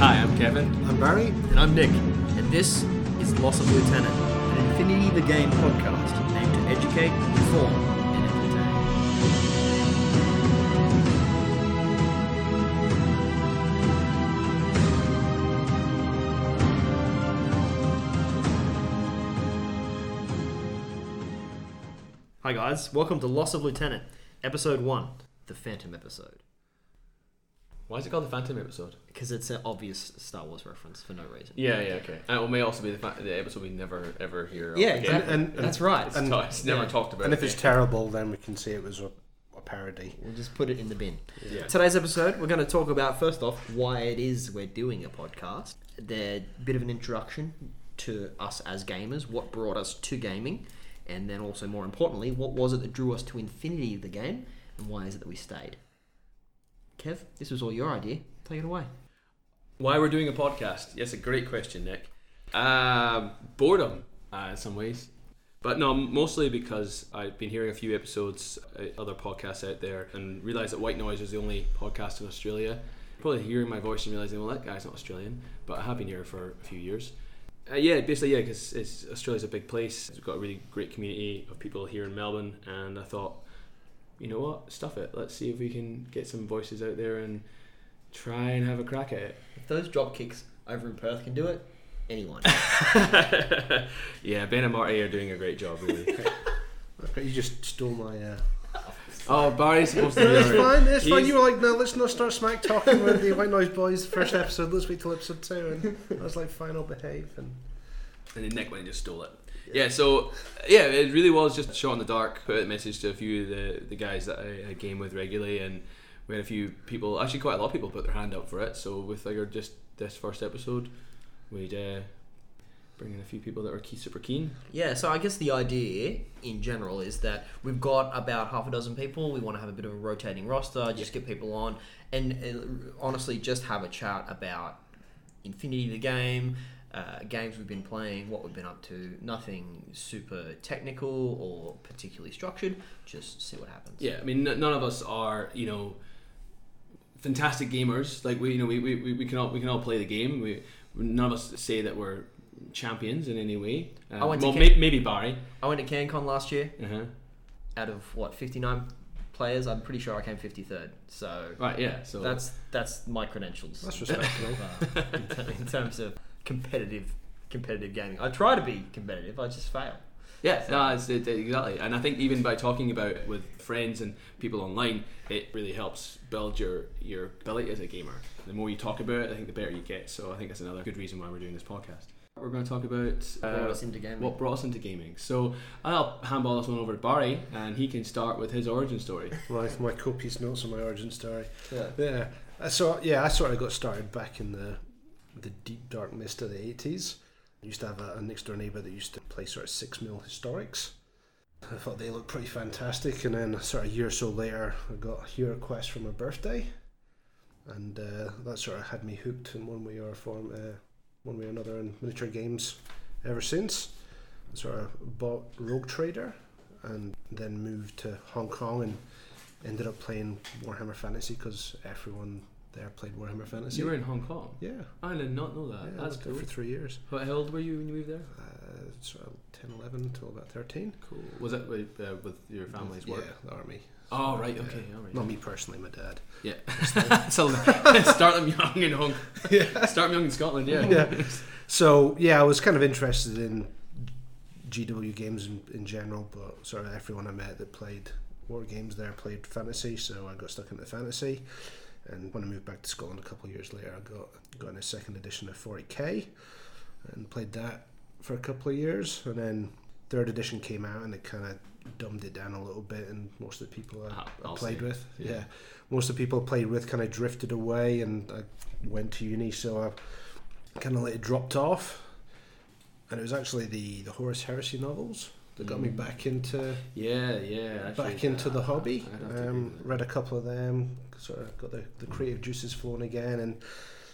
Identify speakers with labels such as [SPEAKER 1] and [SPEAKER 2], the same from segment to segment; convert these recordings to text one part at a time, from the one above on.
[SPEAKER 1] Hi, I'm Kevin.
[SPEAKER 2] I'm Barry.
[SPEAKER 3] And I'm Nick, and this is Loss of Lieutenant, an Infinity the Game podcast aimed to educate, inform, and entertain. Hi guys, welcome to Loss of Lieutenant, episode 1, the Phantom episode.
[SPEAKER 1] Why is it called the Phantom episode?
[SPEAKER 3] Because it's an obvious Star Wars reference for no reason.
[SPEAKER 1] Yeah, yeah, okay. And it may also be the, fa- the episode we never ever hear. of
[SPEAKER 3] Yeah,
[SPEAKER 1] again.
[SPEAKER 3] exactly.
[SPEAKER 2] And- and-
[SPEAKER 3] That's right.
[SPEAKER 1] It's, ta- it's never
[SPEAKER 3] yeah.
[SPEAKER 1] talked about.
[SPEAKER 2] And if it's
[SPEAKER 1] again.
[SPEAKER 2] terrible, then we can say it was a, a parody.
[SPEAKER 3] We'll just put it in the bin.
[SPEAKER 1] yeah.
[SPEAKER 3] Today's episode, we're going to talk about first off why it is we're doing a podcast, the bit of an introduction to us as gamers, what brought us to gaming, and then also more importantly, what was it that drew us to Infinity the game, and why is it that we stayed? Kev, this was all your idea. Take it away.
[SPEAKER 1] Why we're doing a podcast? Yes, a great question, Nick. Um, boredom, uh, in some ways, but no, mostly because I've been hearing a few episodes, uh, other podcasts out there, and realised that White Noise is the only podcast in Australia. Probably hearing my voice and realising, well, that guy's not Australian, but I have been here for a few years. Uh, yeah, basically, yeah, because Australia's a big place. We've got a really great community of people here in Melbourne, and I thought, you know what, stuff it. Let's see if we can get some voices out there and try and have a crack at it.
[SPEAKER 3] If those drop kicks over in Perth can do it, anyone.
[SPEAKER 1] yeah, Ben and Marty are doing a great job, really.
[SPEAKER 2] You just stole my. Uh...
[SPEAKER 1] oh, Barry's supposed to be.
[SPEAKER 2] it's fine. It's fine. You were like, no, let's not start smack talking with the White Noise Boys first episode. Let's wait till episode two. And I was like, fine, I'll behave. And
[SPEAKER 1] And then Nick went and just stole it. Yeah, so yeah, it really was just a shot in the dark. Put a message to a few of the, the guys that I, I game with regularly, and we had a few people, actually quite a lot of people, put their hand up for it. So we figured just this first episode, we'd uh, bring in a few people that were key, super keen.
[SPEAKER 3] Yeah, so I guess the idea in general is that we've got about half a dozen people. We want to have a bit of a rotating roster, just get people on, and uh, honestly, just have a chat about Infinity the game, uh, games we've been playing, what we've been up to. Nothing super technical or particularly structured. Just see what happens.
[SPEAKER 1] Yeah, I mean, n- none of us are, you know, fantastic gamers. Like we, you know, we, we, we we can all we can all play the game. We none of us say that we're champions in any way. Uh,
[SPEAKER 3] I went
[SPEAKER 1] well,
[SPEAKER 3] Ca-
[SPEAKER 1] may, maybe Barry.
[SPEAKER 3] I went to CanCon last year.
[SPEAKER 1] Uh-huh.
[SPEAKER 3] Out of what fifty nine players, I'm pretty sure I came fifty third. So
[SPEAKER 1] Right, yeah. So
[SPEAKER 3] that's that's my credentials.
[SPEAKER 2] that's respectable.
[SPEAKER 3] uh, in, ter- in terms of competitive competitive gaming. I try to be competitive, I just fail.
[SPEAKER 1] Yeah, no, it's, it, exactly. And I think even by talking about it with friends and people online, it really helps build your, your ability as a gamer. The more you talk about it, I think the better you get. So I think that's another good reason why we're doing this podcast. We're going to talk about
[SPEAKER 3] Brought
[SPEAKER 1] uh,
[SPEAKER 3] us into gaming.
[SPEAKER 1] what brought us into gaming. So I'll handball this one over to Barry, and he can start with his origin story.
[SPEAKER 2] my, my copious notes on my origin story.
[SPEAKER 3] Yeah.
[SPEAKER 2] Yeah. Uh, So yeah, I sort of got started back in the the deep dark mist of the eighties. I used to have a, a next door neighbour that used to play sort of six mil historics. I thought they looked pretty fantastic, and then sort of a year or so later, I got a hero quest for my birthday, and uh, that sort of had me hooked in one way or form, uh, one way or another, in miniature games ever since. I sort of bought Rogue Trader, and then moved to Hong Kong and ended up playing Warhammer Fantasy because everyone there played Warhammer Fantasy.
[SPEAKER 1] You were in Hong Kong.
[SPEAKER 2] yeah,
[SPEAKER 1] I did not know that.
[SPEAKER 2] yeah,
[SPEAKER 1] That's cool.
[SPEAKER 2] for three years.
[SPEAKER 1] How how old were you when you moved there?
[SPEAKER 2] Uh, sort of 10, 11 till about 13.
[SPEAKER 1] Cool. Was it with, uh, with your family's work?
[SPEAKER 2] Yeah, the army.
[SPEAKER 1] Oh, right,
[SPEAKER 2] yeah.
[SPEAKER 1] okay, all right.
[SPEAKER 2] Not me personally, my dad.
[SPEAKER 1] Yeah. so start them young in Hong
[SPEAKER 2] Yeah.
[SPEAKER 1] Start them young in Scotland, yeah.
[SPEAKER 2] Yeah. So, yeah, I was kind of interested in GW games in, in general, but sort of everyone I met that played war games there played fantasy, so I got stuck into fantasy. And when I moved back to Scotland a couple of years later, I got got a second edition of 40k and played that for a couple of years. And then third edition came out and it kind of dumbed it down a little bit. And most of the people I,
[SPEAKER 1] Ah,
[SPEAKER 2] I played with,
[SPEAKER 1] Yeah.
[SPEAKER 2] yeah. most of the people I played with kind of drifted away, and I went to uni, so I kind of like it dropped off. And it was actually the the Horus Heresy novels that got me
[SPEAKER 1] Mm.
[SPEAKER 2] back into
[SPEAKER 1] Yeah, yeah. Actually,
[SPEAKER 2] back into the
[SPEAKER 1] uh,
[SPEAKER 2] hobby.
[SPEAKER 1] To agree
[SPEAKER 2] Um, read a couple of them, sort of got the, the creative juices flowing again, and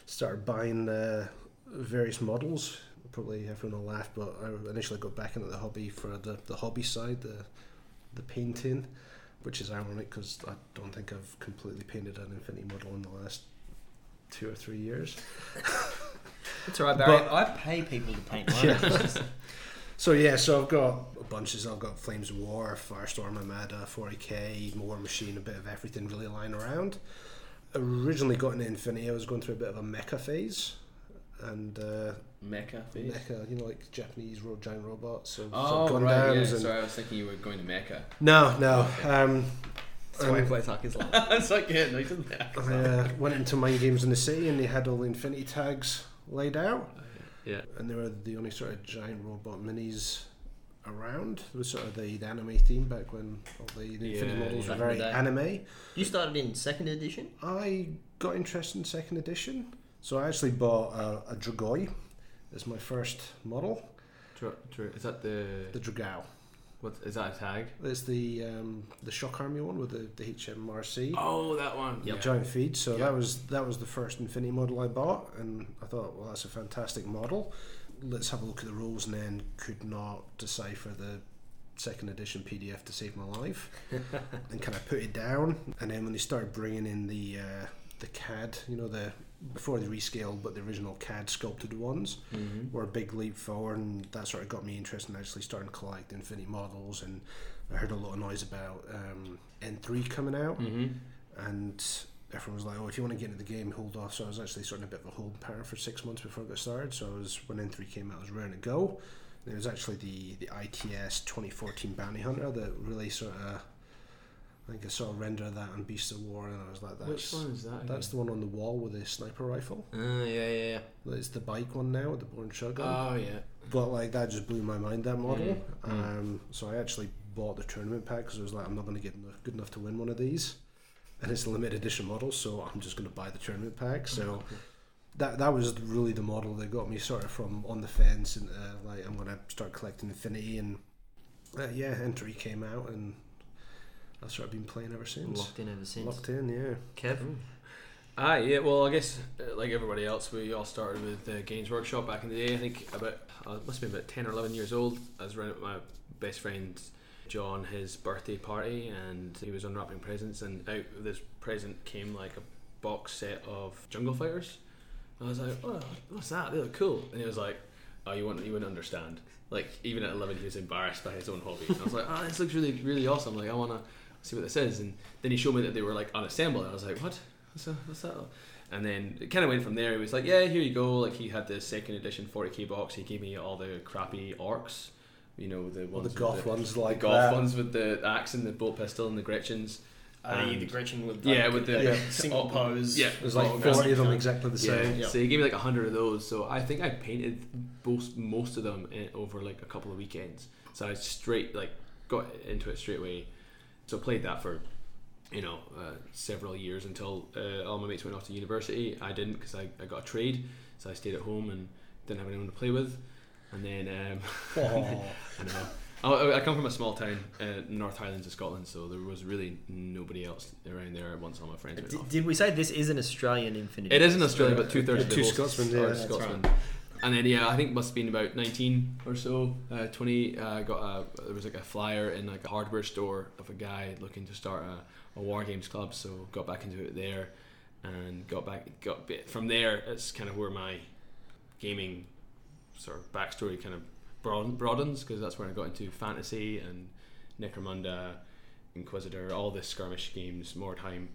[SPEAKER 2] started buying uh, various models. Probably everyone will laugh, but I initially got back into the hobby for the, the hobby side, the the painting, which is ironic because I don't think I've completely painted an Infinity model in the last two or three years.
[SPEAKER 4] It's alright, Barry.
[SPEAKER 2] But-
[SPEAKER 4] I pay people to paint mine.
[SPEAKER 2] Yeah. So yeah, so I've got a bunches. I've got Flames of War, Firestorm, Armada, 40k, War Machine, a bit of everything really lying around. Originally got into Infinity, I was going through a bit of a mecha phase, and uh,
[SPEAKER 1] Mecha phase.
[SPEAKER 2] mecha, you know, like Japanese ro- giant robots. So
[SPEAKER 1] Oh,
[SPEAKER 2] sort of
[SPEAKER 1] right. Yeah.
[SPEAKER 2] And
[SPEAKER 1] Sorry, I was thinking you were going to Mecha.
[SPEAKER 2] no, no.
[SPEAKER 1] Okay.
[SPEAKER 2] Um,
[SPEAKER 4] That's why I
[SPEAKER 2] um,
[SPEAKER 4] play Tucker's like.
[SPEAKER 1] it's like yeah, nice and
[SPEAKER 2] I uh, went into Mind Games in the City, and they had all the Infinity tags laid out.
[SPEAKER 1] Yeah.
[SPEAKER 2] and they were the only sort of giant robot minis around. It was sort of the, anime theme back when all the, the Infinity
[SPEAKER 1] Yeah,
[SPEAKER 2] models
[SPEAKER 4] yeah.
[SPEAKER 2] were very anime.
[SPEAKER 4] You started in second edition?
[SPEAKER 2] I got interested in second edition, so I actually bought a, a Dragoi as my first model.
[SPEAKER 1] Dra- dra- is that the
[SPEAKER 2] The Dragao.
[SPEAKER 1] What? Is that a tag?
[SPEAKER 2] It's the um, the Shock Army one with the, the HMRC.
[SPEAKER 1] Oh, that one. Yeah.
[SPEAKER 2] giant feed. So
[SPEAKER 1] Yeah.
[SPEAKER 2] that was that was the first Infinity model I bought, and I thought, well, that's a fantastic model. Let's have a look at the rules, and then could not decipher the second edition PDF to save my life, and kind of put it down. And then when they started bringing in the uh, the CAD, you know, the before they rescaled, but the original CAD sculpted ones
[SPEAKER 1] Mm-hmm.
[SPEAKER 2] were a big leap forward, and that sort of got me interested in actually starting to collect Infinity models. And I heard a lot of noise about um, N3 coming out
[SPEAKER 1] Mm-hmm.
[SPEAKER 2] and everyone was like, "Oh, if you want to get into the game, hold off." So I was actually sort of a bit of a hold pattern for six months before I got started. So I was when N3 came out, I was ready to go. And it was actually the the ITS 2014 Bounty Hunter that really sort of, I think I saw a render of that on Beast of War, and I was like,
[SPEAKER 1] Which
[SPEAKER 2] "That's
[SPEAKER 1] one is that?
[SPEAKER 2] that's the one on the wall with the sniper rifle.
[SPEAKER 4] Uh, yeah, yeah, yeah.
[SPEAKER 2] It's the bike one now with the Born shotgun."
[SPEAKER 1] Oh yeah.
[SPEAKER 2] but like that just blew my mind that model. Um, so I actually bought the tournament pack because I was like, I'm not going to get good enough to win one of these, and it's a limited edition model, so I'm just going to buy the tournament pack. So that that was really the model that got me sort of from on the fence and uh, like I'm going to start collecting Infinity and uh, yeah, N3 came out and I've sort of been playing ever since.
[SPEAKER 4] Locked in ever since.
[SPEAKER 2] Locked in, yeah.
[SPEAKER 4] Kev?
[SPEAKER 1] Ah, yeah. Well, I guess uh, like everybody else, we all started with uh, Games Workshop back in the day. I think about uh, must have been about ten or eleven years old. I was around at my best friend John his birthday party, and he was unwrapping presents, and out of this present came like a box set of Jungle Fighters. And I was like, "Oh, what's that? They look cool." And he was like, "Oh, you wouldn't, you wouldn't understand." Like even at eleven, he was embarrassed by his own hobby. And I was like, "Oh, this looks really, really awesome. Like I wanna see what this is." And then he showed me that they were like unassembled. And I was like, "What? What's that? What's that?" And then it kind of went from there. He was like, "Yeah, here you go." Like he had the second edition 40k box. He gave me all the crappy orcs, you know, the
[SPEAKER 2] All
[SPEAKER 1] ones
[SPEAKER 2] the
[SPEAKER 1] with
[SPEAKER 2] goth
[SPEAKER 1] the,
[SPEAKER 2] ones like
[SPEAKER 1] the golf
[SPEAKER 2] that.
[SPEAKER 1] ones with the axe and the bolt pistol and the Gretchens.
[SPEAKER 4] Uh,
[SPEAKER 1] And-
[SPEAKER 4] the Gretchen with
[SPEAKER 1] Yeah, with the-
[SPEAKER 4] the
[SPEAKER 2] Yeah.
[SPEAKER 4] single
[SPEAKER 1] Oh,
[SPEAKER 4] pose.
[SPEAKER 1] yeah.
[SPEAKER 2] There's like
[SPEAKER 1] Oh,
[SPEAKER 2] 40 of them exactly the same.
[SPEAKER 4] Yeah.
[SPEAKER 1] So he gave me like a hundred of those. So I think I painted most most of them in, over like a couple of weekends. So I straight like got into it straight away. So played that for you know uh, several years until uh, all my mates went off to university. I didn't because I, I got a trade, so I stayed at home and didn't have anyone to play with. And then um,
[SPEAKER 2] Oh.
[SPEAKER 1] I know. I, I come from a small town, uh, North Highlands of Scotland, so there was really nobody else around there once all my friends went
[SPEAKER 4] Did,
[SPEAKER 1] off.
[SPEAKER 4] did we say this is an Australian Infinity?
[SPEAKER 1] It is in Australia, but two thirds of the
[SPEAKER 2] two Scotsmen,
[SPEAKER 1] are
[SPEAKER 2] yeah,
[SPEAKER 4] that's
[SPEAKER 1] Scotsmen. And then yeah, I think must have been about nineteen or so, uh, twenty. Uh, got a there was like a flyer in like a hardware store of a guy looking to start a, a war games club. So got back into it there, and got back got bit from there. It's kind of where my gaming sort of backstory kind of broadens because that's where I got into fantasy and Necromunda, Inquisitor, all the skirmish games, Mordheim.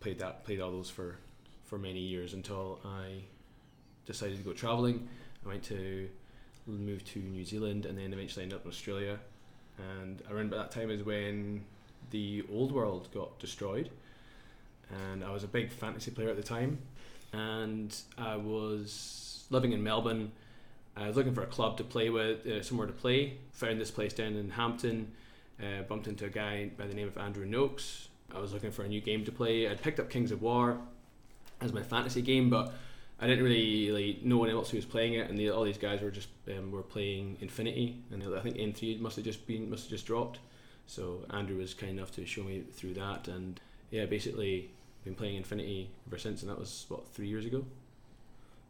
[SPEAKER 1] Played that played all those for for many years until I decided to go traveling. I went to move to New Zealand and then eventually ended up in Australia. And around about that time is when the old world got destroyed. And I was a big fantasy player at the time. And I was living in Melbourne. I was looking for a club to play with, uh, somewhere to play. Found this place down in Hampton. Uh, bumped into a guy by the name of Andrew Noakes. I was looking for a new game to play. I'd picked up Kings of War as my fantasy game, but I didn't really like no one else who was playing it, and the, all these guys were just um, were playing Infinity, and I think N three must have just been must have just dropped. So Andrew was kind enough to show me through that, and yeah, basically been playing Infinity ever since, and that was what three years ago.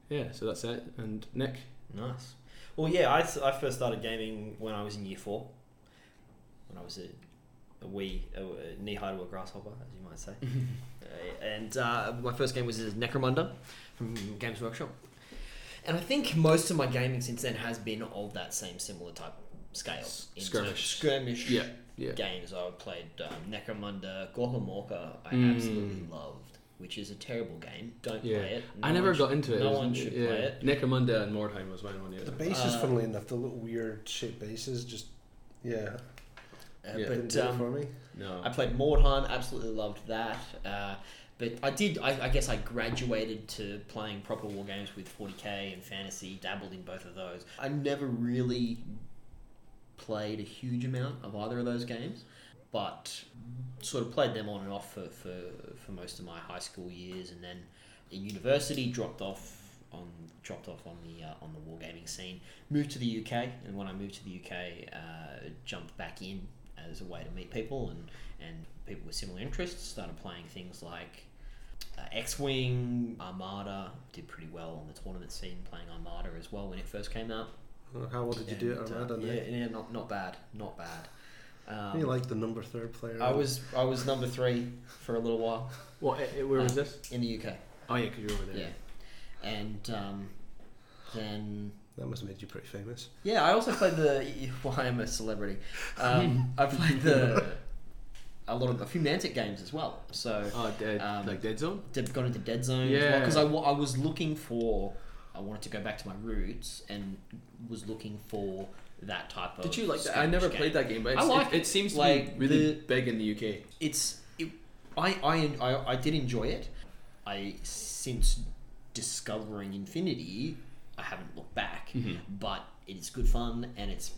[SPEAKER 1] Yeah, so that's it. And Nick,
[SPEAKER 3] Nice. Well, yeah, I, I first started gaming when I was in year four. When I was at, a wee, a, a knee high to a grasshopper, as you might say. Uh, and uh, my first game was Necromunda from Games Workshop. And I think most of my gaming since then has been of that same similar type scale. in terms-
[SPEAKER 1] Skirmish.
[SPEAKER 3] skirmish
[SPEAKER 1] Yeah, yeah.
[SPEAKER 3] games. I played um, Necromunda, Gorkamorka. I
[SPEAKER 1] Mm.
[SPEAKER 3] absolutely loved, which is a terrible game. Don't
[SPEAKER 1] Yeah.
[SPEAKER 3] play it.
[SPEAKER 1] I never got
[SPEAKER 3] should-
[SPEAKER 1] into it.
[SPEAKER 3] No one should
[SPEAKER 1] yeah.
[SPEAKER 3] play it.
[SPEAKER 1] Necromunda and Mordheim was mine one year.
[SPEAKER 2] The bases,
[SPEAKER 3] Uh,
[SPEAKER 2] funnily enough, the little weird shaped bases, just yeah,
[SPEAKER 1] Yeah.
[SPEAKER 2] didn't
[SPEAKER 3] but
[SPEAKER 2] do it
[SPEAKER 3] um,
[SPEAKER 2] for me.
[SPEAKER 1] No.
[SPEAKER 3] I played Mordheim, absolutely loved that. Uh, but I did, I, I guess I graduated to playing proper war games with 40k and fantasy, dabbled in both of those. I never really played a huge amount of either of those games, but sort of played them on and off for, for, for most of my high school years, and then in university dropped off on dropped off on the uh, on the wargaming scene. Moved to the UK, and when I moved to the UK, uh, jumped back in as a way to meet people and and people with similar interests. Started playing things like uh, X-wing, Armada. Did pretty well on the tournament scene playing Armada as well when it first came out.
[SPEAKER 2] How well did you do it,
[SPEAKER 3] And, uh,
[SPEAKER 2] Armada?
[SPEAKER 3] yeah, yeah, not not bad, not bad. Um,
[SPEAKER 2] you like the number third player?
[SPEAKER 3] I was I was number three for a little while
[SPEAKER 1] What? eh, eh, Where was
[SPEAKER 3] Uh,
[SPEAKER 1] this?
[SPEAKER 3] in the UK.
[SPEAKER 1] Oh yeah, because you're over there.
[SPEAKER 3] Yeah, and um, then
[SPEAKER 2] That must have made you pretty famous.
[SPEAKER 3] yeah, I also played the. Well, I am a celebrity. Um, I played the a lot of a few Mantic games as well. So
[SPEAKER 1] Oh, dead,
[SPEAKER 3] Um,
[SPEAKER 1] like Dead Zone.
[SPEAKER 3] did, got into Dead Zone
[SPEAKER 1] Yeah.
[SPEAKER 3] because I, wa- I was looking for. I wanted to go back to my roots and was looking for that type of.
[SPEAKER 1] Did you like that? I never
[SPEAKER 3] skirmish
[SPEAKER 1] played that game, but
[SPEAKER 3] I
[SPEAKER 1] it's,
[SPEAKER 3] like
[SPEAKER 1] it, it seems to
[SPEAKER 3] like,
[SPEAKER 1] be really
[SPEAKER 3] the-
[SPEAKER 1] big in the UK.
[SPEAKER 3] it's it, I, I I I did enjoy it. I since discovering Infinity, I haven't looked back,
[SPEAKER 1] Mhm.
[SPEAKER 3] but it is good fun and it's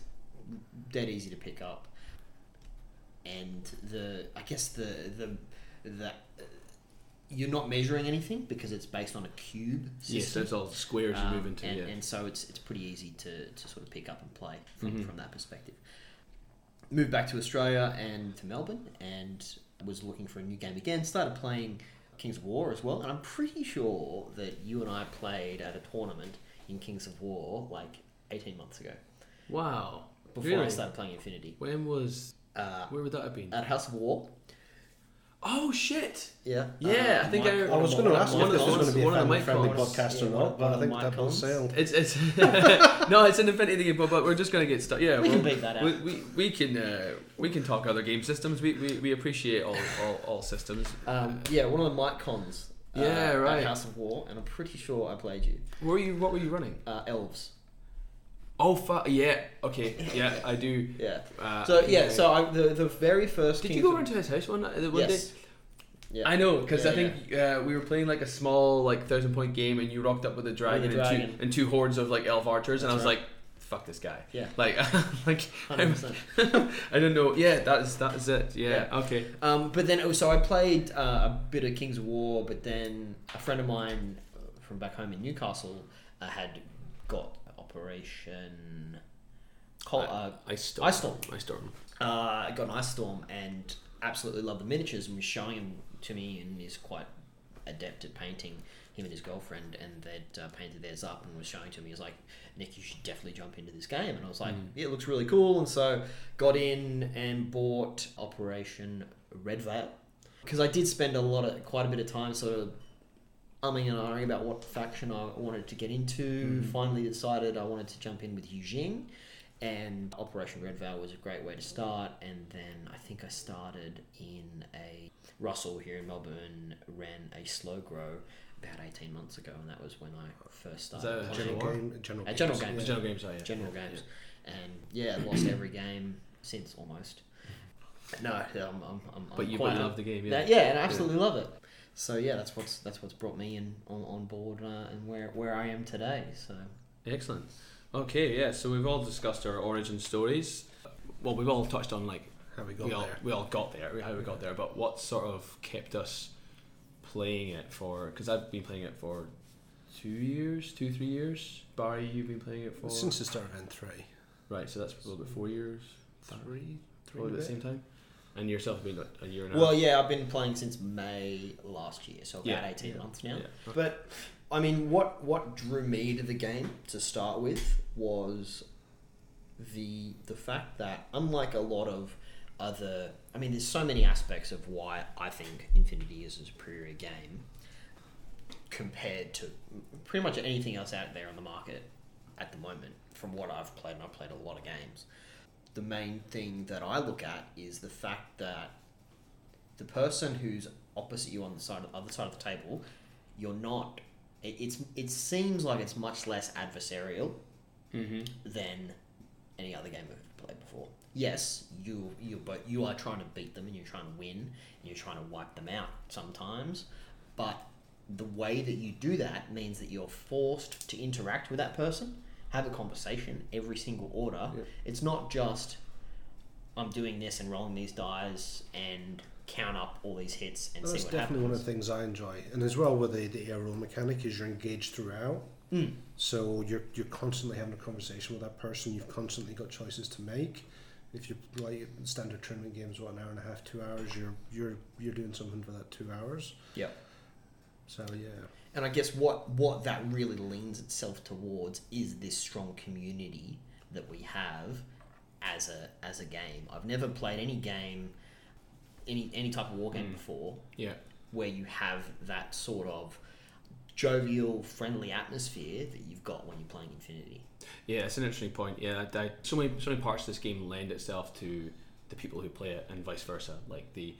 [SPEAKER 3] dead easy to pick up. And the I guess the the the uh, you're not measuring anything because it's based on a cube
[SPEAKER 1] Yes,
[SPEAKER 3] system.
[SPEAKER 1] that's all squares you
[SPEAKER 3] Um,
[SPEAKER 1] move into.
[SPEAKER 3] and,
[SPEAKER 1] yeah.
[SPEAKER 3] and so it's it's pretty easy to, to sort of pick up and play from,
[SPEAKER 1] Mhm.
[SPEAKER 3] from that perspective. Moved back to Australia and to Melbourne and was looking for a new game again. Started playing Kings of War as well, and I'm pretty sure that you and I played at a tournament in Kings of War like 18 months ago
[SPEAKER 1] wow.
[SPEAKER 3] before I started playing Infinity.
[SPEAKER 1] When was?
[SPEAKER 3] Uh,
[SPEAKER 1] Where would that have been?
[SPEAKER 3] at House of War.
[SPEAKER 1] oh shit!
[SPEAKER 3] Yeah.
[SPEAKER 1] Yeah, I think I-
[SPEAKER 2] I was going to ask
[SPEAKER 1] of
[SPEAKER 2] if this was going to be a
[SPEAKER 1] one of the
[SPEAKER 2] family-friendly
[SPEAKER 1] microphones.
[SPEAKER 2] podcast or not, but I think
[SPEAKER 3] the
[SPEAKER 2] that both
[SPEAKER 3] microphones.
[SPEAKER 2] sailed.
[SPEAKER 1] It's it's no, it's an infinity game, but, but we're just gonna get started. Yeah,
[SPEAKER 3] We can beat that out.
[SPEAKER 1] We, we, we can uh, we can talk other game systems. We, we, we appreciate all, all, all systems.
[SPEAKER 3] Um, yeah, one of the mic cons. Uh,
[SPEAKER 1] Yeah, right.
[SPEAKER 3] House of War, and I'm pretty sure I played you.
[SPEAKER 1] Were you what were you running?
[SPEAKER 3] Uh, elves.
[SPEAKER 1] Oh fuck yeah. Okay. Yeah, I do.
[SPEAKER 3] Yeah.
[SPEAKER 1] Uh,
[SPEAKER 3] So yeah, so I, the the very first.
[SPEAKER 1] did
[SPEAKER 3] Kings
[SPEAKER 1] you go
[SPEAKER 3] of-
[SPEAKER 1] around to his house one, uh, one
[SPEAKER 3] Yes.
[SPEAKER 1] day?
[SPEAKER 3] Yeah.
[SPEAKER 1] I know because I
[SPEAKER 3] Yeah,
[SPEAKER 1] think uh, we were playing like a small like thousand point game, and you rocked up with a dragon,
[SPEAKER 3] With a
[SPEAKER 1] And, two, and two hordes of like elf archers, and I was
[SPEAKER 3] right.
[SPEAKER 1] like, "Fuck this guy!"
[SPEAKER 3] Yeah.
[SPEAKER 1] Like, like
[SPEAKER 3] Hundred
[SPEAKER 1] I'm,
[SPEAKER 3] percent.
[SPEAKER 1] I don't know. Yeah, that is that is it. Yeah. Okay.
[SPEAKER 3] Um, but then, oh, so I played uh, a bit of Kings of War, but then a friend of mine uh, from back home in Newcastle uh, had got Operation. Col- uh,
[SPEAKER 1] I storm.
[SPEAKER 3] Ice Storm.
[SPEAKER 1] I storm.
[SPEAKER 3] uh, got an ice storm and absolutely loved the miniatures and was showing them to me and is quite adept at painting him and his girlfriend and they'd uh, painted theirs up and was showing to me he was like nick you should definitely jump into this game. And i was like yeah, it looks really cool. And so got in and bought operation red veil. Because i did spend a lot of quite a bit of time sort of umming and ahhing about what faction i wanted to get into. Finally decided i wanted to jump in with Yu Jing and Operation Red Veil was a great way to start. And then I think I started in a Russell here in Melbourne ran a slow grow about eighteen months ago, and that was when I first
[SPEAKER 1] Is
[SPEAKER 3] started
[SPEAKER 1] that a
[SPEAKER 2] General game, general
[SPEAKER 3] Uh, general
[SPEAKER 2] games,
[SPEAKER 3] games.
[SPEAKER 2] yeah.
[SPEAKER 1] General games. Oh yeah.
[SPEAKER 3] general games, and yeah, lost every game since almost. No, I'm, I'm, I'm, I'm
[SPEAKER 1] But you
[SPEAKER 3] quite
[SPEAKER 1] but love the game. Yeah.
[SPEAKER 3] that, yeah, and I absolutely love it. So yeah, that's what's that's what's brought me in on, on board uh, and where where I am today. So
[SPEAKER 1] Excellent. Okay. Yeah. So we've all discussed our origin stories. Well, we've all touched on like
[SPEAKER 2] How we got
[SPEAKER 1] we all
[SPEAKER 2] there.
[SPEAKER 1] we all got there, how we got there, but what sort of kept us playing it for? Because I've been playing it for two years, two three years. Barry, you've been playing it for
[SPEAKER 2] Since the start of N3.
[SPEAKER 1] right. So that's a little bit four years,
[SPEAKER 2] Three? Three
[SPEAKER 1] probably at the same time. And yourself have been like, a year and a half.
[SPEAKER 3] well, yeah, I've been playing since May last year, so about
[SPEAKER 1] Yeah.
[SPEAKER 3] eighteen months now.
[SPEAKER 1] Yeah.
[SPEAKER 3] But I mean, what what drew me to the game to start with was the the fact that unlike a lot of other. I mean, there's so many aspects of why I think Infinity is a superior game compared to pretty much anything else out there on the market at the moment. From what I've played, and I've played a lot of games. The main thing that I look at is the fact that the person who's opposite you on the side, other side of the table, you're not. It, it's it seems like it's much less adversarial
[SPEAKER 1] Mm-hmm.
[SPEAKER 3] than any other game we've played before. Yes, you you but you are trying to beat them and you're trying to win and you're trying to wipe them out sometimes, but the way that you do that means that you're forced to interact with that person, have a conversation every single order.
[SPEAKER 1] Yeah.
[SPEAKER 3] It's not just I'm doing this and rolling these dice and count up all these hits and
[SPEAKER 2] That's
[SPEAKER 3] see what
[SPEAKER 2] definitely one of the things I enjoy, and as well with the the ARO mechanic is you're engaged throughout.
[SPEAKER 3] Mm.
[SPEAKER 2] So you're you're constantly having a conversation with that person. You've constantly got choices to make. If you play standard tournament games, what an hour and a half, two hours, you're you're you're doing something for that two hours.
[SPEAKER 3] Yep.
[SPEAKER 2] So yeah,
[SPEAKER 3] And I guess what what that really leans itself towards is this strong community that we have as a as a game. I've never played any game, any any type of war game
[SPEAKER 1] Mm.
[SPEAKER 3] before
[SPEAKER 1] Yeah.
[SPEAKER 3] where you have that sort of jovial, friendly atmosphere that you've got when you're playing Infinity.
[SPEAKER 1] Yeah, it's an interesting point. Yeah, I, I, so many so many parts of this game lend itself to the people who play it, and vice versa. Like the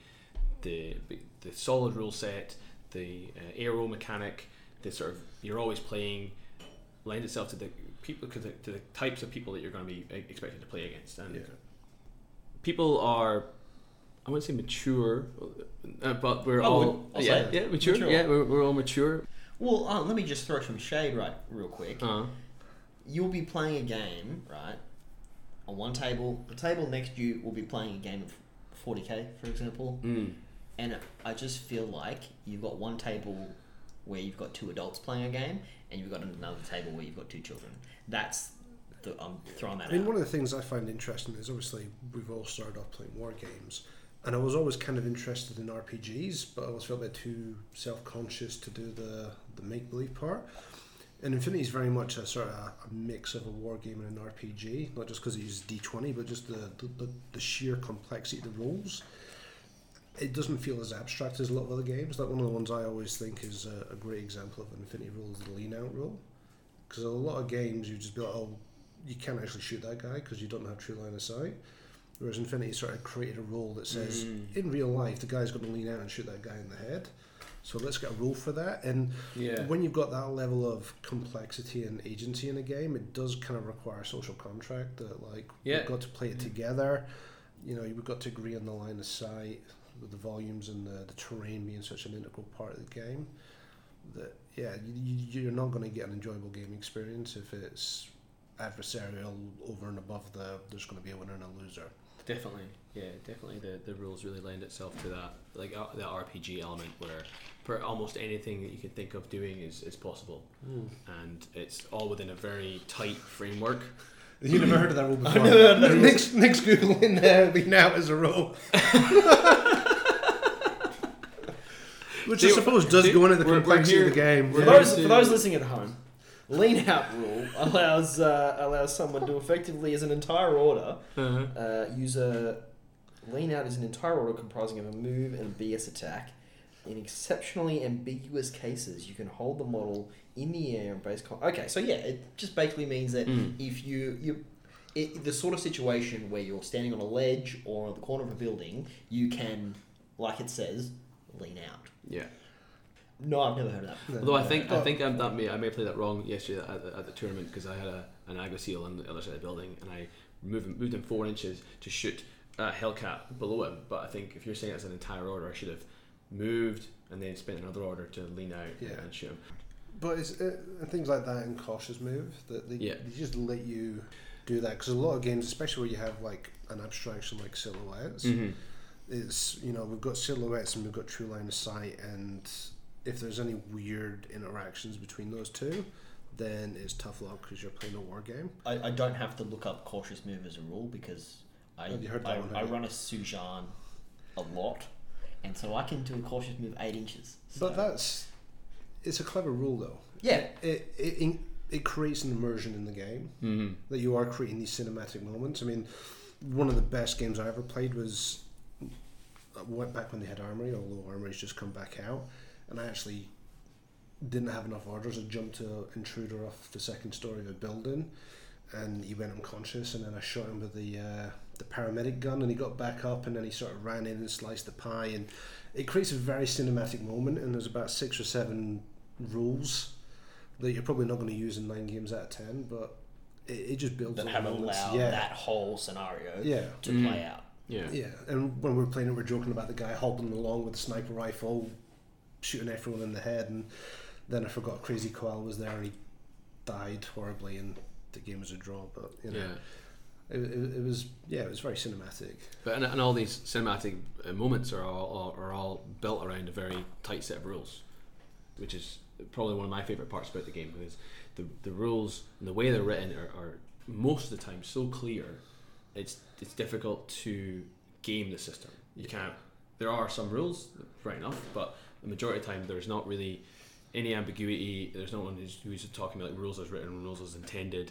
[SPEAKER 1] the the solid rule set, the uh, ARO mechanic, the sort of you're always playing, lend itself to the people to the, to the types of people that you're going to be uh, expected to play against. And
[SPEAKER 2] yeah.
[SPEAKER 1] people are, I wouldn't say mature, uh, but we're
[SPEAKER 3] I
[SPEAKER 1] all.
[SPEAKER 3] I'll
[SPEAKER 1] yeah yeah mature.
[SPEAKER 3] mature.
[SPEAKER 1] Yeah, we're, we're all mature.
[SPEAKER 3] Well, uh, let me just throw some shade right real quick.
[SPEAKER 1] Uh,
[SPEAKER 3] you'll be playing a game, right? On one table, the table next to you will be playing a game of 40k, for example.
[SPEAKER 1] mm,
[SPEAKER 3] And I just feel like you've got one table where you've got two adults playing a game, and you've got another table where you've got two children. That's the I'm throwing that
[SPEAKER 2] I mean,
[SPEAKER 3] out.
[SPEAKER 2] one of the things I find interesting is obviously we've all started off playing war games, and I was always kind of interested in RPGs, but I always felt a bit too self-conscious to do the the make-believe part. And Infinity is very much a sort of a, mix of a war game and an RPG, not just because it uses D20, but just the, the, the, the sheer complexity of the rules. It doesn't feel as abstract as a lot of other games. Like one of the ones I always think is a, a great example of an Infinity rule is the lean out rule. Because a lot of games you just be like, oh, you can't actually shoot that guy because you don't have true line of sight. Whereas Infinity sort of created a rule that says
[SPEAKER 1] Mm.
[SPEAKER 2] in real life the guy's going to lean out and shoot that guy in the head. So let's get a rule for that. And
[SPEAKER 1] yeah.
[SPEAKER 2] when you've got that level of complexity and agency in a game, it does kind of require a social contract that like
[SPEAKER 1] Yeah.
[SPEAKER 2] we've got to play it together. You know, we've got to agree on the line of sight with the volumes and the, the terrain being such an integral part of the game. That yeah, you, you- you're not going to get an enjoyable game experience if it's adversarial over and above the there's going to be a winner and a loser.
[SPEAKER 1] Definitely, yeah, definitely. The, the rules really lend itself to that, like uh, the RPG element, where for almost anything that you can think of doing is, is possible, and it's all within a very tight framework.
[SPEAKER 2] You never heard of that rule before?
[SPEAKER 3] never heard of that rule.
[SPEAKER 2] Nick's, Nick's googling there, lean out as a rule. Which I suppose does
[SPEAKER 1] see,
[SPEAKER 2] go into the
[SPEAKER 1] we're- we're
[SPEAKER 2] complexity of the
[SPEAKER 1] here-
[SPEAKER 2] game.
[SPEAKER 3] For
[SPEAKER 1] Yeah.
[SPEAKER 3] those for those listening at home, lean out rule allows uh, allows someone to effectively, as an entire order,
[SPEAKER 1] Uh-huh.
[SPEAKER 3] uh, use a lean out is an entire order comprising of a move and a BS attack. In exceptionally ambiguous cases, you can hold the model in the air and base. Con- okay, so yeah, it just basically means that
[SPEAKER 1] Mm.
[SPEAKER 3] if you you it, the sort of situation where you're standing on a ledge or on the corner of a building, you can, like it says, lean out.
[SPEAKER 1] Yeah.
[SPEAKER 3] No, I've never heard of that.
[SPEAKER 2] No,
[SPEAKER 1] Although I
[SPEAKER 2] no.
[SPEAKER 1] think I
[SPEAKER 2] Oh,
[SPEAKER 1] think um, that may I may have played that wrong yesterday at the, at the tournament because I had a, an Agua seal on the other side of the building and I moved him, moved him four inches to shoot a Hellcat below him. But I think if you're saying it's an entire order, I should have moved and then spent another order to lean out
[SPEAKER 2] Yeah.
[SPEAKER 1] and shoot him.
[SPEAKER 2] But it's uh, things like that and cautious move that they,
[SPEAKER 1] Yeah.
[SPEAKER 2] they just let you do that because a lot of games, especially where you have like an abstraction like silhouettes,
[SPEAKER 1] Mm-hmm.
[SPEAKER 2] it's you know we've got silhouettes and we've got true line of sight and if there's any weird interactions between those two then it's tough luck because you're playing a war game.
[SPEAKER 3] I, I don't have to look up cautious move as a rule because I
[SPEAKER 2] Have you heard that
[SPEAKER 3] I,
[SPEAKER 2] one,
[SPEAKER 3] I run a Su-Jian a lot, and so I can do a cautious move eight inches. So-
[SPEAKER 2] but that's it's a clever rule though.
[SPEAKER 3] Yeah,
[SPEAKER 2] it it, it, it creates an immersion in the game
[SPEAKER 1] Mm-hmm.
[SPEAKER 2] that you are creating these cinematic moments. I mean one of the best games I ever played was I went back when they had Armory, although Armory's just come back out, and I actually didn't have enough orders. I jumped to an intruder off the second story of a building, and he went unconscious, and then I shot him with the uh, the paramedic gun, and he got back up, and then he sort of ran in and sliced the pie, and it creates a very cinematic moment. And there's about six or seven rules that you're probably not going to use in nine games out of ten, but it, it just builds
[SPEAKER 3] that have allowed
[SPEAKER 2] yeah.
[SPEAKER 3] that whole scenario
[SPEAKER 2] Yeah.
[SPEAKER 3] to
[SPEAKER 1] Mm.
[SPEAKER 3] play out.
[SPEAKER 1] Yeah.
[SPEAKER 2] Yeah, and when we were playing it, we were joking about the guy hobbling along with a sniper rifle, shooting everyone in the head, and then I forgot Crazy Koala was there and he died horribly, and the game was a draw. But you know,
[SPEAKER 1] Yeah.
[SPEAKER 2] it, it, it was yeah, it was very cinematic.
[SPEAKER 1] But and, and all these cinematic uh, moments are all are all built around a very tight set of rules, which is probably one of my favorite parts about the game because the the rules and the way they're written are, are most of the time so clear. It's it's difficult to game the system. You can't. There are some rules, right enough, but the majority of the time there's not really any ambiguity. There's no one who's, who's talking about like, rules as written, rules as intended,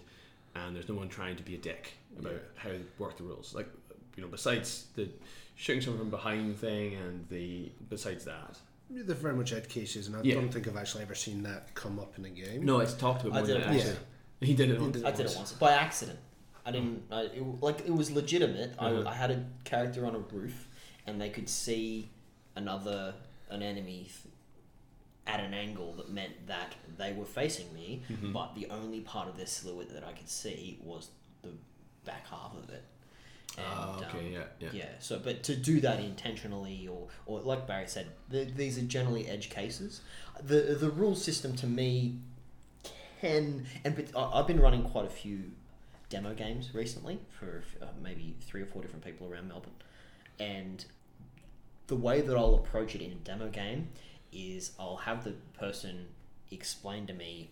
[SPEAKER 1] and there's no one trying to be a dick about
[SPEAKER 2] Yeah.
[SPEAKER 1] how to work the rules. Like you know, besides the shooting someone from behind thing, and the besides that,
[SPEAKER 2] They're very much edge cases, and I
[SPEAKER 1] Yeah.
[SPEAKER 2] don't think I've actually ever seen that come up in a game.
[SPEAKER 1] no, it's talked about
[SPEAKER 3] I
[SPEAKER 1] more
[SPEAKER 3] did
[SPEAKER 1] than
[SPEAKER 3] it
[SPEAKER 1] it
[SPEAKER 3] once.
[SPEAKER 1] actually. He did it.
[SPEAKER 2] He
[SPEAKER 1] once.
[SPEAKER 2] did
[SPEAKER 3] I did it once by accident. I didn't. I, it, like it was legitimate.
[SPEAKER 1] Mhm.
[SPEAKER 3] I, I had a character on a roof, and they could see another an enemy at an angle that meant that they were facing me.
[SPEAKER 1] Mhm.
[SPEAKER 3] But the only part of their silhouette that I could see was the back half of it. And,
[SPEAKER 1] Ah,
[SPEAKER 3] um,
[SPEAKER 1] okay, yeah, yeah.
[SPEAKER 3] yeah. So, but to do that intentionally, or, or like Barry said, the, these are generally edge cases. The the rule system to me can, and I've been running quite a few demo games recently for uh, maybe three or four different people around Melbourne, and the way that I'll approach it in a demo game is I'll have the person explain to me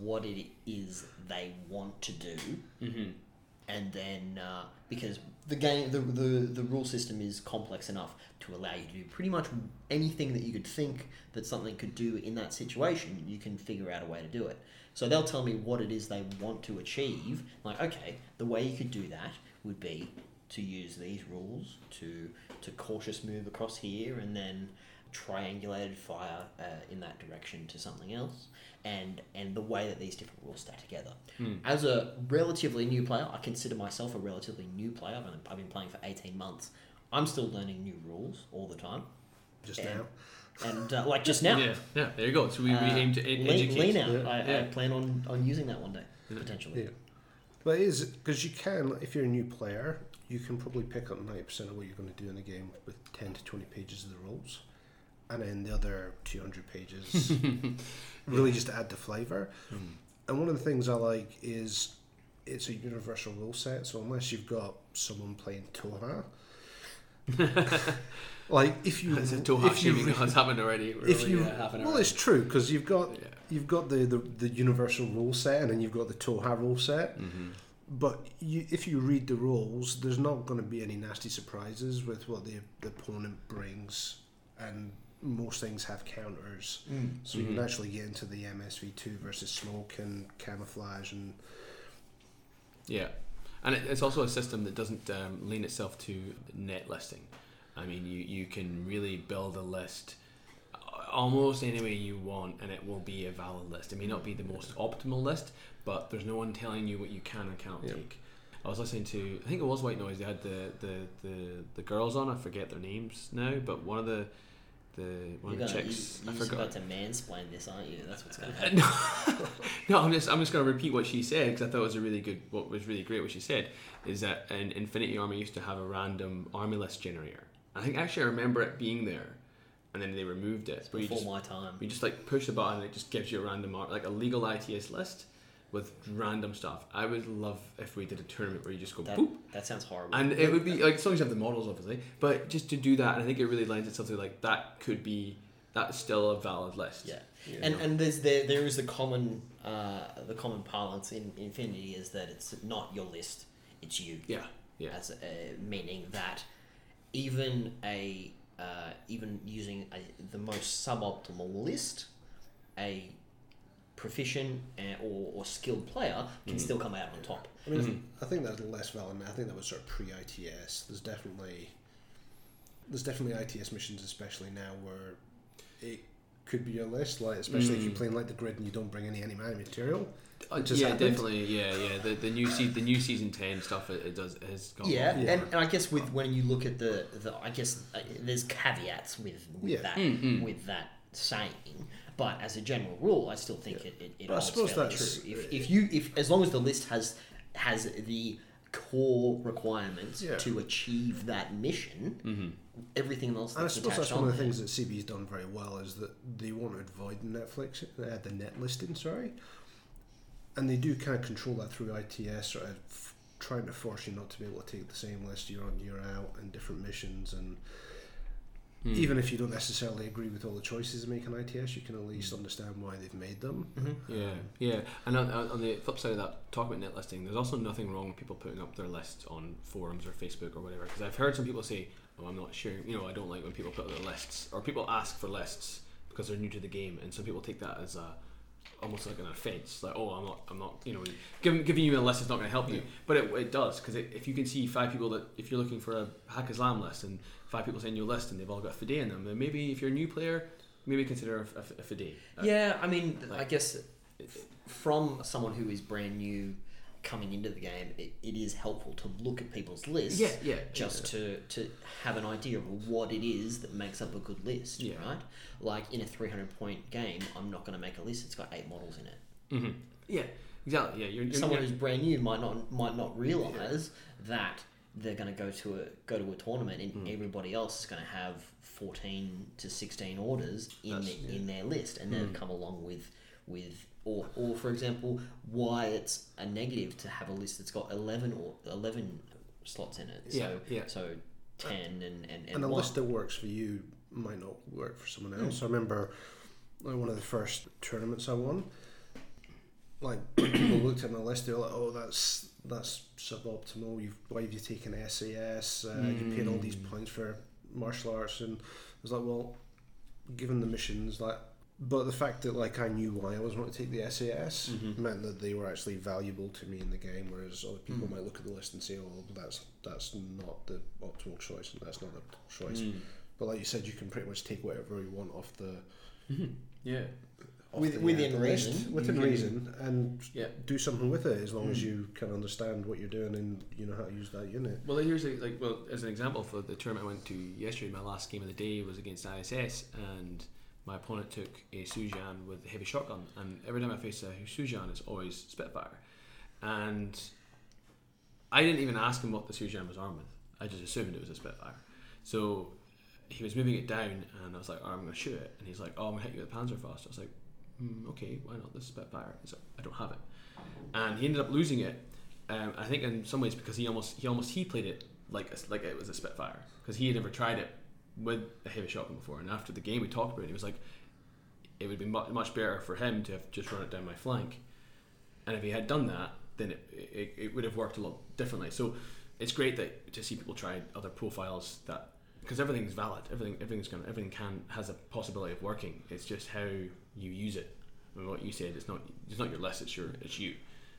[SPEAKER 3] what it is they want to do.
[SPEAKER 1] Mm-hmm.
[SPEAKER 3] and then uh, because the game the, the the rule system is complex enough to allow you to do pretty much anything that you could think that something could do in that situation you can figure out a way to do it. So they'll tell me what it is they want to achieve. Like okay the way you could do that would be to use these rules to to cautious move across here and then triangulated fire uh, in that direction to something else and and the way that these different rules stack together
[SPEAKER 1] Hmm.
[SPEAKER 3] as a relatively new player, I consider myself a relatively new player. I've, only, I've been playing for 18 months. I'm still learning new rules all the time.
[SPEAKER 2] just
[SPEAKER 3] and,
[SPEAKER 2] now.
[SPEAKER 3] And uh, like just now,
[SPEAKER 1] Yeah, yeah. There you go. So we, we
[SPEAKER 3] uh,
[SPEAKER 1] aim to ed-
[SPEAKER 3] lean,
[SPEAKER 1] educate.
[SPEAKER 3] lean out.
[SPEAKER 2] Yeah.
[SPEAKER 3] I, I plan on, on using that one day,
[SPEAKER 1] Yeah.
[SPEAKER 3] potentially.
[SPEAKER 2] Yeah. But it is because you can, if you're a new player, you can probably pick up ninety percent of what you're going to do in the game with ten to twenty pages of the rules, and then the other two hundred pages really just add the flavor.
[SPEAKER 1] Mm.
[SPEAKER 2] And one of the things I like is it's a universal rule set. So unless you've got someone playing Tohaa, like if you if you
[SPEAKER 1] shaming
[SPEAKER 2] re-
[SPEAKER 1] has happened already. We're
[SPEAKER 2] if you
[SPEAKER 1] hour.
[SPEAKER 2] well, it's true because you've got
[SPEAKER 1] yeah.
[SPEAKER 2] you've got the, the the universal rule set and then you've got the Tohaa rule set.
[SPEAKER 1] Mm-hmm.
[SPEAKER 2] But you, if you read the rules, there's not going to be any nasty surprises with what the, the opponent brings, and most things have counters.
[SPEAKER 3] Mm.
[SPEAKER 2] So you
[SPEAKER 1] Mhm.
[SPEAKER 2] can actually get into the MSV2 versus smoke and camouflage and
[SPEAKER 1] Yeah, and it, it's also a system that doesn't um, lean itself to net listing. I mean, you, you can really build a list a- almost any way you want, and it will be a valid list. It may not be the most optimal list, but there's no one telling you what you can and cannot
[SPEAKER 2] Yep.
[SPEAKER 1] take. I was listening to, I think it was White Noise. They had the, the, the, the girls on. I forget their names now, but one of the the one
[SPEAKER 3] You're,
[SPEAKER 1] of the
[SPEAKER 3] gonna,
[SPEAKER 1] chicks.
[SPEAKER 3] you,
[SPEAKER 1] I
[SPEAKER 3] you're
[SPEAKER 1] forgot.
[SPEAKER 3] about to mansplain this, aren't you? That's what's going to
[SPEAKER 1] Uh,
[SPEAKER 3] happen.
[SPEAKER 1] no, no, I'm just I'm just going to repeat what she said because I thought it was a really good. What was really great what she said is that an Infinity Army used to have a random army list generator. I think actually I remember it being there, and then they removed it. Where
[SPEAKER 3] Before
[SPEAKER 1] just
[SPEAKER 3] my time.
[SPEAKER 1] you just like push the button and it just gives you a random like a legal ITS list with random stuff. I would love if we did a tournament where you just go
[SPEAKER 3] That,
[SPEAKER 1] boop
[SPEAKER 3] that sounds horrible.
[SPEAKER 1] and it would be like as long as you have the models obviously, but just to do that, and I think it really lends itself to like that could be that's still a valid list.
[SPEAKER 3] yeah.
[SPEAKER 1] You
[SPEAKER 3] And
[SPEAKER 1] know?
[SPEAKER 3] and there's there there is the common uh, the common parlance in Infinity is that it's not your list, it's you.
[SPEAKER 1] yeah, yeah.
[SPEAKER 3] As a, meaning that even a uh, even using a, the most suboptimal list, a proficient uh, or, or skilled player can
[SPEAKER 1] Mm.
[SPEAKER 3] still come out on top.
[SPEAKER 2] I mean,
[SPEAKER 1] Mhm.
[SPEAKER 2] I think that's less valid. I think that was sort of pre-ITS. There's definitely there's definitely ITS missions, especially now, where it could be your list. Like especially if you're
[SPEAKER 1] Mm.
[SPEAKER 2] playing like the grid and you don't bring any anti material.
[SPEAKER 1] Uh, yeah,
[SPEAKER 2] happened.
[SPEAKER 1] definitely. Yeah, yeah. The, the new se- the new season ten stuff it, it does it has gone.
[SPEAKER 3] Yeah.
[SPEAKER 2] Yeah.
[SPEAKER 3] And, and I guess with when you look at the, the I guess uh, there's caveats with, with
[SPEAKER 2] Yeah.
[SPEAKER 3] that
[SPEAKER 1] Mm, mm.
[SPEAKER 3] with that saying, but as a general rule, I still think it, it, it
[SPEAKER 2] But I suppose that's-
[SPEAKER 3] true. If, if you if as long as the list has has the core requirements
[SPEAKER 2] Yeah.
[SPEAKER 3] to achieve that mission,
[SPEAKER 1] Mm-hmm.
[SPEAKER 3] Everything else
[SPEAKER 2] And I suppose
[SPEAKER 3] attached
[SPEAKER 2] that's one of the things that CB's done very well is that they want to avoid Netflix, uh, the net listing, sorry, and they do kind of control that through ITS, sort of f- trying to force you not to be able to take the same list year on year out and different missions, and
[SPEAKER 1] Hmm.
[SPEAKER 2] even if you don't necessarily agree with all the choices they make in ITS, you can at least understand why they've made them.
[SPEAKER 3] Mhm.
[SPEAKER 1] Yeah, yeah. And on, on on the flip side of that, talk about net listing. There's also nothing wrong with people putting up their lists on forums or Facebook or whatever. Because I've heard some people say, "Oh, I'm not sure." You know, I don't like when people put up their lists or people ask for lists because they're new to the game, and some people take that as a almost like an offense. Like, "Oh, I'm not, I'm not." You know, giving giving you a list is not going to help you, but it, it does because if you can see five people that if you're looking for a Haqqislam list and five people send you a list and they've all got a Fiday in them, then maybe if you're a new player, maybe consider a, a, a Fiday.
[SPEAKER 3] Yeah, I mean, I
[SPEAKER 1] like-
[SPEAKER 3] guess from someone who is brand new coming into the game, it, it is helpful to look at people's lists.
[SPEAKER 1] Yeah, yeah.
[SPEAKER 3] Just to, to have an idea of what it is that makes up a good list,
[SPEAKER 1] Yeah.
[SPEAKER 3] right? Like in a 300 point game, I'm not going to make a list that's got eight models in it.
[SPEAKER 1] hmm Yeah, exactly. Yeah, you're, you're
[SPEAKER 3] Someone
[SPEAKER 1] you're-
[SPEAKER 3] who's brand new might not might not realize that they're going to go to a go to a tournament and
[SPEAKER 1] Mm.
[SPEAKER 3] everybody else is going to have 14 to 16 orders in the, in their list and they've
[SPEAKER 1] Mm.
[SPEAKER 3] come along with with or, or for example why it's a negative to have a list that's got 11 or 11 slots in it
[SPEAKER 1] Yeah,
[SPEAKER 3] so
[SPEAKER 1] yeah.
[SPEAKER 3] so 10 and and, and,
[SPEAKER 2] and a
[SPEAKER 3] one.
[SPEAKER 2] list that works for you might not work for someone else. I remember like one of the first tournaments I won. Like people looked at my list, they were like, "Oh, that's that's suboptimal. You've why have you taken SAS? Uh, You paid all these points for martial arts." And I was like, "Well, given the missions, like." But the fact that like I knew why I was wanting to take the SAS
[SPEAKER 1] Mhm.
[SPEAKER 2] meant that they were actually valuable to me in the game, whereas other people
[SPEAKER 1] Mm.
[SPEAKER 2] might look at the list and say, "Oh, that's that's not the optimal choice, and that's not the choice."
[SPEAKER 1] Mm.
[SPEAKER 2] But like you said, you can pretty much take whatever you want off the
[SPEAKER 1] Mhm. Yeah,
[SPEAKER 2] off
[SPEAKER 3] With-
[SPEAKER 2] the,
[SPEAKER 3] within
[SPEAKER 2] the list,
[SPEAKER 3] reason,
[SPEAKER 2] within
[SPEAKER 1] you can-
[SPEAKER 2] reason, and
[SPEAKER 1] yeah.
[SPEAKER 2] do something with it as long as
[SPEAKER 1] Mm.
[SPEAKER 2] you can understand what you're doing and you know how to use that unit.
[SPEAKER 1] Well, here's a, like well as an example for the tournament I went to yesterday. My last game of the day was against ISS, and my opponent took a Su-Jian with a heavy shotgun. And every time I face a Su-Jian, it's always Spitfire. And I didn't even ask him what the Su-Jian was armed with. I just assumed it was a Spitfire. So he was moving it down, and I was like, oh, "I'm going to shoot it." And he's like, "Oh, I'm going to hit you with Panzerfaust." I was like, mm, "Okay, why not the Spitfire?" He's like, "I don't have it," and he ended up losing it. Um, I think in some ways because he almost he almost he played it like a, like it was a Spitfire because he had never tried it with a heavy shotgun before. And after the game, we talked about it. He was like, "It would be much much better for him to have just run it down my flank." And if he had done that, then it, it, it would have worked a lot differently. So it's great that to see people try other profiles that because everything's valid. Everything everything's going everything can has a possibility of working. It's just how you use it. I mean, what you said, it's not it's not your list. It's your it's you.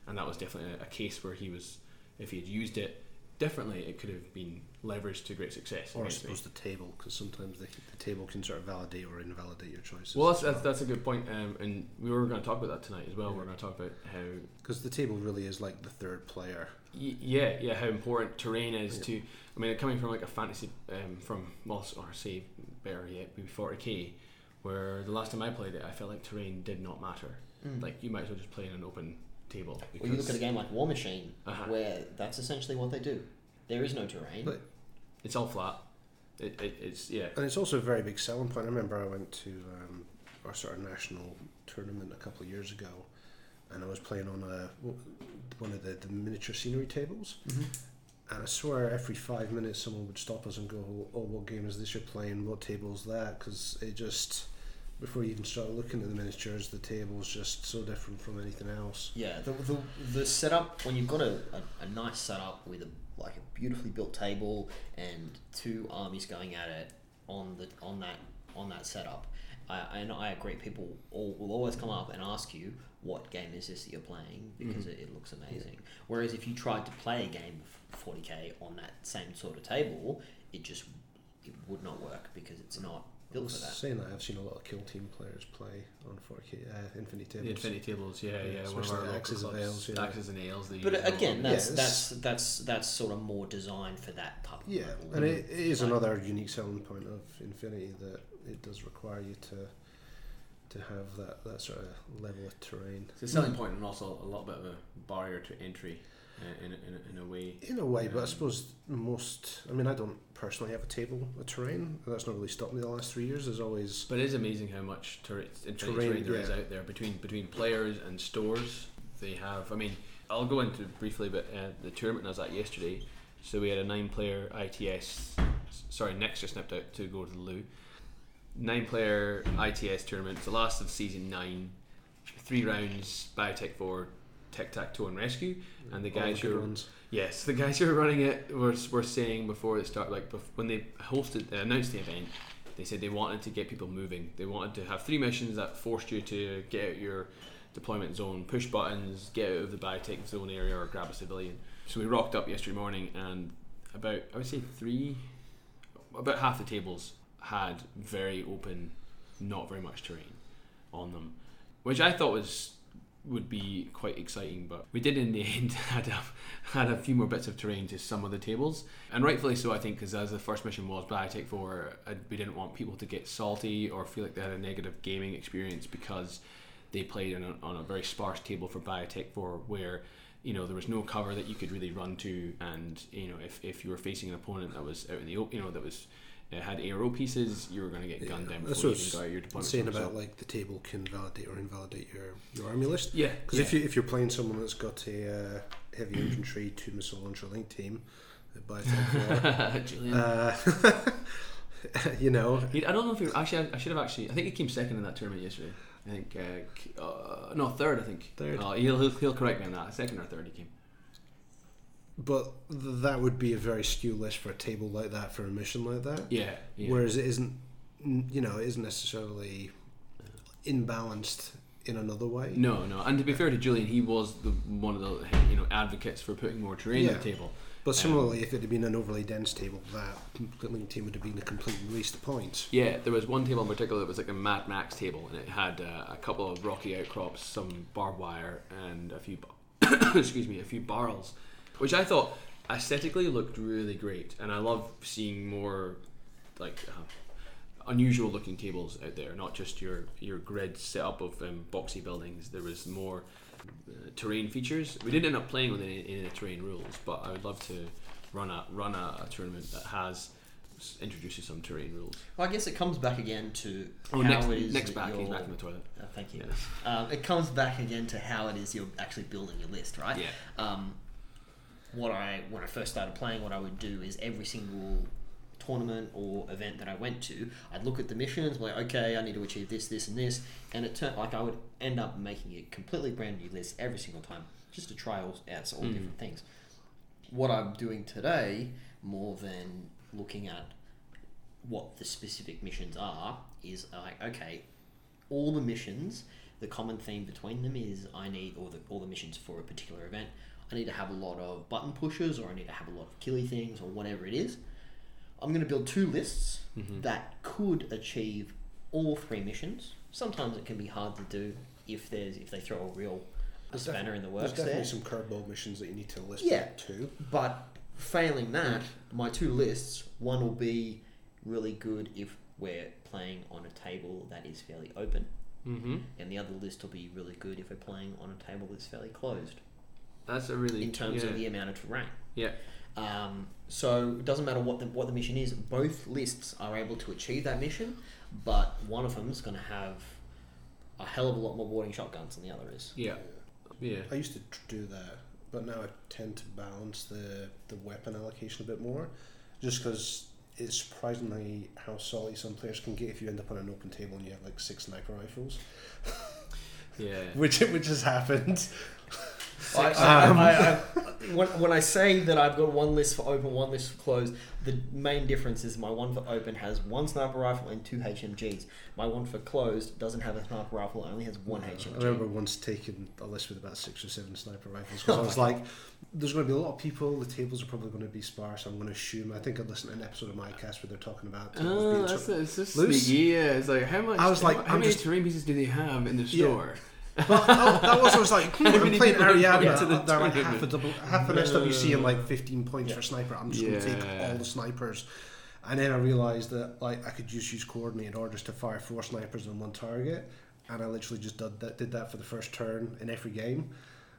[SPEAKER 1] And that was definitely a, a case where he was, if he had used it differently, it could have been leveraged to great success.
[SPEAKER 2] Or I suppose the table, because sometimes the, the table can sort of validate or invalidate your choices.
[SPEAKER 1] Well, that's, that's, that's a good point. Um, and we were going to talk about that tonight as well.
[SPEAKER 2] Yeah.
[SPEAKER 1] We're going to talk about how
[SPEAKER 2] because the table really is like the third player.
[SPEAKER 1] Y- yeah, yeah, how important terrain is
[SPEAKER 2] Yeah.
[SPEAKER 1] to. I mean, coming from like a fantasy, um, from well, s- or say better yet, maybe forty k, where the last time I played it, I felt like terrain did not matter.
[SPEAKER 3] Mm.
[SPEAKER 1] Like you might as well just play in an open table.
[SPEAKER 3] Well, you look at a game like War Machine,
[SPEAKER 1] Uh-huh.
[SPEAKER 3] where that's essentially what they do. There is no terrain.
[SPEAKER 2] But-
[SPEAKER 1] it's all flat. It, it, it's yeah.
[SPEAKER 2] And it's also a very big selling point. I remember I went to um, our sort of national tournament a couple of years ago, and I was playing on a one of the, the miniature scenery tables. And I swear, every five minutes, someone would stop us and go, "Oh, what game is this you're playing? What table is that?" Because it just before you even start looking at the miniatures, the table's just so different from anything else.
[SPEAKER 3] Yeah, the, the, the setup when you've got a, a, a nice setup with a like a beautifully built table and two armies going at it on the on that on that setup, I, I, know- I agree. People all, will always come up and ask you, "What game is this that you're playing?" Mm-hmm. Because it, it looks amazing. Whereas if you tried to play a game of 40k on that same sort of table, it just it would not work because it's not built for that.
[SPEAKER 2] Saying that, I've seen a lot of Kill Team players play on 4K uh, Infinity Tables.
[SPEAKER 1] The Infinity tables, yeah,
[SPEAKER 2] Yeah,
[SPEAKER 1] yeah. one of
[SPEAKER 2] especially
[SPEAKER 1] our local
[SPEAKER 2] Axes and. Ales, yeah.
[SPEAKER 1] Axes and ales. they
[SPEAKER 3] But again, that's
[SPEAKER 2] Yes.
[SPEAKER 3] that's that's that's that's sort of more designed for that type of
[SPEAKER 2] Yeah,
[SPEAKER 3] level.
[SPEAKER 2] and it, it is
[SPEAKER 3] Like-
[SPEAKER 2] another unique selling point of Infinity that it does require you to to have that, that sort of level of terrain.
[SPEAKER 1] it's a selling point and also a little bit of a barrier to entry in, a, in, in a way.
[SPEAKER 2] In a way, but I
[SPEAKER 1] Um,
[SPEAKER 2] suppose most. I mean, I don't personally have a table of terrain. That's not really stopped me the last three years. There's always
[SPEAKER 1] But it is amazing how much ter-
[SPEAKER 2] Terrain,
[SPEAKER 1] terrain, there is
[SPEAKER 2] yeah.
[SPEAKER 1] out there between between players and stores. They have. I mean, I'll go into briefly, but uh, the tournament I was at yesterday. So we had a nine-player ITS. s- Sorry, next just nipped out to go to the loo. Nine-player ITS tournament. It's the last of season nine. Three rounds. Biotech Four, Tic Tac Toe and Rescue. And the guys
[SPEAKER 2] good
[SPEAKER 1] who
[SPEAKER 2] ones.
[SPEAKER 1] Yes, the guys who were running it were, were saying before it started, like bef- when they hosted, uh, announced the event, they said they wanted to get people moving. They wanted to have three missions that forced you to get out your deployment zone, push buttons, get out of the biotech zone area, or grab a civilian. So we rocked up yesterday morning, and about I would say three, about half the tables had very open, not very much terrain on them, which I thought was would be quite exciting. But we did in the end had a, had a few more bits of terrain to some of the tables, and rightfully so, I think, because as the first mission was Biotech Four, uh, we didn't want people to get salty or feel like they had a negative gaming experience because they played on a, on a very sparse table for Biotech Four, where you know there was no cover that you could really run to, and you know if, if you were facing an opponent that was out in the you know that was uh, had ARO pieces, you were going to get gunned
[SPEAKER 2] Yeah,
[SPEAKER 1] down before you even got your deployment.
[SPEAKER 2] saying. About like the table can validate or invalidate your, your army list.
[SPEAKER 1] yeah,
[SPEAKER 2] Because if you if you're playing someone that's got a uh, heavy infantry two missile launcher link team, by uh, you know,
[SPEAKER 1] I don't know if he actually. I should have actually. I think he came second in that tournament yesterday. I think. Uh, uh, no, third. I think.
[SPEAKER 2] Third.
[SPEAKER 1] Uh, he'll, he'll he'll correct me on that. Second or third, he came.
[SPEAKER 2] But th- that would be a very skew list for a table like that for a mission like that.
[SPEAKER 1] Yeah. yeah.
[SPEAKER 2] Whereas it isn't, you know, it isn't necessarily imbalanced in another way.
[SPEAKER 1] no, no. And to be fair to Julian, he was the one of the you know advocates for putting more terrain on the table.
[SPEAKER 2] But similarly, if it had been an overly dense table, that link team would have been a complete waste of points.
[SPEAKER 1] Yeah, there was one table in particular that was like a Mad Max table, and it had uh, a couple of rocky outcrops, some barbed wire, and a few, excuse me, a few barrels, which I thought aesthetically looked really great, and I love seeing more like uh, unusual looking tables out there, not just your your grid setup of um, boxy buildings. There was more uh, terrain features. We didn't end up playing with any, any of the terrain rules, but I would love to run a run a, a tournament that has introduces some terrain rules.
[SPEAKER 3] Well, I guess it comes back again to
[SPEAKER 1] Oh,
[SPEAKER 3] how
[SPEAKER 1] next,
[SPEAKER 3] it is
[SPEAKER 1] next back, he's
[SPEAKER 3] you're-
[SPEAKER 1] back in the toilet.
[SPEAKER 3] Uh, thank you.
[SPEAKER 1] Yeah.
[SPEAKER 3] Um, it comes back again to how it is you're actually building your list, right?
[SPEAKER 1] Yeah.
[SPEAKER 3] Um, what I when I first started playing, what I would do is every single tournament or event that I went to, I'd look at the missions, like okay, I need to achieve this, this, and this, and it turned like I would end up making a completely brand new list every single time, just to try all out all
[SPEAKER 1] Mm.
[SPEAKER 3] different things. What I'm doing today, more than looking at what the specific missions are, is like okay, all the missions, the common theme between them is I need all the all the missions for a particular event. I need to have a lot of button pushes, or I need to have a lot of killy things, or whatever it is. I'm going to build two lists
[SPEAKER 1] Mhm.
[SPEAKER 3] that could achieve all three missions. Sometimes it can be hard to do if there's if they throw a real a
[SPEAKER 2] There's
[SPEAKER 3] spanner in the works.
[SPEAKER 2] There's definitely
[SPEAKER 3] there.
[SPEAKER 2] some curveball missions that you need to list
[SPEAKER 3] Yeah.
[SPEAKER 2] out too.
[SPEAKER 3] But failing that, my two lists, one will be really good if we're playing on a table that is fairly open,
[SPEAKER 1] Mm-hmm.
[SPEAKER 3] and the other list will be really good if we're playing on a table that's fairly closed
[SPEAKER 1] That's a really
[SPEAKER 3] in terms
[SPEAKER 1] yeah.
[SPEAKER 3] of the amount of terrain.
[SPEAKER 1] yeah.
[SPEAKER 3] Um, so it doesn't matter what the what the mission is. Both lists are able to achieve that mission, but one of them is going to have a hell of a lot more boarding shotguns than the other is.
[SPEAKER 1] yeah yeah
[SPEAKER 2] I used to do that, but now I tend to balance the, the weapon allocation a bit more, just because it's surprisingly how salty some players can get if you end up on an open table and you have like six sniper rifles,
[SPEAKER 1] yeah.
[SPEAKER 2] which which has happened.
[SPEAKER 3] I,
[SPEAKER 2] Um,
[SPEAKER 3] I, I, when, when I say that I've got one list for open, one list for closed, the main difference is my one for open has one sniper rifle and two HMGs. My one for closed doesn't have a sniper rifle, only has one HMG.
[SPEAKER 2] I remember once taking a list with about six or seven sniper rifles because I was like, "There's going to be a lot of people. The tables are probably going to be sparse. I'm going to assume." I think I listened to an episode of my cast where they're talking about.
[SPEAKER 1] Oh,
[SPEAKER 2] being
[SPEAKER 1] that's
[SPEAKER 2] sort of-
[SPEAKER 1] it's just
[SPEAKER 2] loose.
[SPEAKER 1] sneaky. Yeah, it's like how much?
[SPEAKER 2] I was like,
[SPEAKER 1] how, how many
[SPEAKER 2] just-
[SPEAKER 1] terrain pieces do they have in the
[SPEAKER 2] Yeah.
[SPEAKER 1] Store?
[SPEAKER 2] But that, that was I was like, hmm, I'm playing
[SPEAKER 1] people are going
[SPEAKER 2] Ariadna.
[SPEAKER 1] to the
[SPEAKER 2] They're like half a double, half an SWC and like 15 points for sniper. I'm just going to take all the snipers. And then I realised that like I could just use coordinated orders to fire four snipers on one target, and I literally just did that. Did that for the first turn in every game,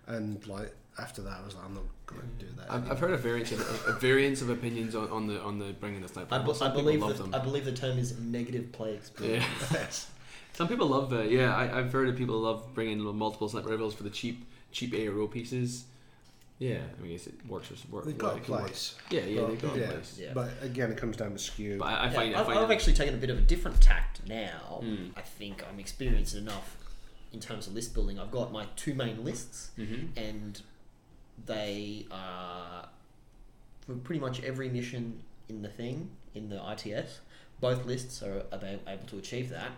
[SPEAKER 2] and like after that, I was like, I'm not going to do that.
[SPEAKER 1] I've, I've heard a variance of a variance of opinions on, on the on the bringing the sniper.
[SPEAKER 3] I,
[SPEAKER 1] rifle.
[SPEAKER 3] be-
[SPEAKER 1] Some
[SPEAKER 3] I
[SPEAKER 1] people
[SPEAKER 3] believe
[SPEAKER 1] love
[SPEAKER 3] that,
[SPEAKER 1] them.
[SPEAKER 3] I believe the term is negative play experience.
[SPEAKER 1] Yeah.
[SPEAKER 2] Yes.
[SPEAKER 1] Some people love it. Yeah, I, I've heard of people love bringing multiple sniper rifles for the cheap cheap ARO pieces. Yeah, I mean, it works. As, work,
[SPEAKER 2] They've
[SPEAKER 1] well,
[SPEAKER 2] got a
[SPEAKER 1] it can work.
[SPEAKER 2] place.
[SPEAKER 1] Yeah, yeah,
[SPEAKER 2] But,
[SPEAKER 1] they've got
[SPEAKER 2] yeah,
[SPEAKER 1] a place.
[SPEAKER 3] Yeah.
[SPEAKER 2] But again, it comes down to skew.
[SPEAKER 1] But I, I
[SPEAKER 3] Yeah,
[SPEAKER 1] find, I
[SPEAKER 3] I've, I've actually taken a bit of a different tact now.
[SPEAKER 1] Mm.
[SPEAKER 3] I think I'm experienced enough in terms of list building. I've got my two main lists,
[SPEAKER 1] Mhm.
[SPEAKER 3] and they are for pretty much every mission in the thing in the ITS. Both lists are able to achieve that.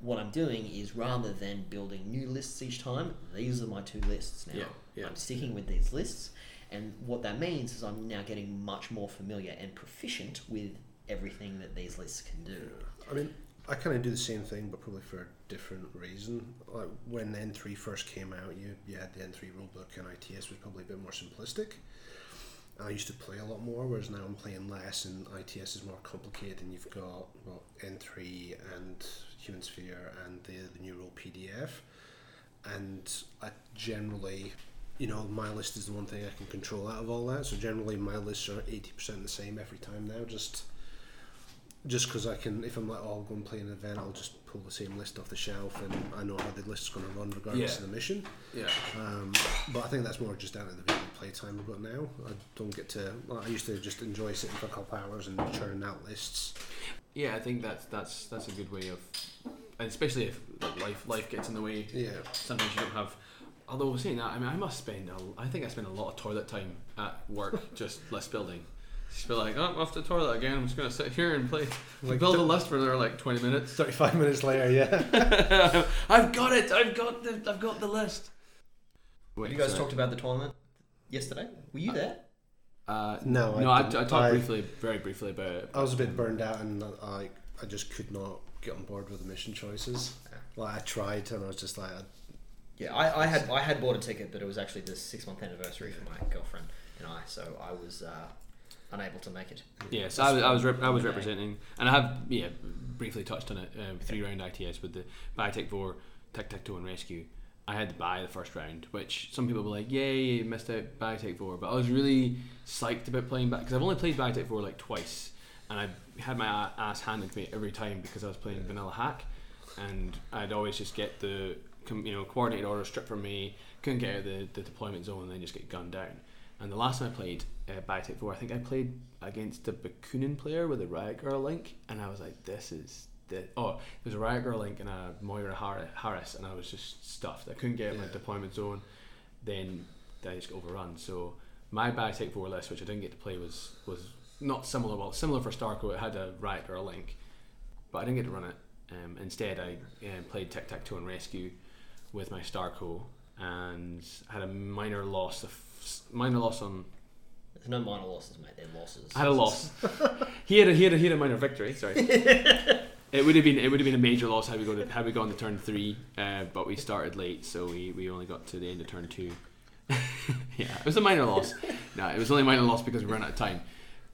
[SPEAKER 3] What I'm doing is rather than building new lists each time, these are my two lists now.
[SPEAKER 1] Yeah, yeah.
[SPEAKER 3] I'm sticking with these lists, and what that means is I'm now getting much more familiar and proficient with everything that these lists can do.
[SPEAKER 2] I mean, I kind of do the same thing, but probably for a different reason. Like when N3 first came out, you, you had the N3 rulebook, and ITS was probably a bit more simplistic. I used to play a lot more, whereas now I'm playing less, and ITS is more complicated. And you've got well N3 and Human Sphere and the the PDF, and I generally. You know, my list is the one thing I can control out of all that. So generally, my lists are eighty percent the same every time now. Just just because I can, if I'm like, oh, I'll go and play an event, I'll just pull the same list off the shelf, and I know how the list's going to run regardless
[SPEAKER 1] Yeah.
[SPEAKER 2] of the mission.
[SPEAKER 1] Yeah.
[SPEAKER 2] Um, but I think that's more just down to the video play time I've got now. I don't get to. Well, I used to just enjoy sitting for a couple hours and churning out lists.
[SPEAKER 1] Yeah, I think that's that's that's a good way of, and especially if like, life life gets in the way.
[SPEAKER 2] Yeah,
[SPEAKER 1] Sometimes you don't have. Although saying that, I mean, I must spend. A, I think I spend a lot of toilet time at work just list building. Just feel like, oh, I'm off to the toilet again. I'm just gonna sit here and play.
[SPEAKER 2] Like
[SPEAKER 1] build a
[SPEAKER 2] th-
[SPEAKER 1] list for another like 20 minutes.
[SPEAKER 2] thirty-five minutes later, yeah.
[SPEAKER 1] I've got it. I've got the. I've got the list. Wait,
[SPEAKER 3] you guys
[SPEAKER 1] sorry.
[SPEAKER 3] talked about the tournament yesterday. Were you there?
[SPEAKER 1] Uh,
[SPEAKER 2] No, I
[SPEAKER 1] no, I, I,
[SPEAKER 2] didn't.
[SPEAKER 1] talked
[SPEAKER 2] I-
[SPEAKER 1] briefly, very briefly about it.
[SPEAKER 2] I was a bit burned out, and I, I just could not get on board with the mission choices. Like I tried, and I was just like, I,
[SPEAKER 3] Yeah, I, I had I had bought a ticket, but it was actually the six month anniversary for my girlfriend and I, so I was uh, unable to make it.
[SPEAKER 1] Yeah, so I was, I was, rep- I was representing, and I have yeah briefly touched on it. Um, three round ITS with the Biotech Four, Tic Tac Toe, and Rescue. I had to buy the first round, which some people were like, "Yay, missed out Biotech Four," but I was really psyched about playing back because I've only played Biotech Four like twice, and I had my ass handed to me every time because I was playing Vanilla Hack, and I'd always just get the you know coordinated order stripped from me, couldn't get out of the, the deployment zone, and then just get gunned down. And the last time I played uh, Biotech 4, I think I played against a Bakunin player with a Riot Grrl link, and I was like, this is. The, oh, there was a Riot Grrl link and a Moira Har- Harris, and I was just stuffed. I couldn't get of my deployment zone. Then I just got overrun. So my Biotech 4 list, which I didn't get to play, was was not similar. Well, similar for Starco, it had a Riot Grrl link, but I didn't get to run it. Um, instead, I um, played Tic Tac Toe and Rescue with my Starco and had a minor loss. Of, minor loss on.
[SPEAKER 3] There's no minor losses, mate. They're losses.
[SPEAKER 1] I had a loss. he had a, he had a, he had a minor victory. Sorry. it would have been it would have been a major loss had we go to had we gone to turn three, uh, but we started late, so we, we only got to the end of turn two. yeah, it was a minor loss. No, it was only a minor loss because we ran out of time.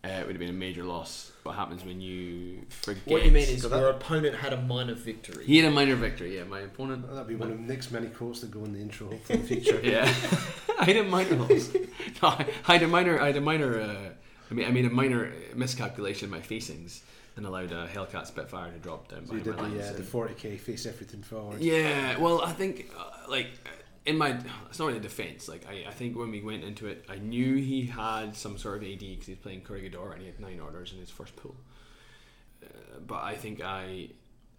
[SPEAKER 1] Uh, it would have been a major loss. What happens when you forget?
[SPEAKER 3] What you mean is
[SPEAKER 2] So that-
[SPEAKER 3] your opponent had a minor victory.
[SPEAKER 1] he had a minor victory. Yeah, my opponent.
[SPEAKER 2] that'd be one of Nick's many quotes that go in the intro for the future.
[SPEAKER 1] Yeah, I had a minor loss. No, I I had a minor. I had a minor. Uh, I mean, I made a minor miscalculation in my facings and allowed a Hellcat Spitfire to drop down
[SPEAKER 2] So you
[SPEAKER 1] behind
[SPEAKER 2] did
[SPEAKER 1] my
[SPEAKER 2] the,
[SPEAKER 1] lines.
[SPEAKER 2] uh, the 40k face everything forward.
[SPEAKER 1] Yeah, well, I think uh, like in my it's not really a defense. Like I, I think when we went into it, I knew he had some sort of AD because he's playing Corregidor and he had nine orders in his first pool. Uh, but I think I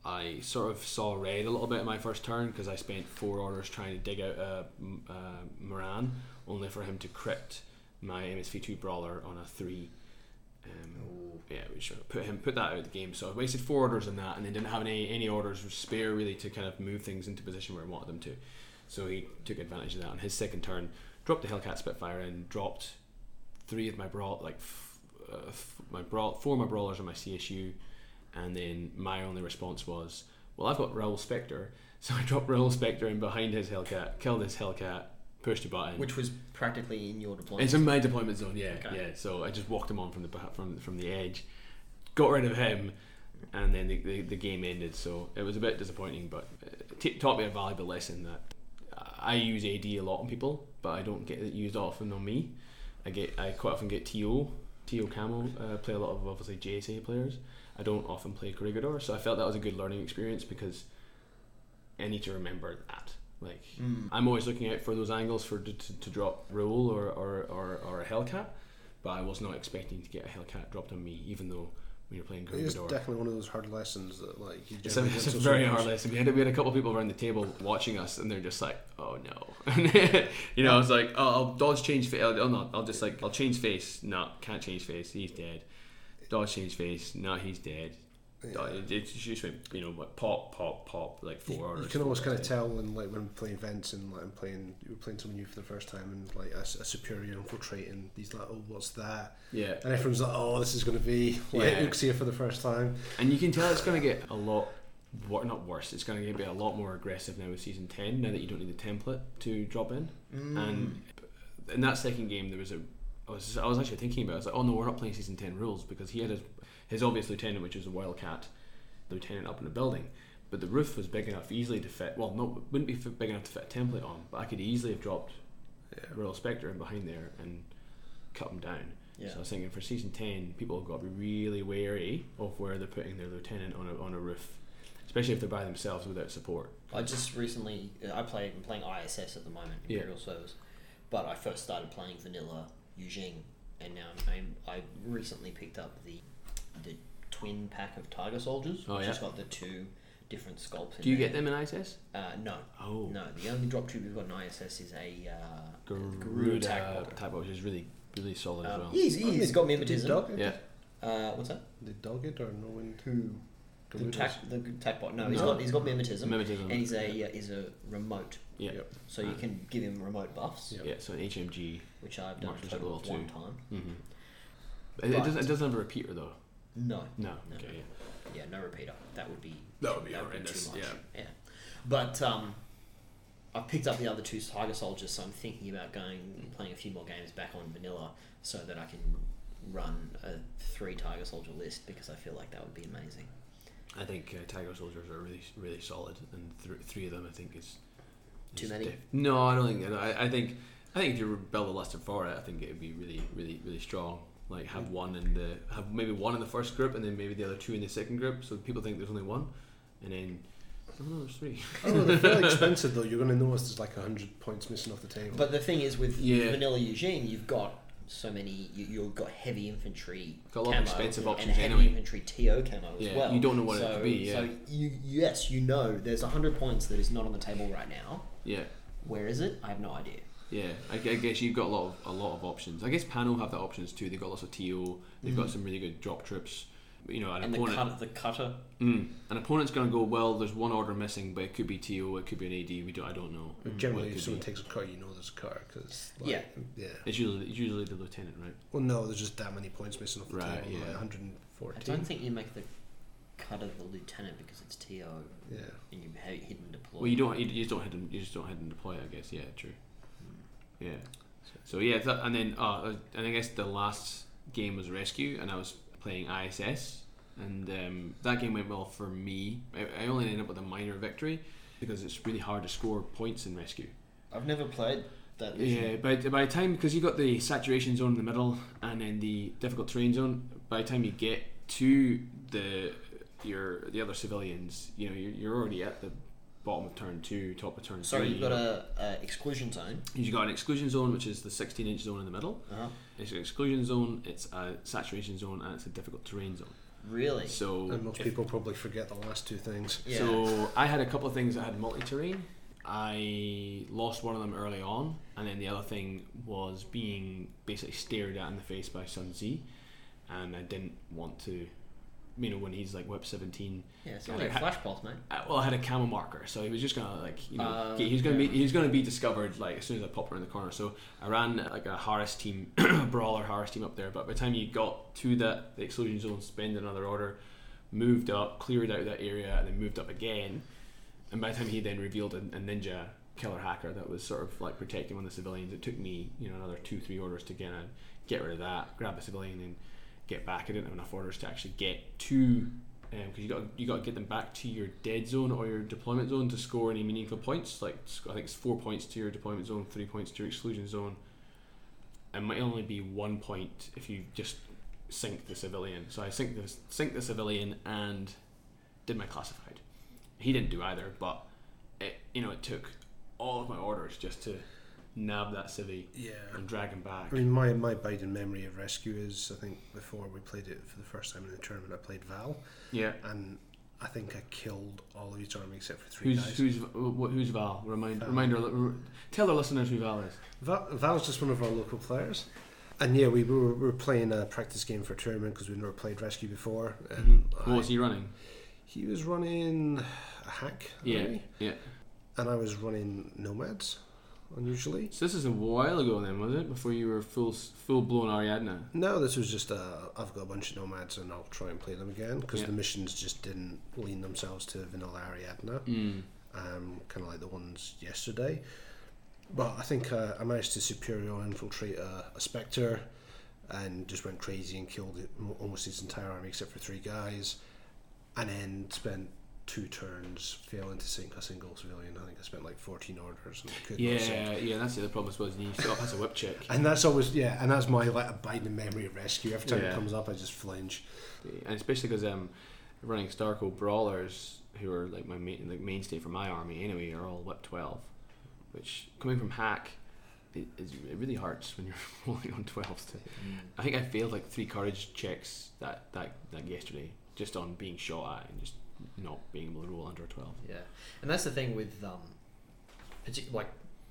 [SPEAKER 1] I sort of saw red a little bit in my first turn because I spent four orders trying to dig out a, M- uh, Moran, only for him to crit my MSV2 brawler on a three. Um, yeah, which put him put that out of the game. So I wasted four orders on that, and then didn't have any any orders spare really to kind of move things into position where I wanted them to. So he took advantage of that on his second turn, dropped the Hellcat Spitfire and dropped three of my brawl like f- uh, f- my brawl four of my brawlers on my CSU, and then my only response was, well, I've got Raoul Spector, so I dropped Raoul Spector in behind his Hellcat, killed his Hellcat, pushed a button.
[SPEAKER 3] Which was practically in your deployment.
[SPEAKER 1] It's in my deployment zone, yeah,
[SPEAKER 3] Okay.
[SPEAKER 1] yeah. So I just walked him on from the from from the edge, got rid of him, and then the, the, the game ended. So it was a bit disappointing, but it t- taught me a valuable lesson that I use AD a lot on people, but I don't get it used often on me. I get I quite often get TO TO Camo uh, play a lot of obviously JSA players. I don't often play Corregidor, so I felt that was a good learning experience because I need to remember that. Like
[SPEAKER 3] Mm.
[SPEAKER 1] I'm always looking out for those angles for to, to, to drop roll or, or, or, or a Hellcat, but I was not expecting to get a Hellcat dropped on me, even though when you're playing
[SPEAKER 2] It is
[SPEAKER 1] Corregidor.
[SPEAKER 2] definitely one of those hard lessons that like you
[SPEAKER 1] It's a, it's a very hard lesson. We had, we had a couple of people around the table watching us, and they're just like, "Oh no," you know. I was like, "Oh, I'll dodge change face. Oh no, I'll just like I'll change face. No, can't change face. He's dead. Dodge change face. No, he's dead. It- it's just went, you know what pop pop pop like four
[SPEAKER 2] You, you can almost kind of tell when like when playing vents and like I'm playing you were playing someone new for the first time and like a, a superior infiltrating he's like oh what's that
[SPEAKER 1] Yeah,
[SPEAKER 2] and everyone's like oh this is going to be like
[SPEAKER 1] Yeah.
[SPEAKER 2] Uxia for the first time
[SPEAKER 1] and you can tell it's going to get a lot. Not worse. It's going to be a lot more aggressive now with season ten. Now that you don't need the template to drop in.
[SPEAKER 3] Mm.
[SPEAKER 1] And in that second game, there was a. I was, I was actually thinking about. It. I was like, oh no, we're not playing season ten rules because he had his, his obvious lieutenant, which was a wildcat lieutenant up in the building, but the roof was big enough easily to fit. Well, no, it wouldn't be big enough to fit a template on, but I could easily have dropped
[SPEAKER 2] yeah
[SPEAKER 1] Raoul Spector in behind there and cut him down.
[SPEAKER 3] Yeah.
[SPEAKER 1] So I was thinking for season ten, people have got to be really wary of where they're putting their lieutenant on a on a roof, especially if they're by themselves without support.
[SPEAKER 3] I just recently I play I'm playing ISS at the moment
[SPEAKER 1] Yeah.
[SPEAKER 3] Imperial Service, but I first started playing vanilla Yu Jing, and now I'm, I recently picked up the the twin pack of Tiger Soldiers,
[SPEAKER 1] Oh,
[SPEAKER 3] which
[SPEAKER 1] yeah.
[SPEAKER 3] has got the two different sculpts. in
[SPEAKER 1] Do you
[SPEAKER 3] there.
[SPEAKER 1] get them in ISS?
[SPEAKER 3] Uh, no,
[SPEAKER 1] Oh,
[SPEAKER 3] no. The only drop tube we've got in ISS is a uh,
[SPEAKER 1] Garuda,
[SPEAKER 3] Garuda attack bot.
[SPEAKER 1] type, which is really really solid as
[SPEAKER 3] Um,
[SPEAKER 1] well.
[SPEAKER 3] he's,
[SPEAKER 2] Oh,
[SPEAKER 3] he's
[SPEAKER 2] they-
[SPEAKER 3] got
[SPEAKER 2] did
[SPEAKER 3] mimetism.
[SPEAKER 1] Yeah.
[SPEAKER 3] Uh, what's that?
[SPEAKER 2] The dog it or no one
[SPEAKER 3] Who? The
[SPEAKER 2] Garudas?
[SPEAKER 3] tack, the tack bot. No, he's
[SPEAKER 1] No.
[SPEAKER 3] got he's got mimetism,
[SPEAKER 1] Mimetism.
[SPEAKER 3] and he's a uh, is a remote,
[SPEAKER 1] yeah.
[SPEAKER 2] Yep.
[SPEAKER 3] so you can give him remote buffs,
[SPEAKER 2] Yep.
[SPEAKER 1] Yeah, so an HMG.
[SPEAKER 3] which I've done a total
[SPEAKER 1] level
[SPEAKER 3] of
[SPEAKER 1] two.
[SPEAKER 3] one time.
[SPEAKER 1] Mm-hmm. It, it doesn't. It doesn't have a repeater though.
[SPEAKER 3] No,
[SPEAKER 1] No.
[SPEAKER 3] No.
[SPEAKER 1] Okay. Yeah.
[SPEAKER 3] yeah, no repeater. That would be
[SPEAKER 1] That would be
[SPEAKER 3] that
[SPEAKER 1] horrendous,
[SPEAKER 3] too much.
[SPEAKER 1] yeah.
[SPEAKER 3] yeah. But um, I've picked up the other two Tiger Soldiers, so I'm thinking about going playing a few more games back on vanilla, so that I can run a three Tiger Soldier list because I feel like that would be amazing.
[SPEAKER 1] I think uh, Tiger Soldiers are really really solid, and th- three of them I think is,
[SPEAKER 3] Too many?
[SPEAKER 1] def- no, I don't think. I, I think I think if you build a listed for it, I think it would be really really really strong. Like have one in the have maybe one in the first group, and then maybe the other two in the second group, so people think there's only one, and then oh no, there's three.
[SPEAKER 2] oh they're fairly expensive though you're going to notice there's like 100 points missing off the table
[SPEAKER 3] But the thing is, with
[SPEAKER 1] Yeah.
[SPEAKER 3] vanilla Yu Jing, you've got so many. You, you've got heavy infantry,
[SPEAKER 1] Got a lot of
[SPEAKER 3] camo,
[SPEAKER 1] expensive
[SPEAKER 3] and
[SPEAKER 1] options
[SPEAKER 3] heavy
[SPEAKER 1] anyway.
[SPEAKER 3] infantry TO camo as
[SPEAKER 1] Yeah,
[SPEAKER 3] well.
[SPEAKER 1] you don't know what it could be, yeah.
[SPEAKER 3] So you yes, you know, there's hundred points that is not on the table right now.
[SPEAKER 1] Yeah.
[SPEAKER 3] Where is it? I have no idea.
[SPEAKER 1] Yeah, I, gu- I guess you've got a lot of a lot of options. I guess Pano have the options too. They've got lots of TO. They've got some really good drop trips. You know, an
[SPEAKER 3] Mm. and the
[SPEAKER 1] opponent.
[SPEAKER 3] cut, the cutter.
[SPEAKER 1] Mm, an opponent's going to go well. There's one order missing, but it could be TO. It could be an AD. We don't. I don't know.
[SPEAKER 2] But generally if someone
[SPEAKER 1] be.
[SPEAKER 2] takes a car you know there's a car because like,
[SPEAKER 3] Yeah.
[SPEAKER 2] yeah
[SPEAKER 1] It's usually it's usually the lieutenant, right?
[SPEAKER 2] well no there's just that many points missing off the
[SPEAKER 1] Right,
[SPEAKER 2] table
[SPEAKER 1] yeah.
[SPEAKER 2] like
[SPEAKER 3] I don't think you make the cutter the lieutenant because it's TO
[SPEAKER 2] yeah
[SPEAKER 3] and you ha- hidden deploy.
[SPEAKER 1] Well, you don't. You, you just don't hit them. You just don't hit and deploy. I guess. Yeah. True. Yeah. So yeah, that, and then uh, and I guess the last game was Rescue, and I was playing ISS, and um, that game went well for me. I, I only ended up with a minor victory because it's really hard to score points in Rescue.
[SPEAKER 3] I've never played that.
[SPEAKER 1] Yeah, by, by the time because you got the saturation zone in the middle and then the difficult terrain zone. By the time you get to the your the other civilians, you know you're, you're already at the bottom of turn two, top of turn
[SPEAKER 3] Sorry,
[SPEAKER 1] three.
[SPEAKER 3] you've got a, a exclusion zone.
[SPEAKER 1] You've got an exclusion zone, which is the 16 inch zone in the middle.
[SPEAKER 3] Uh-huh.
[SPEAKER 1] It's an exclusion zone, it's a saturation zone, and it's a difficult terrain zone.
[SPEAKER 5] Really?
[SPEAKER 1] So
[SPEAKER 2] And most
[SPEAKER 1] if-
[SPEAKER 2] people probably forget the last two things.
[SPEAKER 5] Yeah.
[SPEAKER 1] So I had a couple of things that had multi-terrain. I lost one of them early on, and then the other thing was being basically stared at in the face by Sun Tzu, and I didn't want to. You know, when he's like whip seventeen.
[SPEAKER 5] yeah, it's
[SPEAKER 1] like,
[SPEAKER 5] flash pulse, mate.
[SPEAKER 1] Uh, well, I had a camo marker, so he was just gonna like you know
[SPEAKER 5] Uh,
[SPEAKER 1] get- he was gonna
[SPEAKER 5] yeah.
[SPEAKER 1] be he was gonna be discovered like as soon as I pop around the corner. So I ran like a Harris team, brawler Harris team up there. But by the time you got to that the exclusion zone, spend another order, moved up, cleared out that area, and then moved up again. And by the time he then revealed a, a ninja killer hacker that was sort of like protecting one of the civilians, it took me you know another two three orders to get in, get rid of that, grab the civilian, and get back. I didn't have enough orders to actually get to um, because you got you got to get them back to your dead zone or your deployment zone to score any meaningful points. Like I think it's four points to your deployment zone, three points to your exclusion zone. It might only be one point if you just sink the civilian. So I sink the sink the civilian and did my classified. He didn't do either, but it you know it took all of my orders just to nab that civvy
[SPEAKER 2] Yeah.
[SPEAKER 1] and drag him back.
[SPEAKER 2] I mean, my, my Biden memory of Rescue is I think before we played it for the first time in the tournament, I played Val,
[SPEAKER 1] Yeah.
[SPEAKER 2] and I think I killed all of his army except for three
[SPEAKER 1] Who's
[SPEAKER 2] guys.
[SPEAKER 1] who's who's Val? Remind reminder. Tell the listeners who Val is.
[SPEAKER 2] Val, Val's just one of our local players. And yeah, we were, we were playing a practice game for a tournament because we've never played Rescue before. And mm-hmm.
[SPEAKER 1] What was he running?
[SPEAKER 2] he was running a hack,
[SPEAKER 1] Yeah,
[SPEAKER 2] army,
[SPEAKER 1] yeah.
[SPEAKER 2] and I was running Nomads, unusually.
[SPEAKER 1] So this is a while ago then, was it? Before you were full full blown Ariadna.
[SPEAKER 2] No, this was just uh, I've got a bunch of Nomads and I'll try and play them again because
[SPEAKER 1] Yeah.
[SPEAKER 2] the missions just didn't lean themselves to vanilla Ariadna.
[SPEAKER 1] Mm.
[SPEAKER 2] um, kind of like the ones yesterday. But I think uh, I managed to superior infiltrate a, a Spectre and just went crazy and killed it, almost his entire army except for three guys. And then spent two turns failing to sink a single civilian. I think I spent like 14 orders and I.
[SPEAKER 1] Yeah, yeah. That's the other problem was you still has a whip check.
[SPEAKER 2] And that's always, yeah, and that's my like abiding memory of rescue. Every time
[SPEAKER 1] Yeah.
[SPEAKER 2] it comes up, I just flinch.
[SPEAKER 1] and especially because um, running Starco brawlers, who are like my main, like mainstay for my army anyway, are all whip twelve, which coming from hack, it, is- it really hurts when you're rolling on twelves. To I think I failed like three courage checks that that that yesterday just on being shot at and just not being able to roll under a twelve.
[SPEAKER 3] Yeah, and that's the thing with um, like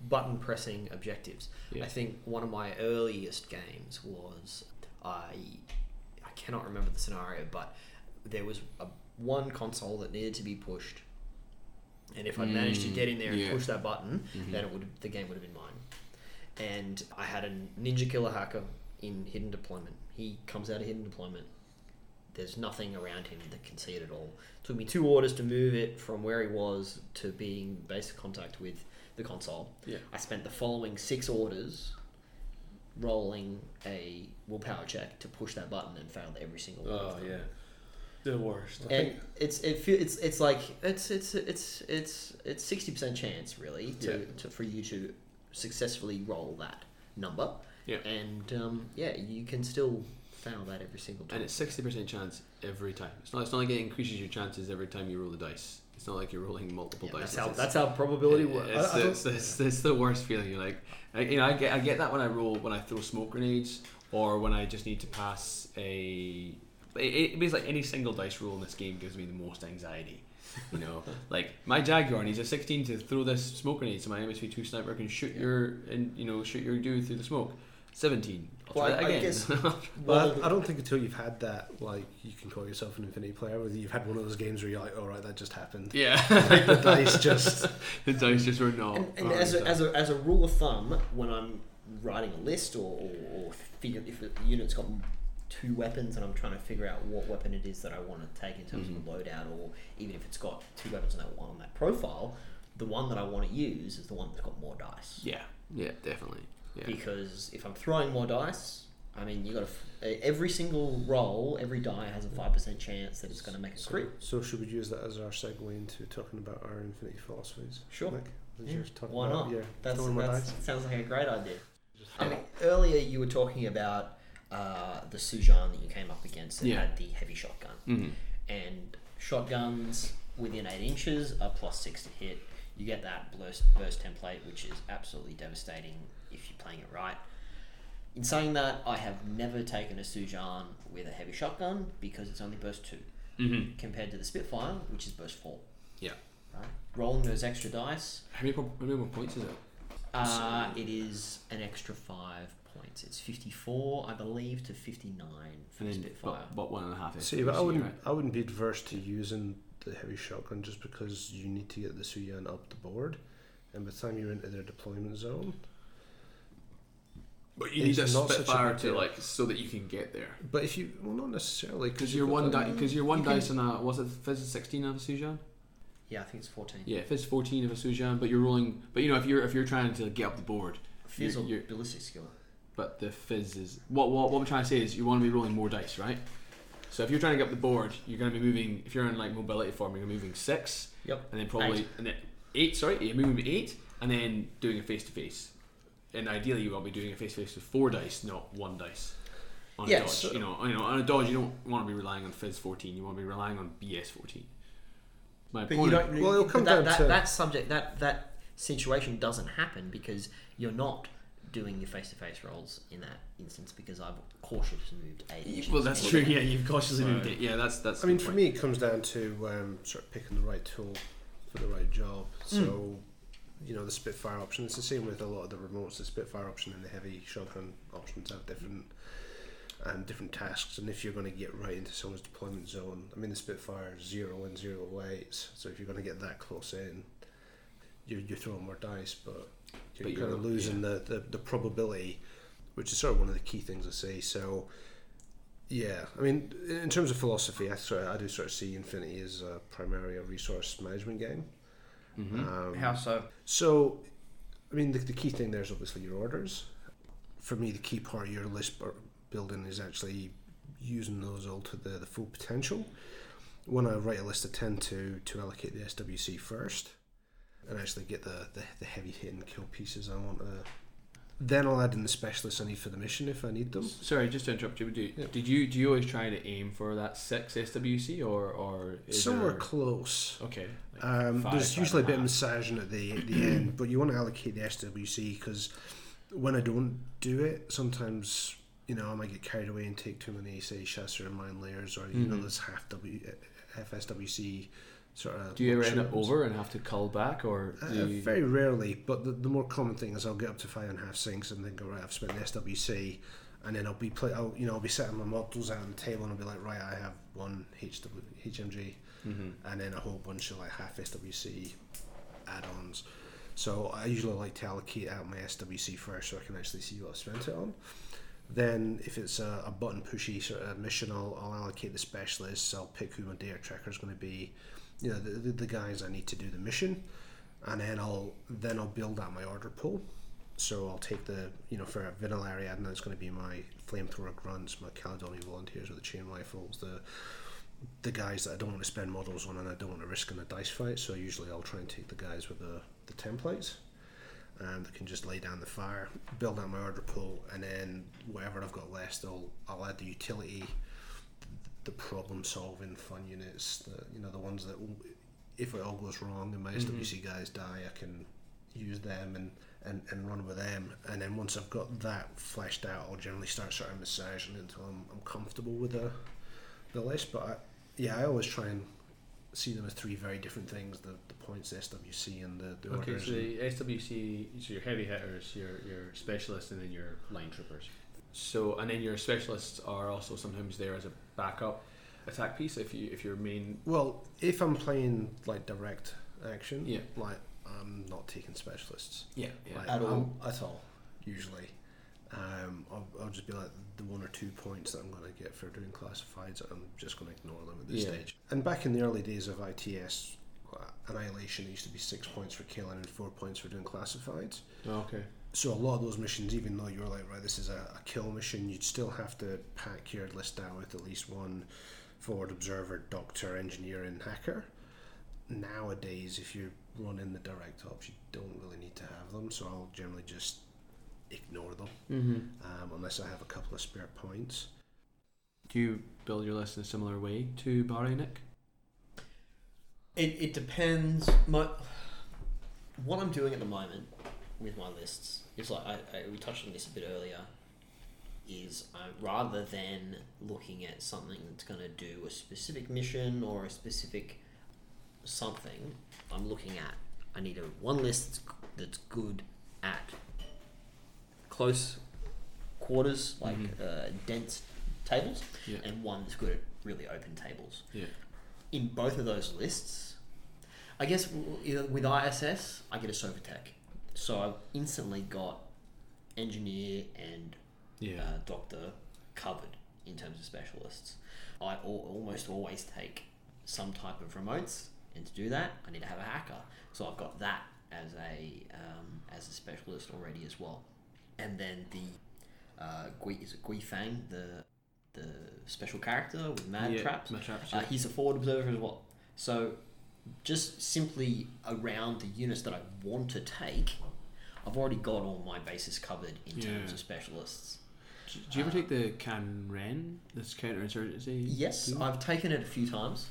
[SPEAKER 3] button pressing objectives.
[SPEAKER 1] Yeah.
[SPEAKER 3] I think one of my earliest games was I I cannot remember the scenario, but there was a one console that needed to be pushed, and if I managed to
[SPEAKER 1] Mm,
[SPEAKER 3] get in there and
[SPEAKER 1] yeah.
[SPEAKER 3] push that button,
[SPEAKER 1] Mhm.
[SPEAKER 3] then it would the game would have been mine. And I had a ninja killer hacker in hidden deployment. He comes out of hidden deployment. There's nothing around him that can see it at all. It took me two orders to move it from where he was to being basic contact with the console.
[SPEAKER 1] Yeah.
[SPEAKER 3] I spent the following six orders rolling a willpower check to push that button and failed every single one.
[SPEAKER 1] Oh
[SPEAKER 3] of them.
[SPEAKER 1] yeah, the worst.
[SPEAKER 2] I
[SPEAKER 3] And
[SPEAKER 2] think-
[SPEAKER 3] it's it feel, it's it's like it's it's it's it's it's sixty percent chance really to,
[SPEAKER 1] Yeah.
[SPEAKER 3] to for you to successfully roll that number.
[SPEAKER 1] Yeah.
[SPEAKER 3] And um, yeah, you can still fail that every single time.
[SPEAKER 1] And it's sixty percent chance every time. It's not. It's not like it increases your chances every time you roll the dice. It's not like you're rolling multiple
[SPEAKER 3] Yeah,
[SPEAKER 1] dice.
[SPEAKER 3] that's how that's how probability
[SPEAKER 1] it-
[SPEAKER 3] works.
[SPEAKER 1] It's, it's, it's, it's the worst feeling. You're like, I, you know, I get I get that when I roll when I throw smoke grenades or when I just need to pass a. It, it means like any single dice roll in this game gives me the most anxiety. You know, like my Jaguar needs a 16 to throw this smoke grenade, so my MSV2 sniper can shoot your and you know shoot your dude through the smoke. 17. I'll
[SPEAKER 3] Well,
[SPEAKER 1] try that
[SPEAKER 3] I guess-
[SPEAKER 2] Well,
[SPEAKER 3] Well,
[SPEAKER 2] I, I don't think until you've had that, like, you can call yourself an Infinity player, whether you've had one of those games where you're like, all right, that just happened.
[SPEAKER 1] yeah,
[SPEAKER 2] Like, the dice just.
[SPEAKER 1] the dice just were not.
[SPEAKER 3] and, and as, a, as, a, as a rule of thumb, when I'm writing a list or, or, or figure if a unit's got two weapons and I'm trying to figure out what weapon it is that I want to take in terms
[SPEAKER 1] Mhm.
[SPEAKER 3] of the loadout, or even if it's got two weapons on that one on that profile, the one that I want to use is the one that's got more dice.
[SPEAKER 1] yeah, yeah, definitely. Yeah.
[SPEAKER 3] Because if I'm throwing more dice, I mean, you got to every single roll, every die has a five percent chance that it's going to make a
[SPEAKER 2] So,
[SPEAKER 3] crit.
[SPEAKER 2] so should we use that as our segue into talking about our Infinity philosophies?
[SPEAKER 3] Sure.
[SPEAKER 2] Did
[SPEAKER 3] Yeah, why
[SPEAKER 2] about-
[SPEAKER 3] not?
[SPEAKER 2] Yeah,
[SPEAKER 3] That's, that's sounds like a great idea. I mean, earlier you were talking about uh, the Su-Jian that you came up against that
[SPEAKER 1] Yeah.
[SPEAKER 3] had the heavy shotgun,
[SPEAKER 1] Mhm.
[SPEAKER 3] and shotguns within eight inches are plus six to hit. You get that burst burst template, which is absolutely devastating if you're playing it right. In saying that, I have never taken a Su-Jian with a heavy shotgun because it's only burst two
[SPEAKER 1] Mm-hmm.
[SPEAKER 3] compared to the Spitfire, which is burst four.
[SPEAKER 1] Yeah.
[SPEAKER 3] Right. Rolling those extra dice,
[SPEAKER 1] How many, how many more points is it?
[SPEAKER 3] uh, it is an extra five points. It's fifty-four, I believe, to fifty-nine for
[SPEAKER 1] And
[SPEAKER 3] the Spitfire.
[SPEAKER 1] but, but one and a half.
[SPEAKER 2] See, but I wouldn't.
[SPEAKER 1] right?
[SPEAKER 2] I wouldn't be adverse to using the heavy shotgun just because you need to get the Su-Jian up the board, and by the time you're into their deployment zone,
[SPEAKER 1] But you need a
[SPEAKER 2] It's not
[SPEAKER 1] Spitfire to like so that you can get there.
[SPEAKER 2] but if you well, not necessarily
[SPEAKER 1] Because
[SPEAKER 2] you've
[SPEAKER 1] you're one
[SPEAKER 2] the-
[SPEAKER 1] die. Because you're one
[SPEAKER 3] you can-
[SPEAKER 1] dice on a uh, was it Fizz sixteen of a Su-Jian?
[SPEAKER 3] Yeah, I think it's fourteen.
[SPEAKER 1] Yeah, Fizz fourteen of a Su-Jian, but you're rolling. But you know if you're if you're trying to get up the board,
[SPEAKER 3] Fizz
[SPEAKER 1] You're- you're-
[SPEAKER 3] ballistic skill.
[SPEAKER 1] but the Fizz is what what what I'm trying to say is you want to be rolling more dice, right? So if you're trying to get up the board, you're going to be moving. If you're in like mobility form, you're moving six,
[SPEAKER 3] Yep.
[SPEAKER 1] and then probably
[SPEAKER 3] Eight.
[SPEAKER 1] and then eight. Sorry, you're moving eight, and then doing a face to face. And ideally, you want to be doing a face to face with four dice, not one dice. On a dodge,
[SPEAKER 3] so-
[SPEAKER 1] you know, you know, on a dodge, you don't want to be relying on Fizz fourteen. You want to be relying on BS fourteen. My
[SPEAKER 3] But you don't.
[SPEAKER 2] Well, it'll come
[SPEAKER 3] that,
[SPEAKER 2] down
[SPEAKER 3] that,
[SPEAKER 2] to-
[SPEAKER 3] that subject. That that situation doesn't happen because you're not doing your face-to-face rolls in that instance because I've cautiously moved eight.
[SPEAKER 1] Well, that's true. Yeah, you've cautiously
[SPEAKER 4] So-
[SPEAKER 1] moved it. Yeah, that's that's.
[SPEAKER 2] I mean,
[SPEAKER 1] the
[SPEAKER 2] for me, it comes down to um, sort of picking the right tool for the right job. So, you know, the Spitfire option. It's the same with a lot of the remotes. The Spitfire option and the heavy shotgun options have different um, different tasks. And if you're going to get right into someone's deployment zone, I mean, the Spitfire is zero and zero weights. So if you're going to get that close in, you're, you're throwing more dice, but you're,
[SPEAKER 1] But
[SPEAKER 2] kind of
[SPEAKER 1] you're-
[SPEAKER 2] losing the, the, the probability, which is sort of one of the key things I say. So. Yeah, I mean, in terms of philosophy, I sort of, I do sort of see Infinity as uh, primarily a resource management game.
[SPEAKER 1] Mhm.
[SPEAKER 2] Um,
[SPEAKER 4] How so?
[SPEAKER 2] So, I mean, the, the key thing there is obviously your orders. For me, the key part of your list building is actually using those all to the, the full potential. When I write a list, I tend to to allocate the SWC first, and actually get the, the, the heavy hitting kill pieces I want to. Then I'll add in the specialists I need for the mission if I need them.
[SPEAKER 1] Sorry, just to interrupt you. Do,
[SPEAKER 2] Yeah.
[SPEAKER 1] Did you do you always try to aim for that six SWC or or is
[SPEAKER 2] Somewhere
[SPEAKER 1] there-
[SPEAKER 2] close.
[SPEAKER 1] Okay. like
[SPEAKER 2] Um,
[SPEAKER 1] five,
[SPEAKER 2] there's
[SPEAKER 1] five
[SPEAKER 2] usually a bit of massaging at the at the end, but you want to allocate the SWC because when I don't do it, sometimes you know I might get carried away and take too many say chassis and mine layers, or you know
[SPEAKER 1] Mhm.
[SPEAKER 2] this half W FSWC sort of.
[SPEAKER 1] Do you ever end up over and have to cull back or
[SPEAKER 2] Uh,
[SPEAKER 1] you,
[SPEAKER 2] very rarely, but the, the more common thing is I'll get up to five and a half sinks and then go right. I've spent the SWC, and then I'll be play. I'll you know I'll be setting my models out on the table and I'll be like, right, I have one HW, HMG,
[SPEAKER 1] Mhm.
[SPEAKER 2] and then a whole bunch of like half SWC add-ons. So I usually like to allocate out my SWC first so I can actually see what I've spent it on. Then if it's a, a button pushy sort of mission, I'll, I'll allocate the specialists. I'll pick who my data tracker is going to be, you know, the, the, guys I need to do the mission, and then I'll then I'll build out my order pool. So I'll take the you know for a vanilla Ariadna, it's going to be my flamethrower grunts, my Caledonian volunteers with the chain rifles, the the guys that I don't want to spend models on and I don't want to risk in a dice fight. So usually I'll try and take the guys with the, the templates and that can just lay down the fire, build out my order pool, and then whatever I've got left, I'll I'll add the utility, the problem solving fun units, the you know the ones that if it all goes wrong and my mm-hmm. SWC guys die, I can use them and, and, and run with them. And then once I've got that fleshed out, I'll generally start sort of massaging until I'm, I'm comfortable with the the list. But I, yeah, I always try and see them as three very different things: the, the points, SWC, and the, the
[SPEAKER 1] Okay,
[SPEAKER 2] orders.
[SPEAKER 1] so the SWC, so your heavy hitters, your your specialists, and then your line troopers. So, and then your specialists are also sometimes there as a backup attack piece if you if your main.
[SPEAKER 2] Well, if I'm playing like direct action,
[SPEAKER 1] Yeah.
[SPEAKER 2] like I'm not taking specialists
[SPEAKER 1] Yeah, yeah.
[SPEAKER 2] like,
[SPEAKER 3] At all?
[SPEAKER 2] I'm- at all. Usually, um, I'll, I'll just be like the one or two points that I'm going to get for doing classifieds. I'm just going to ignore them at this
[SPEAKER 1] Yeah.
[SPEAKER 2] stage. And back in the early days of ITS, uh, Annihilation used to be six points for killing and four points for doing classifieds.
[SPEAKER 1] Oh, okay.
[SPEAKER 2] So a lot of those missions, even though you're like, right, this is a, a kill mission, you'd still have to pack your list out with at least one forward observer, doctor, engineer, and hacker. Nowadays, if you're running the direct ops, you don't really need to have them. So I'll generally just ignore them
[SPEAKER 1] Mm-hmm.
[SPEAKER 2] um, unless I have a couple of spare points.
[SPEAKER 1] Do you build your list in a similar way to Barry Nick?
[SPEAKER 3] It, it depends. My what I'm doing at the moment with my lists is like I, I we touched on this a bit earlier. is uh, rather than looking at something that's going to do a specific mission or a specific something, I'm looking at I need a one list that's, that's good at close quarters, like uh, dense tables,
[SPEAKER 1] Yeah.
[SPEAKER 3] and one that's good at really open tables.
[SPEAKER 1] Yeah.
[SPEAKER 3] In both of those lists, I guess with ISS, I get a Sophotect. So I've instantly got engineer and
[SPEAKER 1] Yeah.
[SPEAKER 3] uh, doctor covered in terms of specialists. I al- almost always take some type of remotes, and to do that, I need to have a hacker. So I've got that as a um, as a specialist already as well. And then the uh, Gui is it Gui Fang, the the special character with mad
[SPEAKER 1] yeah.
[SPEAKER 3] traps.
[SPEAKER 1] Mad traps.
[SPEAKER 3] Uh, he's a forward observer as well. So, just simply around the units that I want to take, I've already got all my bases covered in terms of specialists.
[SPEAKER 1] Do, do you ever take the Kanren? This counterinsurgency.
[SPEAKER 3] Yes? I've taken it a few times.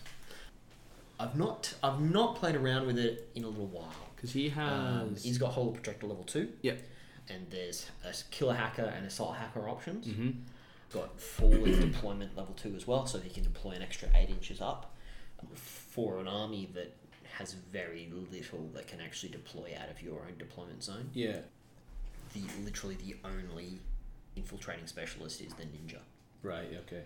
[SPEAKER 3] I've not I've not played around with it in a little while.
[SPEAKER 1] Because he has.
[SPEAKER 3] Um, he's got Holo Protector level two.
[SPEAKER 1] Yep.
[SPEAKER 3] And there's a killer hacker and assault hacker options.
[SPEAKER 1] hmm
[SPEAKER 3] got forward deployment level two as well, so he can deploy an extra eight inches up for an army that has very little that can actually deploy out of your own deployment zone.
[SPEAKER 1] Yeah.
[SPEAKER 3] The literally the only infiltrating specialist is the ninja.
[SPEAKER 1] Right. Okay.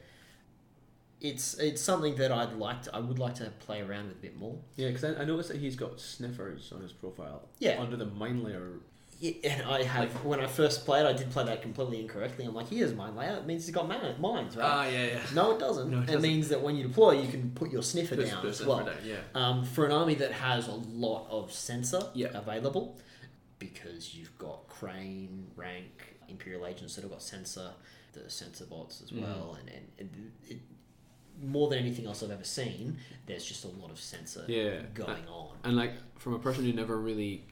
[SPEAKER 3] It's it's something that I'd like to I would like to play around with a bit more.
[SPEAKER 1] Yeah, because I, I noticed that he's got sniffers on his profile.
[SPEAKER 3] Yeah.
[SPEAKER 1] Under the mine layer.
[SPEAKER 3] Yeah, and I have when I first played, I did play that completely incorrectly. I'm like, here's mine layout. It means he's got mines, right?
[SPEAKER 1] Ah, yeah, yeah.
[SPEAKER 3] no, it doesn't.
[SPEAKER 1] No, it
[SPEAKER 3] it,
[SPEAKER 1] doesn't.
[SPEAKER 3] means that when you deploy, you can put your sniffer
[SPEAKER 1] Put-
[SPEAKER 3] down as well.
[SPEAKER 1] down, yeah.
[SPEAKER 3] Um, for an army that has a lot of sensor
[SPEAKER 1] Yeah.
[SPEAKER 3] available, because you've got Crane, Rank, Imperial agents that have got sensor, the sensor bots as
[SPEAKER 1] Mm.
[SPEAKER 3] well, and, and, and it, more than anything else I've ever seen, there's just a lot of sensor
[SPEAKER 1] Yeah.
[SPEAKER 3] going on.
[SPEAKER 1] And like from a person who never really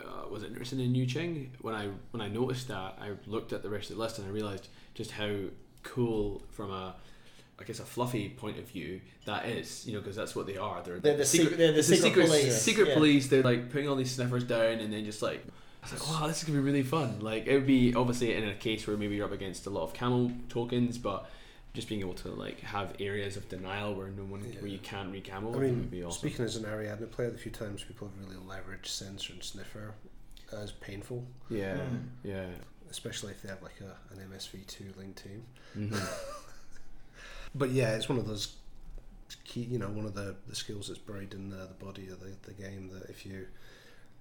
[SPEAKER 1] uh, was interested in Yu Jing, when I when I noticed that, I looked at the rest of the list and I realized just how cool from a I guess a fluffy point of view that is. You know, because that's what they are. They're,
[SPEAKER 3] They're the secret- they're the
[SPEAKER 1] it's
[SPEAKER 3] secret police,
[SPEAKER 1] Secret
[SPEAKER 3] yeah.
[SPEAKER 1] police. They're like putting all these sniffers down and then just like. I was like, wow, this is gonna be really fun. Like, it would be obviously in a case where maybe you're up against a lot of camo tokens, but just being able to like have areas of denial where no one where you can't recamo
[SPEAKER 2] I
[SPEAKER 1] would
[SPEAKER 2] mean,
[SPEAKER 1] be awesome.
[SPEAKER 2] speaking as an Ariadna player, the few times people have really leveraged sensor and sniffer as painful,
[SPEAKER 1] Yeah,
[SPEAKER 3] Mm.
[SPEAKER 1] yeah.
[SPEAKER 2] especially if they have like a, an MSV2 link team.
[SPEAKER 1] Mhm.
[SPEAKER 2] But yeah, it's one of those key, you know, one of the, the skills that's buried in the, the body of the, the game that if you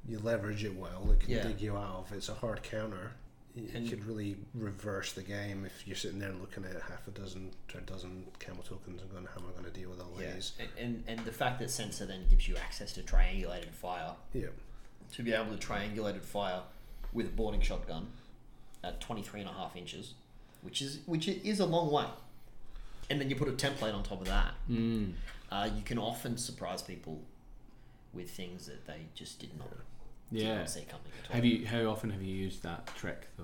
[SPEAKER 2] you leverage it well, it can
[SPEAKER 3] Yeah.
[SPEAKER 2] dig you out of. It's a hard counter. You
[SPEAKER 3] And-
[SPEAKER 2] could really reverse the game if you're sitting there looking at half a dozen to a dozen camo tokens and going, how am I going to deal with all
[SPEAKER 3] Yeah.
[SPEAKER 2] these?
[SPEAKER 3] And, and and the fact that sensor then gives you access to triangulated fire
[SPEAKER 2] Yeah.
[SPEAKER 3] to be able to triangulated fire with a boarding shotgun at 23 and a half inches, which is which is a long way. And then you put a template on top of that.
[SPEAKER 1] Mm.
[SPEAKER 3] Uh, you can often surprise people with things that they just did not, did
[SPEAKER 1] Yeah.
[SPEAKER 3] not coming at all.
[SPEAKER 1] Have you? How often have you used that trick though?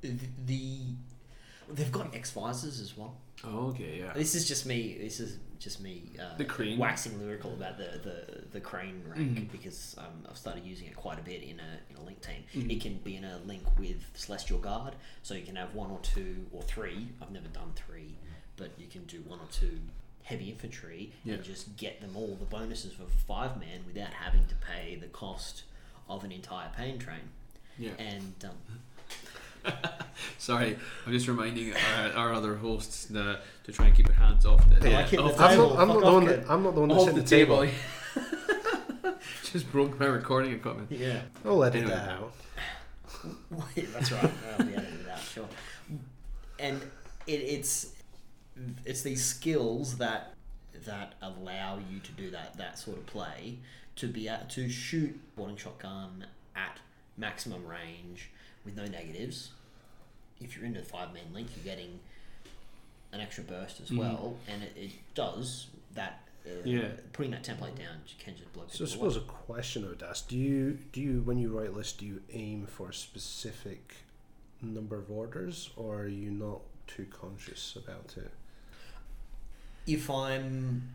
[SPEAKER 3] the, the they've got X visors as well.
[SPEAKER 1] Oh, okay, yeah.
[SPEAKER 3] This is just me. This is just me. Uh,
[SPEAKER 1] The crane.
[SPEAKER 3] waxing lyrical about the the, the crane rank
[SPEAKER 1] Mhm.
[SPEAKER 3] because um, I've started using it quite a bit in a in a link team.
[SPEAKER 1] Mhm.
[SPEAKER 3] It can be in a link with Celestial Guard, so you can have one or two or three. I've never done three, but you can do one or two heavy infantry
[SPEAKER 1] Yeah.
[SPEAKER 3] and just get them all the bonuses for five man without having to pay the cost of an entire pain train.
[SPEAKER 1] Yeah.
[SPEAKER 3] And um,
[SPEAKER 1] Sorry, I'm just reminding our, our other hosts uh, to try and keep their hands off the,
[SPEAKER 3] Yeah, like
[SPEAKER 1] off
[SPEAKER 3] the
[SPEAKER 2] I'm
[SPEAKER 3] table.
[SPEAKER 2] not, I'm, not the one that, I'm not the one
[SPEAKER 1] off
[SPEAKER 2] that's at
[SPEAKER 1] the
[SPEAKER 2] the table.
[SPEAKER 1] table. just broke my recording equipment.
[SPEAKER 3] yeah.
[SPEAKER 2] I'll edit
[SPEAKER 1] Anyway.
[SPEAKER 2] that out.
[SPEAKER 3] Yeah, that's right. I'll be editing it out, sure. And it, it's it's these skills that that allow you to do that that sort of play to be able to shoot boarding shotgun at maximum range with no negatives. If you're into the five man link, you're getting an extra burst as
[SPEAKER 1] Mhm.
[SPEAKER 3] well, and it, it does that. Uh,
[SPEAKER 1] Yeah.
[SPEAKER 3] putting that template down you can just blow
[SPEAKER 2] So I
[SPEAKER 3] people
[SPEAKER 2] suppose
[SPEAKER 3] away.
[SPEAKER 2] a question I would ask: Do you do you when you write lists, do you aim for a specific number of orders, or are you not too conscious about it?
[SPEAKER 3] If I'm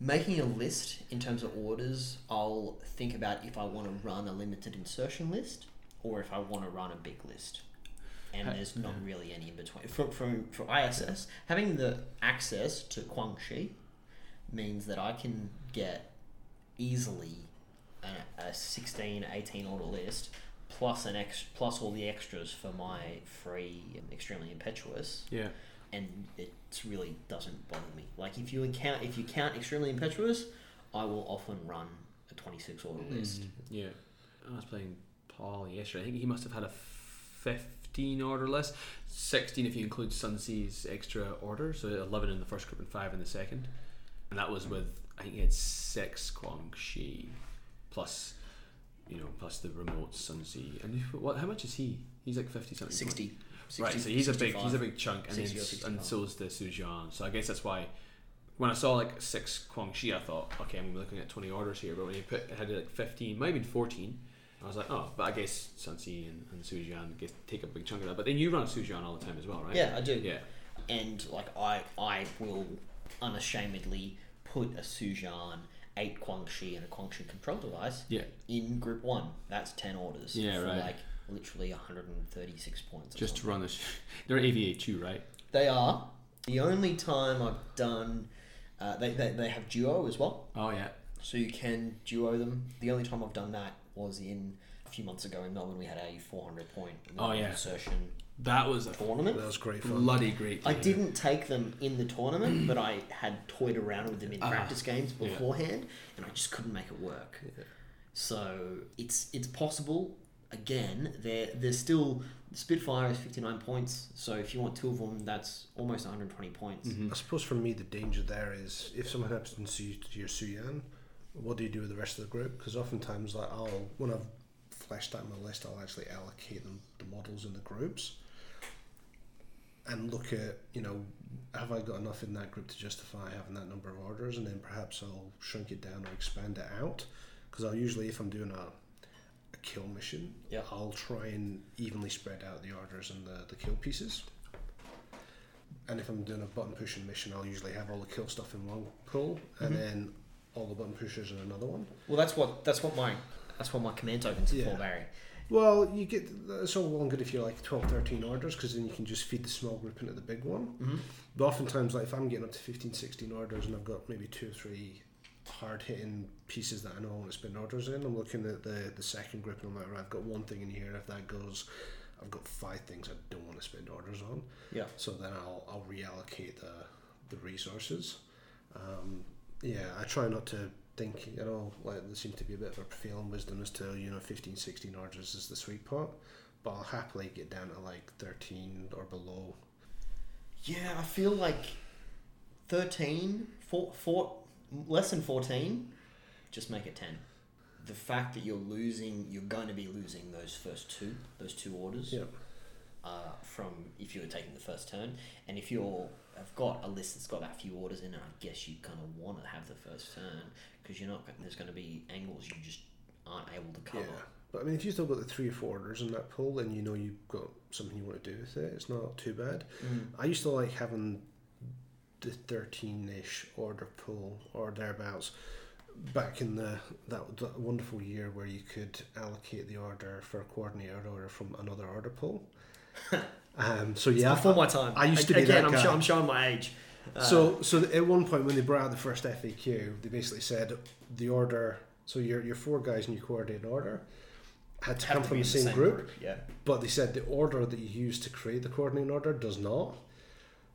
[SPEAKER 3] making a list in terms of orders, I'll think about if I want to run a limited insertion list or if I want to run a big list. and
[SPEAKER 1] Ha-
[SPEAKER 3] there's not
[SPEAKER 1] yeah.
[SPEAKER 3] really any in between. For, for, for ISS, having the access to Guangxi means that I can get easily a, a 16, 18 order list plus an ex, plus all the extras for my free extremely impetuous
[SPEAKER 1] Yeah.
[SPEAKER 3] And it really doesn't bother me. Like if you count if you count extremely impetuous, I will often run a 26 order list.
[SPEAKER 1] Mm, yeah. I was playing Paul yesterday. I think he must have had a 15 order list. 16 if you include Sunsea's extra order. So 11 in the first group and 5 in the second. And that was with, I think he had 6 shi plus, you know, plus the remote Sunsea. And what? how much is he? He's like 50 something.
[SPEAKER 3] 60, 60
[SPEAKER 1] Right, so he's a big he's a big chunk, and
[SPEAKER 3] 60 or
[SPEAKER 1] s-
[SPEAKER 3] 65.
[SPEAKER 1] and so is the Su-Jian. So I guess that's why when I saw like six Kuang Shi, I thought, okay, I'm looking at 20 orders here. But when you put had like 15, maybe even 14, I was like, oh, but I guess Sunsi and, and guess take a big chunk of that. But then you run Su-Jian all the time as well, right?
[SPEAKER 3] Yeah, I do.
[SPEAKER 1] Yeah.
[SPEAKER 3] And like I I will unashamedly put a Su-Jian, eight Kuang Shi, and a Kuang Shi control device
[SPEAKER 1] Yeah.
[SPEAKER 3] in group one. That's 10 orders.
[SPEAKER 1] Yeah, right.
[SPEAKER 3] like literally 136 points. or
[SPEAKER 1] Just to run this. They're AVA too, right?
[SPEAKER 3] They are. The only time I've done. Uh, they, they, they have duo as well.
[SPEAKER 1] Oh yeah.
[SPEAKER 3] So you can duo them. The only time I've done that was in a few months ago in Melbourne. We had a 400 point
[SPEAKER 1] Oh, yeah.
[SPEAKER 3] insertion
[SPEAKER 1] That was a
[SPEAKER 3] tournament.
[SPEAKER 2] That was great fun.
[SPEAKER 1] bloody great.
[SPEAKER 3] I didn't take them in the tournament, but I had toyed around with them in
[SPEAKER 1] Ah,
[SPEAKER 3] practice games
[SPEAKER 1] yeah.
[SPEAKER 3] beforehand, and I just couldn't make it work. So it's it's possible. Again, they're they're still Spitfire is fifty nine points. So if you want two of them, that's almost one hundred twenty points.
[SPEAKER 1] Mhm.
[SPEAKER 2] I suppose for me the danger there is if someone happens to to your Su-Jian, what do you do with the rest of the group? Because oftentimes, like I'll when I've fleshed out my list, I'll actually allocate them the models in the groups and look at you know have I got enough in that group to justify having that number of orders, and then perhaps I'll shrink it down or expand it out. Because I'll usually if I'm doing a a kill mission,
[SPEAKER 3] Yeah.
[SPEAKER 2] I'll try and evenly spread out the orders and the, the kill pieces. And if I'm doing a button pushing mission, I'll usually have all the kill stuff in one pool, and
[SPEAKER 3] Mhm.
[SPEAKER 2] then all the button pushers in another one.
[SPEAKER 3] Well, that's what that's what my that's what my command tokens are
[SPEAKER 2] Yeah.
[SPEAKER 3] for, Barry.
[SPEAKER 2] Well, you get it's all well and good if you're like 12, 13 orders, because then you can just feed the small group into the big one.
[SPEAKER 3] Mm-hmm.
[SPEAKER 2] But oftentimes, like if I'm getting up to 15, 16 orders, and I've got maybe two or three hard hitting pieces that I know I want to spend orders in, I'm looking at the the second group, and I'm like, right, I've got one thing in here, and if that goes, I've got five things I don't want to spend orders on.
[SPEAKER 3] Yeah.
[SPEAKER 2] So then I'll I'll reallocate the the resources. Um, yeah, I try not to think. You know, like there seems to be a bit of a prevailing wisdom as to you know 15, 16 orders is the sweet pot. But I'll happily get down to like thirteen or below.
[SPEAKER 3] Yeah, I feel like 13, four, four, less than 14, just make it 10. The fact that you're losing, you're going to be losing those first two, those two orders
[SPEAKER 2] Yeah.
[SPEAKER 3] uh, from if you were taking the first turn. And if you're, have got a list that's got that few orders in it, I guess you kind of want to have the first turn because you're not, there's going to be angles you just aren't able to cover.
[SPEAKER 2] Yeah. But I mean, if you still got the three or four orders in that pool, then you know you've got something you want to do with it. It's not too bad.
[SPEAKER 3] Mm.
[SPEAKER 2] I used to like having the thirteen-ish order pool or thereabouts back in the that, that wonderful year where you could allocate the order for a coordinator order from another order pool. um, so yeah,
[SPEAKER 3] Before my time.
[SPEAKER 2] I used to be
[SPEAKER 3] Again,
[SPEAKER 2] that
[SPEAKER 3] I'm,
[SPEAKER 2] guy.
[SPEAKER 3] show, I'm showing my age. Uh,
[SPEAKER 2] so, so at one point when they brought out the first FAQ, they basically said the order. So your your four guys in your coordinated order had to come from the
[SPEAKER 3] in
[SPEAKER 2] same, group,
[SPEAKER 3] Yeah.
[SPEAKER 2] but they said the order that you use to create the coordinating order does not.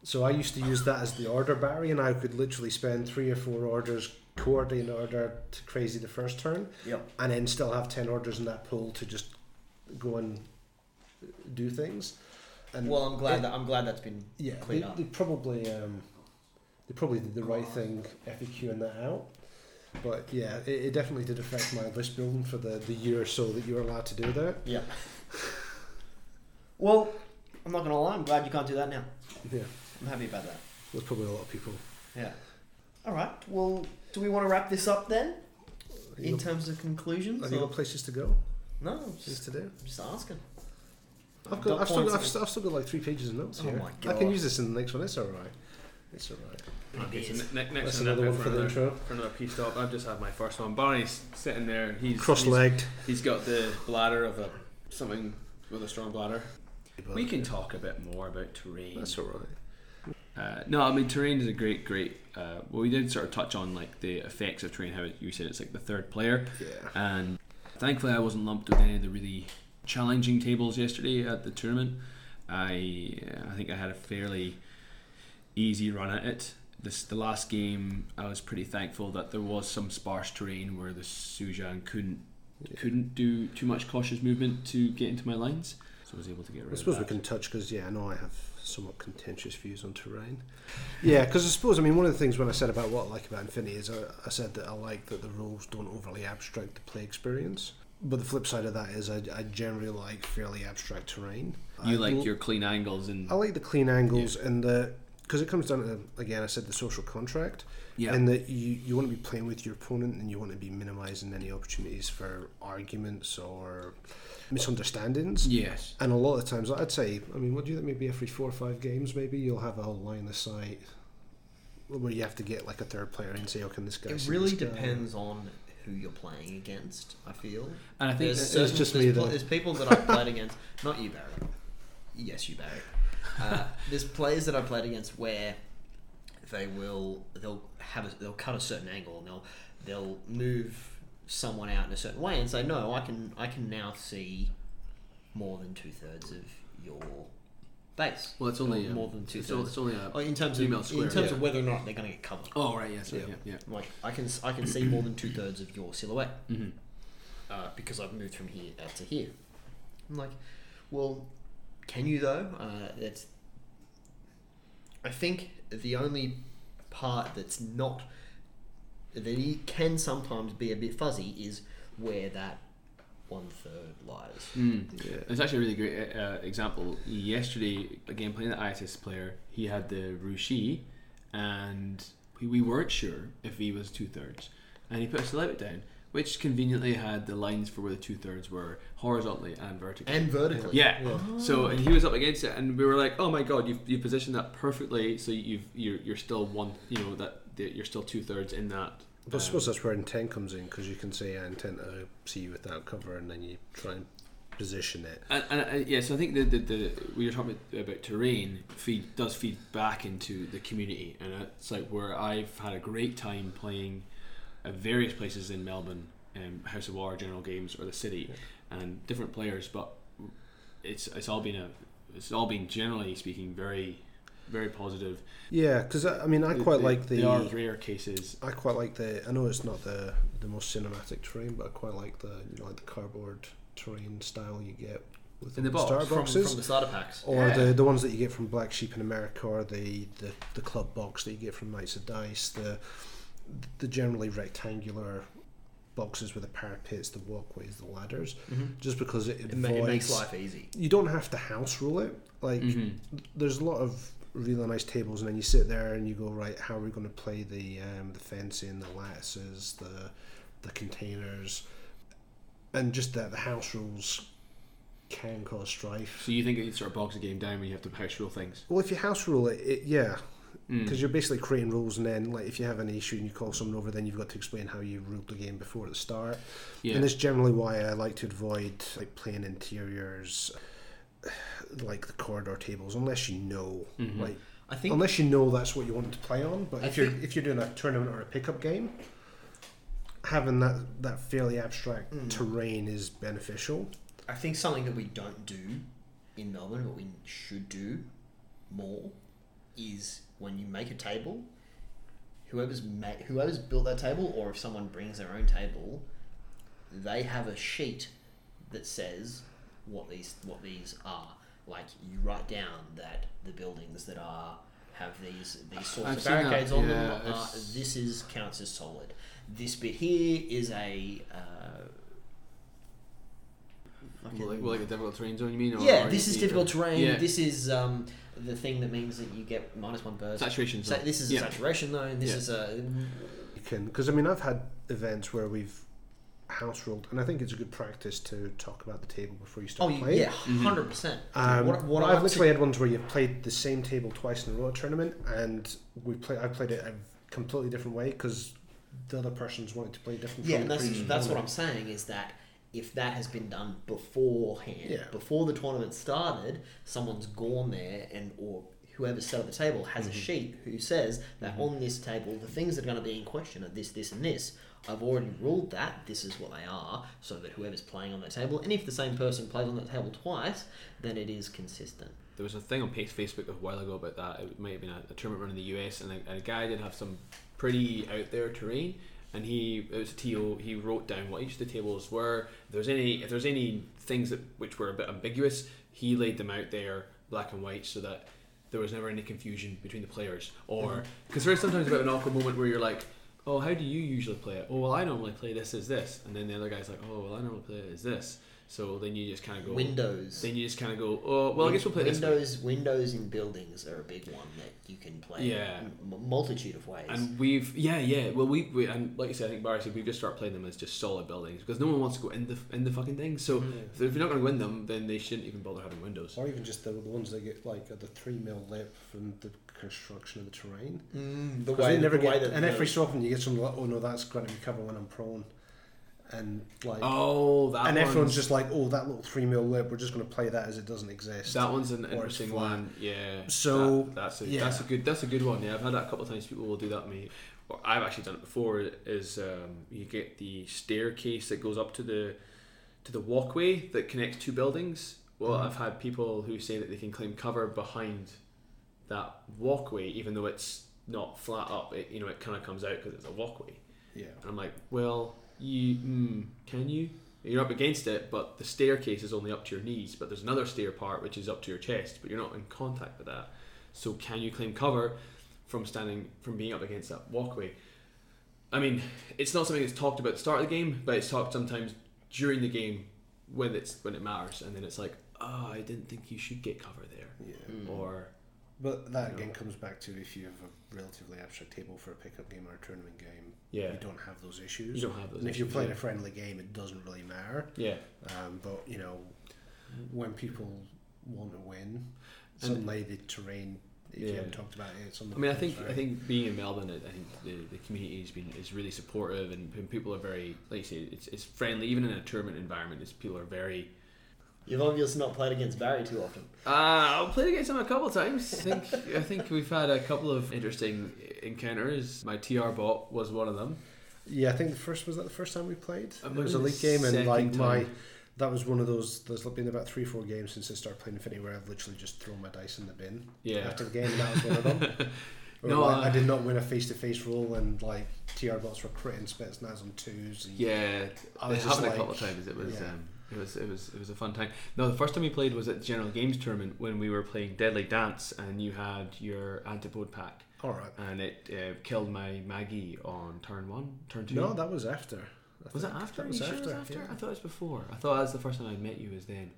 [SPEAKER 2] So I used to use that as the order barrier, and I could literally spend three or four orders coordinating order to crazy the first turn,
[SPEAKER 3] Yep.
[SPEAKER 2] and then still have ten orders in that pool to just go and do things. And
[SPEAKER 3] Well, I'm glad
[SPEAKER 2] it-
[SPEAKER 3] that I'm glad that's been
[SPEAKER 2] yeah, they,
[SPEAKER 3] up.
[SPEAKER 2] they probably um, they probably did the right thing FAQing that out. But yeah, it, it definitely did affect my list building for the, the year or so that you were allowed to do that.
[SPEAKER 3] Yeah. well, I'm not gonna lie. I'm glad you can't do that now.
[SPEAKER 2] Yeah,
[SPEAKER 3] I'm happy about that.
[SPEAKER 2] there's probably a lot of people.
[SPEAKER 3] Yeah. All right. Well, do we want to wrap this up then, in
[SPEAKER 2] got,
[SPEAKER 3] terms of conclusions?
[SPEAKER 2] have you
[SPEAKER 3] or-
[SPEAKER 2] got places to go?
[SPEAKER 3] No, I'm
[SPEAKER 2] Things
[SPEAKER 3] just,
[SPEAKER 2] to do?
[SPEAKER 3] just asking.
[SPEAKER 2] I've got, I've still got, I've,
[SPEAKER 3] and-
[SPEAKER 2] I've still got like three pages of notes
[SPEAKER 3] Oh
[SPEAKER 2] here.
[SPEAKER 3] my
[SPEAKER 2] I can use this in the next one. It's all right. It's all right.
[SPEAKER 1] Okay, so
[SPEAKER 3] Ideas.
[SPEAKER 1] ne- ne- next
[SPEAKER 2] That's another one
[SPEAKER 1] bit
[SPEAKER 2] for the
[SPEAKER 1] another,
[SPEAKER 2] intro.
[SPEAKER 1] for another piece stop. I've just had my first one. Barney's sitting there. He's
[SPEAKER 2] Cross-legged.
[SPEAKER 1] He's, he's got the bladder of a something with a strong bladder.
[SPEAKER 2] But
[SPEAKER 1] We can talk a bit more about terrain.
[SPEAKER 2] That's all right.
[SPEAKER 1] Uh, no, I mean terrain is a great, great. Uh, well, we did sort of touch on like the effects of terrain. How you said it's like the third player,
[SPEAKER 2] Yeah.
[SPEAKER 1] and thankfully I wasn't lumped with any of the really challenging tables yesterday at the tournament. I uh, I think I had a fairly easy run at it. This the last game. I was pretty thankful that there was some sparse terrain where the Su-Jian couldn't couldn't do too much cautious movement to get into my lines, so I was able to get rid
[SPEAKER 2] I
[SPEAKER 1] of
[SPEAKER 2] suppose we can touch because yeah, I know I have somewhat contentious views on terrain. Yeah, because I suppose I mean one of the things when I said about what I like about Infinity is I, I said that I like that the rules don't overly abstract the play experience. But the flip side of that is I, I generally like fairly abstract terrain.
[SPEAKER 1] You
[SPEAKER 2] I
[SPEAKER 1] like your clean angles and
[SPEAKER 2] I like the clean angles and the because it comes down to again I said the social contract
[SPEAKER 1] yeah.
[SPEAKER 2] and that you you want to be playing with your opponent and you want to be minimizing any opportunities for arguments or misunderstandings.
[SPEAKER 1] yes.
[SPEAKER 2] And a lot of times, I'd say, I mean, what do you think? Maybe every four or five games, maybe you'll have a whole line of sight where you have to get like a third player and say, "Okay, this guy."
[SPEAKER 3] It
[SPEAKER 2] see
[SPEAKER 3] really
[SPEAKER 2] this guy?"
[SPEAKER 3] depends on who you're playing against. I feel
[SPEAKER 1] And I think
[SPEAKER 3] there's,
[SPEAKER 1] that-
[SPEAKER 2] it's just
[SPEAKER 3] there's,
[SPEAKER 2] me,
[SPEAKER 3] pl-
[SPEAKER 2] though.
[SPEAKER 3] there's people that I've played against. Not you, Barry. Yes, you, Barry. Uh, there's players that I've played against where they will they'll have a, they'll cut a certain angle and they'll they'll move someone out in a certain way and say no I can I can now see more than two thirds of your base.
[SPEAKER 1] Well, it's only
[SPEAKER 3] more,
[SPEAKER 1] um,
[SPEAKER 3] than two thirds.
[SPEAKER 1] it's only a.
[SPEAKER 3] Oh, in terms of
[SPEAKER 1] female
[SPEAKER 3] in terms
[SPEAKER 1] yeah.
[SPEAKER 3] of whether or not they're going to get covered.
[SPEAKER 1] Oh right, yes, yeah,
[SPEAKER 2] Yeah.
[SPEAKER 1] yeah, yeah.
[SPEAKER 3] Like I can I can see more than two thirds of your silhouette
[SPEAKER 1] Mm-hmm.
[SPEAKER 3] uh, because I've moved from here uh, to here. I'm like, well, can you though? Uh, that's. I think the only part that's not that it can sometimes be a bit fuzzy is where that one third lies.
[SPEAKER 1] Mm.
[SPEAKER 2] Yeah.
[SPEAKER 1] It's actually a really great uh, example. Yesterday, again playing the ISIS player, he had the Rui Shi, and we, we weren't sure if he was two thirds, and he put a silhouette down, which conveniently had the lines for where the two thirds were horizontally and vertically.
[SPEAKER 3] And vertically.
[SPEAKER 1] yeah.
[SPEAKER 2] Yeah.
[SPEAKER 1] So and he was up against it, and we were like, "Oh my god, you've, you positioned that perfectly. So you've you're, you're still one, you know that that you're still two thirds in that."
[SPEAKER 2] But I
[SPEAKER 1] um,
[SPEAKER 2] suppose that's where intent comes in because you can say, "I intend to see you without cover," and then you try and position it.
[SPEAKER 1] And, and uh, yes, I think the, the, the we were talking about, about terrain feed does feed back into the community, and it's like where I've had a great time playing at various places in Melbourne, um, House of War, General Games, or the city, and different players, but it's it's all been a it's all been generally speaking very very positive.
[SPEAKER 2] Yeah, because I I mean, I quite
[SPEAKER 1] They-
[SPEAKER 2] like the.
[SPEAKER 1] There are rare cases.
[SPEAKER 2] I quite like the. I know it's not the the most cinematic terrain, but I quite like the you know like the cardboard terrain style you get with
[SPEAKER 1] In the
[SPEAKER 2] the
[SPEAKER 1] box,
[SPEAKER 2] starter boxes.
[SPEAKER 3] from the starter packs.
[SPEAKER 2] or
[SPEAKER 1] Yeah.
[SPEAKER 2] the the ones that you get from Black Sheep in America, or the, the, the club box that you get from Knights of Dice, the the generally rectangular boxes with the parapets, the walkways, the ladders,
[SPEAKER 3] Mhm.
[SPEAKER 2] just because it,
[SPEAKER 3] It, ma- it makes life easy.
[SPEAKER 2] You don't have to house rule it. Like
[SPEAKER 1] Mhm.
[SPEAKER 2] there's a lot of really nice tables, and then you sit there and you go right. How are we going to play the um, the fencing, the lattices, the the containers, and just that the house rules can cause strife.
[SPEAKER 1] So you think it sort of bogs the game down when you have to house rule things?
[SPEAKER 2] Well, if you house rule it, it yeah,
[SPEAKER 1] Mm.
[SPEAKER 2] because you're basically creating rules, and then like if you have an issue and you call someone over, then you've got to explain how you ruled the game before the start.
[SPEAKER 1] yeah.
[SPEAKER 2] And that's generally why I like to avoid like playing interiors, like the corridor tables, unless you know,
[SPEAKER 1] Mhm.
[SPEAKER 2] like
[SPEAKER 3] I think
[SPEAKER 2] unless you know that's what you want to play on. But
[SPEAKER 3] I
[SPEAKER 2] if you're if you're doing a tournament or a pickup game, having that that fairly abstract
[SPEAKER 3] Mm.
[SPEAKER 2] terrain is beneficial.
[SPEAKER 3] I think something that we don't do in Melbourne, but we should do more, is when you make a table, whoever's ma- whoever's built that table, or if someone brings their own table, they have a sheet that says what these what these are. Like you write down that the buildings that are have these these sorts
[SPEAKER 1] I've
[SPEAKER 3] of
[SPEAKER 1] seen that,
[SPEAKER 3] barricades on
[SPEAKER 1] yeah,
[SPEAKER 3] them.
[SPEAKER 1] It's-
[SPEAKER 3] this is counts as solid. This bit here is a uh,
[SPEAKER 1] Well, like, well, like a difficult terrain zone, you mean? Or,
[SPEAKER 3] yeah,
[SPEAKER 1] or
[SPEAKER 3] this
[SPEAKER 1] you
[SPEAKER 3] is
[SPEAKER 1] need
[SPEAKER 3] difficult
[SPEAKER 1] to-
[SPEAKER 3] terrain.
[SPEAKER 1] Yeah.
[SPEAKER 3] This is um, the thing that means that you get minus one burst.
[SPEAKER 1] saturation
[SPEAKER 3] Sa- this is
[SPEAKER 1] yeah.
[SPEAKER 3] a saturation zone. This
[SPEAKER 1] Yeah.
[SPEAKER 3] is a
[SPEAKER 2] You can because I mean I've had events where we've house ruled, and I think it's a good practice to talk about the table before you
[SPEAKER 3] oh
[SPEAKER 2] start
[SPEAKER 3] you-
[SPEAKER 2] playing.
[SPEAKER 3] yeah, 100 percent.
[SPEAKER 2] Um,
[SPEAKER 3] What, what
[SPEAKER 2] I've literally
[SPEAKER 3] to,
[SPEAKER 2] had ones where you've played the same table twice in a row tournament, and we play. I played it a completely different way because the other person's wanted to play different.
[SPEAKER 3] yeah,
[SPEAKER 2] from
[SPEAKER 3] and
[SPEAKER 2] the
[SPEAKER 3] that's that's what I'm saying is that if that has been done beforehand,
[SPEAKER 2] Yeah.
[SPEAKER 3] before the tournament started, someone's gone there and or whoever set up the table has a mm-hmm. sheet who says that mm-hmm. on this table the things that are going to be in question are this, this, and this. I've already ruled that this is what they are, so that whoever's playing on that table, and if the same person plays on that table twice, then it is consistent.
[SPEAKER 1] There was a thing on Facebook a while ago about that. It might have been a, a tournament run in the US, and a, a guy did have some pretty out there terrain. And he it was a TO. He wrote down what each of the tables were. If there's any if there's any things that which were a bit ambiguous, he laid them out there black and white so that there was never any confusion between the players. Or because there's sometimes about an awkward moment where you're like, oh, how do you usually play it? Oh, well, I normally play this as this, and then the other guy's like, oh, well, I normally play it as this. So then you just kind of go
[SPEAKER 3] Windows.
[SPEAKER 1] Then you just kind of go, oh, well, I guess we'll play this. way."
[SPEAKER 3] Windows. Windows in buildings are a big one that you can play.
[SPEAKER 1] Yeah.
[SPEAKER 3] in a multitude of ways.
[SPEAKER 1] And we've yeah yeah well we, we and like you said I think Barry said we've just started playing them as just solid buildings because no one wants to go in the in the fucking thing so if you're not going to win them then they shouldn't even bother having windows
[SPEAKER 2] Or even just the, the ones that get like the three mil lip from the construction of the terrain.
[SPEAKER 3] Mm, the
[SPEAKER 2] 'Cause they never
[SPEAKER 3] the way
[SPEAKER 2] get,
[SPEAKER 3] that
[SPEAKER 2] and every so often you get some like, oh no, that's going to recover when I'm prone, and like,
[SPEAKER 1] oh that
[SPEAKER 2] and everyone's just like, oh, that little three mil lip, we're just going to play that as it doesn't exist.
[SPEAKER 1] that one's an interesting one yeah.
[SPEAKER 2] So,
[SPEAKER 1] that- that's a
[SPEAKER 2] yeah.
[SPEAKER 1] that's a good that's a good one yeah. I've had that a couple of times people will do that me. Or I've actually done it before is um, you get the staircase that goes up to the to the walkway that connects two buildings. Well
[SPEAKER 2] Mhm.
[SPEAKER 1] I've had people who say that they can claim cover behind that walkway even though it's not flat up it you know it kind of comes out because it's a walkway.
[SPEAKER 2] Yeah,
[SPEAKER 1] and I'm like well you mm, can you you're up against it but the staircase is only up to your knees but there's another stair part which is up to your chest but you're not in contact with that so can you claim cover from standing from being up against that walkway I mean it's not something that's talked about at the start of the game but it's talked sometimes during the game when it's when it matters and then it's like oh I didn't think you should get cover there
[SPEAKER 2] yeah.
[SPEAKER 3] Mm.
[SPEAKER 1] or
[SPEAKER 2] But that again comes back to if you have a relatively abstract table for a pickup game or a tournament game,
[SPEAKER 1] yeah
[SPEAKER 2] you don't have those issues.
[SPEAKER 1] you don't have those
[SPEAKER 2] and if you're playing
[SPEAKER 1] yeah.
[SPEAKER 2] a friendly game, it doesn't really matter.
[SPEAKER 1] yeah
[SPEAKER 2] Um, but you know, when people want to win,
[SPEAKER 1] And-
[SPEAKER 2] suddenly the terrain. If you haven't talked about it, it's on the
[SPEAKER 1] I mean, I think I think being in Melbourne, I I think the, the community has been is really supportive, and, and people are very, like you say, it's, it's friendly. Even in a tournament environment, it's people are very.
[SPEAKER 3] You've obviously not played against Barry too often.
[SPEAKER 1] Uh, I've played against him a couple of times. I think I think we've had a couple of interesting encounters. My TR bot was one of them.
[SPEAKER 2] Yeah, I think the first was that the first time we played. It was a league game, and
[SPEAKER 1] second
[SPEAKER 2] like my that was one of those. There's been about three, four games since I started playing Infinity where I've literally just thrown my dice in the bin
[SPEAKER 1] Yeah.
[SPEAKER 2] after the game, and that was one of them.
[SPEAKER 1] No,
[SPEAKER 2] like, I
[SPEAKER 1] uh,
[SPEAKER 2] did not win a face-to-face roll, and like TR bots were critting Spetsnaz on twos. And
[SPEAKER 1] Yeah,
[SPEAKER 2] I
[SPEAKER 1] I
[SPEAKER 2] was
[SPEAKER 1] was
[SPEAKER 2] just
[SPEAKER 1] happened a
[SPEAKER 2] like-
[SPEAKER 1] couple of times. It was
[SPEAKER 2] yeah.
[SPEAKER 1] um, it was it was it was a fun time. No, the first time we played was at the General Games tournament when we were playing Deadly Dance, and you had your antipode pack.
[SPEAKER 2] All right.
[SPEAKER 1] and it uh, killed my Maggie on turn one, turn two.
[SPEAKER 2] No, that was after. I
[SPEAKER 1] was it after?
[SPEAKER 2] That was
[SPEAKER 1] you sure
[SPEAKER 2] after.
[SPEAKER 1] it was after?
[SPEAKER 2] yeah.
[SPEAKER 1] I thought it was before. I thought that was the first time I met you. Was then.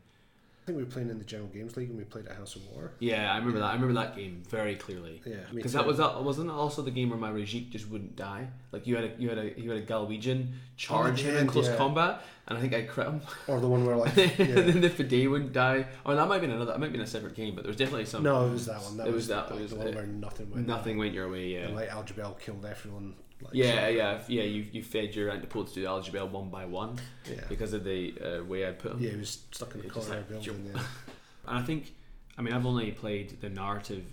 [SPEAKER 2] I think we were playing in the General Games League, and we played at House of War.
[SPEAKER 1] Yeah, I remember that. I remember that game very clearly.
[SPEAKER 2] Yeah,
[SPEAKER 1] Because that was that wasn't it also the game where my Rajik just wouldn't die. Like you had a you had a you had a Galwegian charge him in close
[SPEAKER 2] yeah.
[SPEAKER 1] combat, and I think I crit him.
[SPEAKER 2] or the one where like
[SPEAKER 1] and
[SPEAKER 2] yeah.
[SPEAKER 1] then the Fiday wouldn't die. Oh, or that might have been another. That might have been a separate game, but there was definitely some.
[SPEAKER 2] no, it was that one. That
[SPEAKER 1] It
[SPEAKER 2] was,
[SPEAKER 1] was that-
[SPEAKER 2] like
[SPEAKER 1] it was-
[SPEAKER 2] the one where nothing went.
[SPEAKER 1] Nothing went your way. Yeah.
[SPEAKER 2] And like Al Djabel killed everyone. Like,
[SPEAKER 1] yeah,
[SPEAKER 2] so-
[SPEAKER 1] yeah, yeah. You you fed your antipodes to the Al Djabel one by one
[SPEAKER 2] yeah.
[SPEAKER 1] because of the uh, way I put them.
[SPEAKER 2] Yeah, he was stuck in the corner
[SPEAKER 1] like,
[SPEAKER 2] building. Yeah.
[SPEAKER 1] And I think, I mean, I've only played the narrative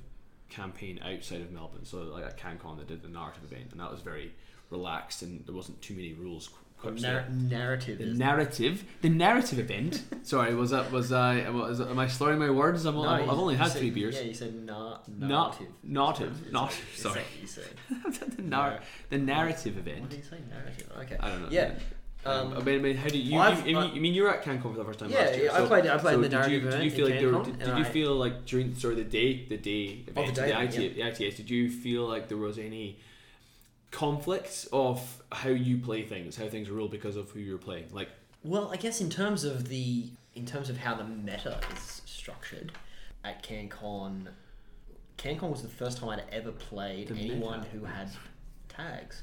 [SPEAKER 1] campaign outside of Melbourne, so like at CanCon they did the narrative event, and that was very relaxed, and there wasn't too many rules.
[SPEAKER 3] Nar- narrative
[SPEAKER 1] the narrative, the narrative event. Sorry, was that was I? Was, am I slurring my words? I'm,
[SPEAKER 3] No,
[SPEAKER 1] I've, I've only had
[SPEAKER 3] said-
[SPEAKER 1] three beers.
[SPEAKER 3] Yeah, you said na-
[SPEAKER 1] Not
[SPEAKER 3] narrative.
[SPEAKER 1] narrative, not sorry.
[SPEAKER 3] you said?
[SPEAKER 1] the, nar- the narrative event.
[SPEAKER 3] What
[SPEAKER 1] event.
[SPEAKER 3] do you say? Narrative. Okay.
[SPEAKER 1] I don't know.
[SPEAKER 3] Yeah.
[SPEAKER 1] Um, I mean, I mean, how do you? you, you,
[SPEAKER 3] I-
[SPEAKER 1] I mean, you were at CanCon for the first time
[SPEAKER 3] Yeah,
[SPEAKER 1] last year.
[SPEAKER 3] yeah, I played- I played
[SPEAKER 1] so
[SPEAKER 3] the
[SPEAKER 1] did you,
[SPEAKER 3] narrative
[SPEAKER 1] did you
[SPEAKER 3] event
[SPEAKER 1] feel like there were, did, did you
[SPEAKER 3] I-
[SPEAKER 1] feel like during sorry the day the day
[SPEAKER 3] Oh, the
[SPEAKER 1] event
[SPEAKER 3] day
[SPEAKER 1] the,
[SPEAKER 3] event,
[SPEAKER 1] IT, the ITS did you feel like there was any conflicts of how you play things how things are ruled because of who you're playing like
[SPEAKER 3] Well, I guess in terms of the in terms of how the meta is structured at CanCon, CanCon was the first time I'd ever played
[SPEAKER 1] The
[SPEAKER 3] anyone
[SPEAKER 1] meta.
[SPEAKER 3] who had tags,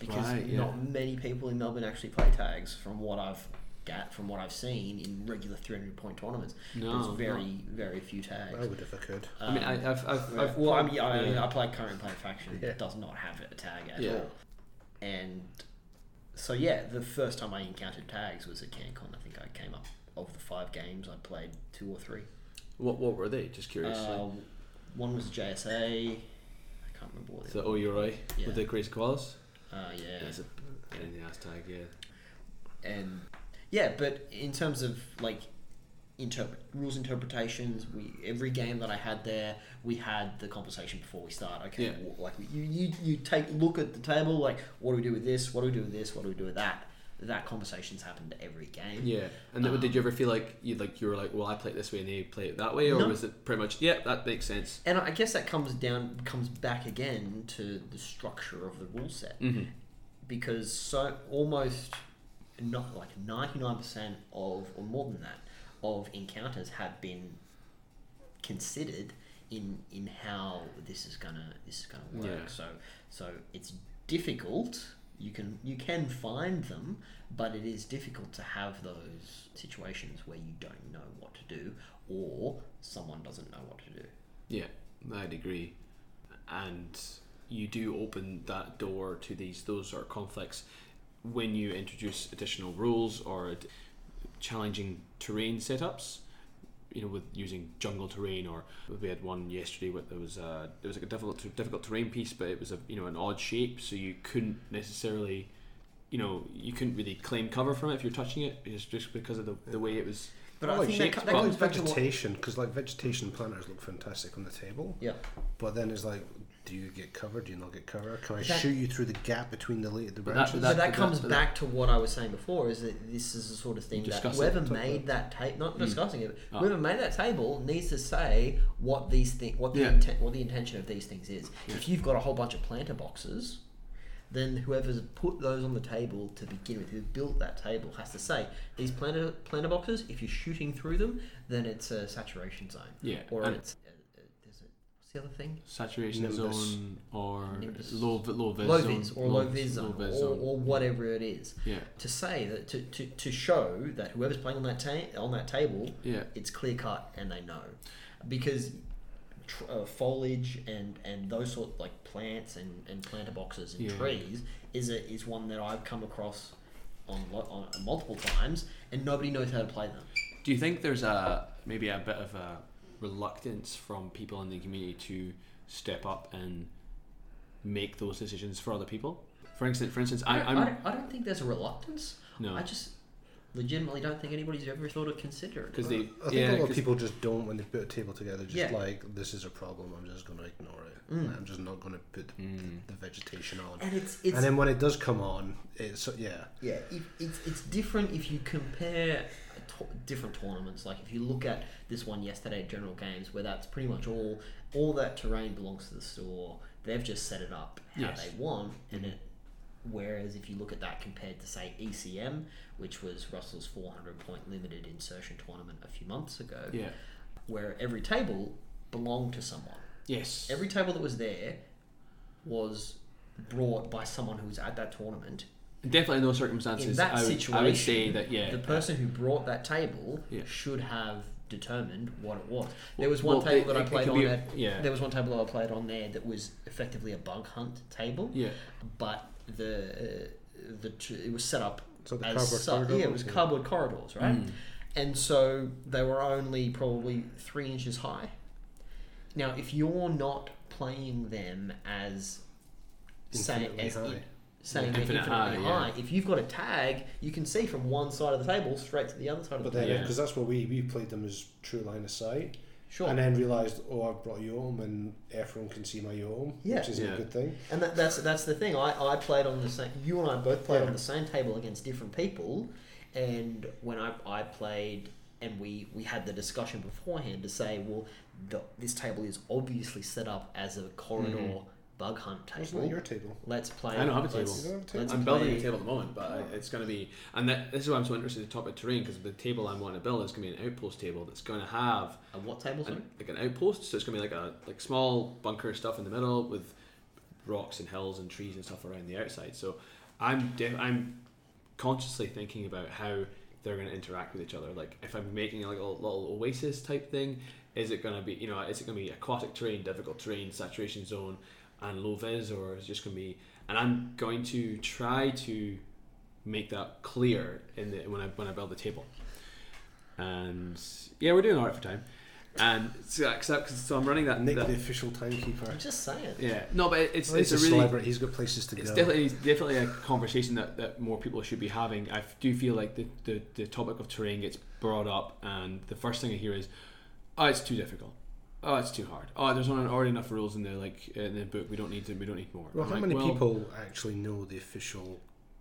[SPEAKER 3] because
[SPEAKER 1] Right, yeah.
[SPEAKER 3] not many people in Melbourne actually play tags. From what I've got, from what I've seen in regular three hundred point tournaments,
[SPEAKER 1] No,
[SPEAKER 3] there's
[SPEAKER 1] not-
[SPEAKER 3] very very few tags.
[SPEAKER 2] I would if I could.
[SPEAKER 1] I mean I,
[SPEAKER 3] Um,
[SPEAKER 1] I've, I've, I've
[SPEAKER 3] well, I mean, I, mean,
[SPEAKER 1] yeah.
[SPEAKER 3] I play current play faction
[SPEAKER 2] Yeah.
[SPEAKER 3] that does not have a tag at
[SPEAKER 1] Yeah.
[SPEAKER 3] all, and so yeah, the first time I encountered tags was at CanCon. I think I came up of the five games I played two or three.
[SPEAKER 1] What what were they? Just curious.
[SPEAKER 3] Uh, one was JSA. I can't remember what the
[SPEAKER 1] the
[SPEAKER 3] other.
[SPEAKER 1] OURI
[SPEAKER 3] Yeah.
[SPEAKER 1] with the crazy koalas.
[SPEAKER 3] Uh, yeah.
[SPEAKER 1] Yeah, it's a pain in the ass tag. Yeah.
[SPEAKER 3] and yeah, but in terms of like interpret rules interpretations, we every game that I had there, we had the conversation before we start. Okay,
[SPEAKER 1] Yeah.
[SPEAKER 3] w- like you, you you take look at the table, like what do we do with this? What do we do with this? What do we do with that? That conversations happened every game.
[SPEAKER 1] Yeah, and
[SPEAKER 3] Um,
[SPEAKER 1] did you ever feel like you like you were like, well, I play it this way and they play it that way, or
[SPEAKER 3] No.
[SPEAKER 1] was it pretty much, yeah, that makes sense?
[SPEAKER 3] And I guess that comes down comes back again to the structure of the rule set.
[SPEAKER 1] Mm-hmm.
[SPEAKER 3] because so almost not like 99% of or more than that of encounters have been considered in in how this is gonna this is gonna work
[SPEAKER 1] Yeah.
[SPEAKER 3] so so it's difficult you can you can find them but it is difficult to have those situations where you don't know what to do or someone doesn't know what to do
[SPEAKER 1] Yeah, I'd agree. And you do open that door to these those sort of conflicts when you introduce additional rules or ad- challenging terrain setups. You know, with using jungle terrain, or we had one yesterday where there was a it was like a difficult difficult terrain piece, but it was a you know an odd shape, so you couldn't necessarily, you know, you couldn't really claim cover from it if you're touching it, just just because of the, the way it was.
[SPEAKER 3] but
[SPEAKER 2] I
[SPEAKER 3] I,
[SPEAKER 2] like
[SPEAKER 3] think that,
[SPEAKER 2] shapes, but
[SPEAKER 3] that
[SPEAKER 2] I
[SPEAKER 3] comes back to
[SPEAKER 2] vegetation because like vegetation planters look fantastic on the table.
[SPEAKER 3] yeah
[SPEAKER 2] But then it's like, do you get cover? Do you not get cover? Can I
[SPEAKER 3] That-
[SPEAKER 2] shoot you through the gap between the la- the
[SPEAKER 1] that-
[SPEAKER 2] branches?
[SPEAKER 3] but
[SPEAKER 1] that-
[SPEAKER 3] that comes
[SPEAKER 1] that-
[SPEAKER 3] back to what I was saying before is that this is the sort of thing that
[SPEAKER 1] Discuss it,
[SPEAKER 3] whoever
[SPEAKER 2] talk
[SPEAKER 3] made that table, not
[SPEAKER 1] Mm.
[SPEAKER 3] discussing it,
[SPEAKER 1] Oh.
[SPEAKER 3] whoever made that table needs to say what these thing, what the
[SPEAKER 1] Yeah.
[SPEAKER 3] inten- what the intention of these things is. If you've got a whole bunch of planter boxes, then whoever's put those on the table to begin with, who built that table, has to say these planter planter boxes. If you're shooting through them, then it's a saturation zone,
[SPEAKER 1] Yeah,
[SPEAKER 3] or
[SPEAKER 1] and-
[SPEAKER 3] it's uh, uh, there's a, what's the other thing?
[SPEAKER 1] saturation
[SPEAKER 2] Nimbus.
[SPEAKER 1] zone or
[SPEAKER 3] Nimbus.
[SPEAKER 1] low vi- low vis
[SPEAKER 3] low
[SPEAKER 1] zone,
[SPEAKER 3] vis or low vis zone,
[SPEAKER 1] vis
[SPEAKER 3] or,
[SPEAKER 1] zone.
[SPEAKER 3] or whatever it is.
[SPEAKER 1] yeah
[SPEAKER 3] to say that to, to, to show that whoever's playing on that ta- on that table,
[SPEAKER 1] yeah
[SPEAKER 3] it's clear cut and they know, because tr- uh, foliage and and those sort of like plants and, and planter boxes and
[SPEAKER 1] Yeah.
[SPEAKER 3] trees is a, is one that I've come across on, lo- on multiple times and nobody knows how to play them.
[SPEAKER 1] do you think there's a maybe a bit of a reluctance from people in the community to step up and make those decisions for other people for instance for instance I,
[SPEAKER 3] I,
[SPEAKER 1] I'm
[SPEAKER 3] I, don't, I don't think there's a reluctance.
[SPEAKER 1] no
[SPEAKER 3] I just legitimately don't think anybody's ever thought of considering. it.
[SPEAKER 1] because they
[SPEAKER 2] I think
[SPEAKER 1] yeah
[SPEAKER 2] a lot of people just don't when they put a table together. Just
[SPEAKER 3] Yeah.
[SPEAKER 2] like this is a problem. I'm just going to ignore it.
[SPEAKER 3] Mm.
[SPEAKER 2] I'm just not going to put
[SPEAKER 1] Mm.
[SPEAKER 2] the vegetation on.
[SPEAKER 3] And it's it's
[SPEAKER 2] and then when it does come on, it's yeah.
[SPEAKER 3] Yeah, if, it's it's different if you compare different tournaments. Like if you look at this one yesterday, at General Games, where that's pretty much all all that terrain belongs to the store. They've just set it up how
[SPEAKER 1] Yes.
[SPEAKER 3] they want, and mm-hmm. it. Whereas if you look at that compared to say ECM, which was Russell's 400 point limited insertion tournament a few months ago,
[SPEAKER 1] yeah
[SPEAKER 3] where every table belonged to someone.
[SPEAKER 1] yes
[SPEAKER 3] Every table that was there was brought by someone who was at that tournament
[SPEAKER 1] definitely in those circumstances
[SPEAKER 3] in that
[SPEAKER 1] I, would,
[SPEAKER 3] situation,
[SPEAKER 1] I would say that yeah
[SPEAKER 3] the person who brought that table
[SPEAKER 1] Yeah.
[SPEAKER 3] should have determined what it was. There was one
[SPEAKER 1] well,
[SPEAKER 3] table
[SPEAKER 1] it-
[SPEAKER 3] that I played on.
[SPEAKER 1] be a-
[SPEAKER 3] at,
[SPEAKER 1] yeah.
[SPEAKER 3] There was one table that I played on there that was effectively a bug hunt table,
[SPEAKER 1] yeah
[SPEAKER 3] but the uh, the t- it was set up
[SPEAKER 2] So the
[SPEAKER 3] as
[SPEAKER 2] cardboard
[SPEAKER 3] su-
[SPEAKER 2] corridor
[SPEAKER 3] yeah, it was
[SPEAKER 2] yeah.
[SPEAKER 3] cardboard corridors, right?
[SPEAKER 1] Mm.
[SPEAKER 3] And so they were only probably three inches high. Now, if you're not playing them as say, as
[SPEAKER 2] high.
[SPEAKER 3] in- saying
[SPEAKER 1] Infinite
[SPEAKER 3] infinitely
[SPEAKER 1] high,
[SPEAKER 3] high,
[SPEAKER 1] yeah.
[SPEAKER 3] if you've got a tag, you can see from one side of the table straight to the other side of
[SPEAKER 2] But
[SPEAKER 3] the
[SPEAKER 2] then,
[SPEAKER 3] table.
[SPEAKER 1] Yeah.
[SPEAKER 2] because that's what we we played them as true line of sight,
[SPEAKER 3] Sure.
[SPEAKER 2] and then realised, oh, I've brought Yom, and everyone can see my Yom,
[SPEAKER 3] Yeah.
[SPEAKER 2] which is
[SPEAKER 1] Yeah.
[SPEAKER 2] a good thing.
[SPEAKER 3] And that, that's that's the thing. I, I played on the same. You and I both played
[SPEAKER 2] Yeah.
[SPEAKER 3] on the same table against different people, and when I, I played and we, we had the discussion beforehand to say, well, the, this table is obviously set up as a corridor
[SPEAKER 1] Mhm.
[SPEAKER 3] Bug hunt
[SPEAKER 2] That's
[SPEAKER 3] table.
[SPEAKER 2] not your table.
[SPEAKER 3] Let's play.
[SPEAKER 1] I don't have a
[SPEAKER 3] let's-
[SPEAKER 2] table. Have a
[SPEAKER 3] let's
[SPEAKER 1] I'm building a table at the moment, but I, it's going to be, and that, this is why I'm so interested to talk about terrain because the table I'm wanting to build is going to be an outpost table that's going to have
[SPEAKER 3] A what table? Sorry.
[SPEAKER 1] an, like an outpost. So it's going to be like a like small bunker stuff in the middle with rocks and hills and trees and stuff around the outside. So I'm def- I'm consciously thinking about how they're going to interact with each other. Like if I'm making like a little oasis type thing, is it going to be you know is it going to be aquatic terrain, difficult terrain, saturation zone, and low vis, or it's just going to be? And I'm going to try to make that clear in the, when I when I build the table. And yeah, we're doing alright for time. And so, so, so I'm running that.
[SPEAKER 2] Nick,
[SPEAKER 1] that-
[SPEAKER 2] the official timekeeper.
[SPEAKER 3] I'm just saying.
[SPEAKER 1] yeah, no, but it's
[SPEAKER 2] Well,
[SPEAKER 1] it's a
[SPEAKER 2] a
[SPEAKER 1] really
[SPEAKER 2] celebrity. He's got places to go.
[SPEAKER 1] it's
[SPEAKER 2] go.
[SPEAKER 1] definitely definitely a conversation that, that more people should be having. I do feel like the, the, the topic of terrain gets brought up, and the first thing I hear is, "Oh, it's too difficult. Oh, it's too hard. Oh, there's not already enough rules in the like in the book. We don't need to. We don't need more."
[SPEAKER 2] well,
[SPEAKER 1] I'm
[SPEAKER 2] how
[SPEAKER 1] like,
[SPEAKER 2] many
[SPEAKER 1] well,
[SPEAKER 2] people actually know the official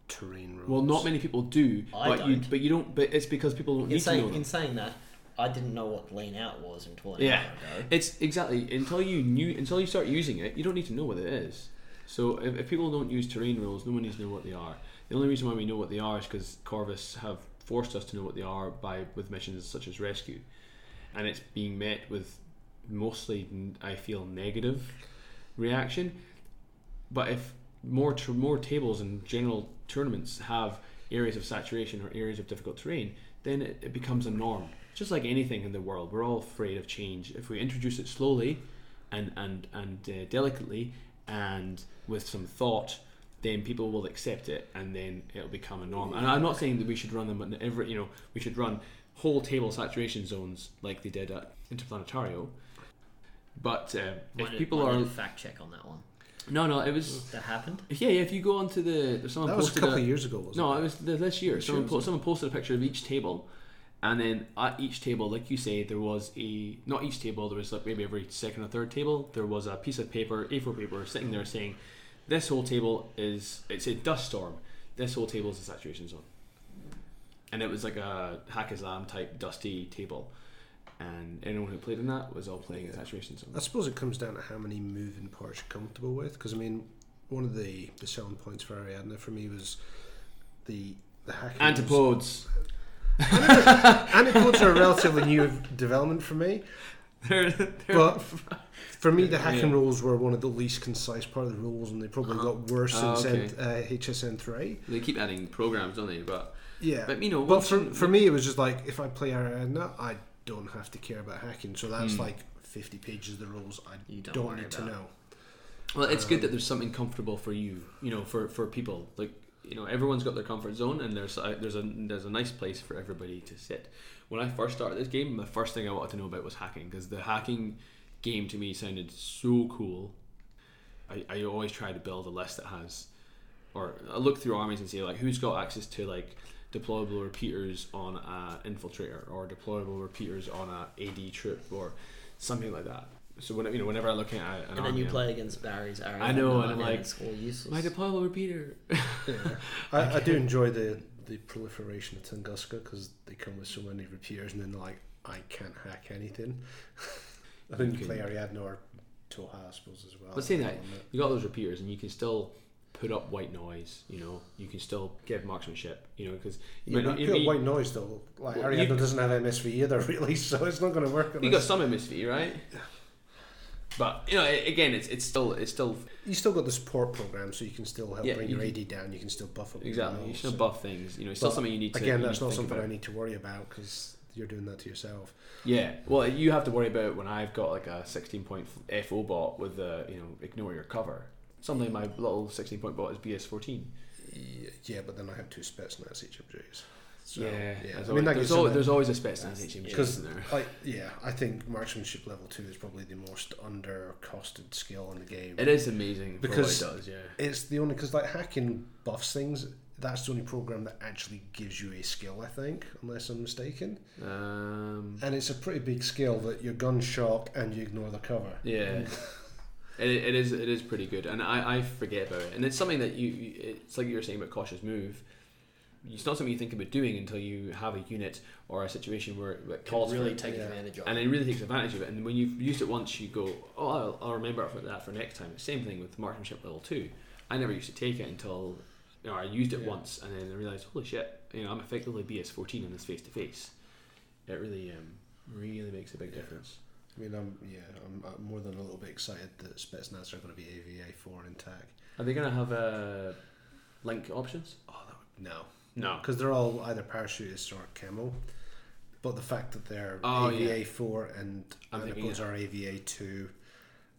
[SPEAKER 2] terrain rules?
[SPEAKER 1] Well, not many people do,
[SPEAKER 3] I
[SPEAKER 1] but you
[SPEAKER 3] don't.
[SPEAKER 1] but you don't. But it's because people don't
[SPEAKER 3] In
[SPEAKER 1] need to know
[SPEAKER 3] saying,
[SPEAKER 1] them.
[SPEAKER 3] in saying that, I didn't know what lean out was until an
[SPEAKER 1] Yeah.
[SPEAKER 3] hour ago.
[SPEAKER 1] It's exactly until you knew until you start using it, you don't need to know what it is. So if, if people don't use terrain rules, no one needs to know what they are. The only reason why we know what they are is because Corvus have forced us to know what they are by with missions such as rescue, and it's being met with mostly I feel negative reaction. But if more more tables and general tournaments have areas of saturation or areas of difficult terrain, then it, it becomes a norm. Just like anything in the world, we're all afraid of change. If we introduce it slowly and and and uh, delicately and with some thought, then people will accept it, and then it'll become a norm. And I'm not saying that we should run them in every, you know, we should run whole table saturation zones like they did at Interplanetario. But uh, if people are
[SPEAKER 3] fact check on that one.
[SPEAKER 1] no, no, it was
[SPEAKER 3] That happened.
[SPEAKER 1] yeah, yeah. If you go onto the someone
[SPEAKER 2] That was a
[SPEAKER 1] posted
[SPEAKER 2] couple of years ago, wasn't
[SPEAKER 1] no,
[SPEAKER 2] it?
[SPEAKER 1] it was the, this year.
[SPEAKER 2] This
[SPEAKER 1] someone,
[SPEAKER 2] year,
[SPEAKER 1] po- someone posted a picture of each table, and then at each table, like you say, there was a not each table. There was like maybe every second or third table. There was a piece of paper, A4 paper, sitting there saying, "This whole table is it's a dust storm. This whole table is a saturation zone." And it was like a Haqqislam type dusty table, and anyone who played in that was all playing a saturation zone.
[SPEAKER 2] I suppose it comes down to how many moving parts you're comfortable with. Because I mean, one of the, the selling points for Ariadna for me was the the hacking.
[SPEAKER 1] Antipodes.
[SPEAKER 2] Antipodes are a relatively new development for me,
[SPEAKER 1] They're, they're
[SPEAKER 2] but for me, the hacking
[SPEAKER 1] Yeah.
[SPEAKER 2] rules were one of the least concise part of the rules, and they probably got worse since
[SPEAKER 1] okay.
[SPEAKER 2] Uh, HSN three.
[SPEAKER 1] they keep adding programs, don't they? But
[SPEAKER 2] Yeah,
[SPEAKER 1] but you know,
[SPEAKER 2] But for,
[SPEAKER 1] you-
[SPEAKER 2] for me, it was just like if I play Ariadna, I don't have to care about hacking. So that's
[SPEAKER 1] Hmm.
[SPEAKER 2] like 50 pages of the rules I
[SPEAKER 3] You don't
[SPEAKER 2] don't, need to know.
[SPEAKER 1] Well, it's good
[SPEAKER 2] Um,
[SPEAKER 1] that there's something comfortable for you, you know, for, for people. Like, you know, everyone's got their comfort zone, and there's a, there's a there's a nice place for everybody to sit. When I first started this game, the first thing I wanted to know about was hacking because the hacking game to me sounded so cool. I, I always try to build a list that has, or I look through armies and see like who's got access to like deployable repeaters on a infiltrator or deployable repeaters on a AD trip or something like that. So when you know whenever I look at an
[SPEAKER 3] And then you play against Barry's Ariadna.
[SPEAKER 1] I know, and I'm like,
[SPEAKER 3] it's all useless.
[SPEAKER 1] My deployable repeater.
[SPEAKER 2] Yeah. I, I do enjoy the, the proliferation of Tunguska because they come with so many repeaters, and then they're like, I can't hack anything. I think you
[SPEAKER 1] Okay.
[SPEAKER 2] play Ariadna or Tohaa, I suppose, as well.
[SPEAKER 1] But saying that, you got those repeaters, and you can still put up white noise. You know, you can still give marksmanship. You know, because
[SPEAKER 2] Yeah, but pure white noise though. Like
[SPEAKER 1] Well, Ariadna
[SPEAKER 2] doesn't have MSV either, really, so it's not going to work.
[SPEAKER 1] you got some MSV, right? But you know, again, it's it's still it's still
[SPEAKER 2] You still got the support program, so you can still help
[SPEAKER 1] Yeah,
[SPEAKER 2] bring
[SPEAKER 1] you
[SPEAKER 2] your AD down. You can still buff up. your
[SPEAKER 1] exactly. You should
[SPEAKER 2] so-
[SPEAKER 1] buff things. You know, it's still something you need to.
[SPEAKER 2] Again, that's not something
[SPEAKER 1] about.
[SPEAKER 2] I need to worry about because you're doing that to yourself.
[SPEAKER 1] Yeah, well, you have to worry about when I've got like a 16 point FO bot with the you know ignore your cover. Suddenly, my little 16 point bot is BS14.
[SPEAKER 2] Yeah, yeah, but then I have two Spetsnaz HMGs. So,
[SPEAKER 1] yeah,
[SPEAKER 2] yeah. I mean,
[SPEAKER 1] always, there's, always, there's
[SPEAKER 2] a-
[SPEAKER 1] always a Spetsnaz HMG
[SPEAKER 2] because
[SPEAKER 1] in there.
[SPEAKER 2] I yeah, I think marksmanship level two is probably the most under costed skill in the game.
[SPEAKER 1] It is amazing
[SPEAKER 2] Because-
[SPEAKER 1] it does. Yeah.
[SPEAKER 2] It's the only because like hacking buffs things. That's the only program that actually gives you a skill, I think, unless I'm mistaken.
[SPEAKER 1] Um,
[SPEAKER 2] And it's a pretty big skill that you're gun shock and you ignore the cover.
[SPEAKER 1] Yeah, it, it is. It is pretty good, and I, I forget about it. And it's something that you. you- It's like you were saying about cautious move. It's not something you think about doing until you have a unit or a situation where it calls
[SPEAKER 3] really
[SPEAKER 1] for it,
[SPEAKER 3] take
[SPEAKER 2] yeah.
[SPEAKER 3] advantage of
[SPEAKER 1] and
[SPEAKER 3] it.
[SPEAKER 1] it really takes advantage of it. And when you've used it once, you go, "Oh, I'll, I'll remember for that for next time." Same thing with marksmanship level two. I never used to take it until you know, I used it
[SPEAKER 2] Yeah.
[SPEAKER 1] once, and then I realized, "Holy shit! You know, I'm effectively BS fourteen in this face to face." It really, um, really makes a big
[SPEAKER 2] Yeah.
[SPEAKER 1] difference.
[SPEAKER 2] I mean, I'm yeah, I'm, I'm more than a little bit excited that Spetsnaz are going to be AVA four in tag.
[SPEAKER 1] Are they going to have uh, link options?
[SPEAKER 2] Oh, that would, no,
[SPEAKER 1] No.
[SPEAKER 2] because they're all either parachutists or camo. But the fact that they're
[SPEAKER 1] Oh,
[SPEAKER 2] AVA
[SPEAKER 1] yeah.
[SPEAKER 2] four and
[SPEAKER 1] I'm thinking
[SPEAKER 2] Anipos
[SPEAKER 1] it.
[SPEAKER 2] are AVA two,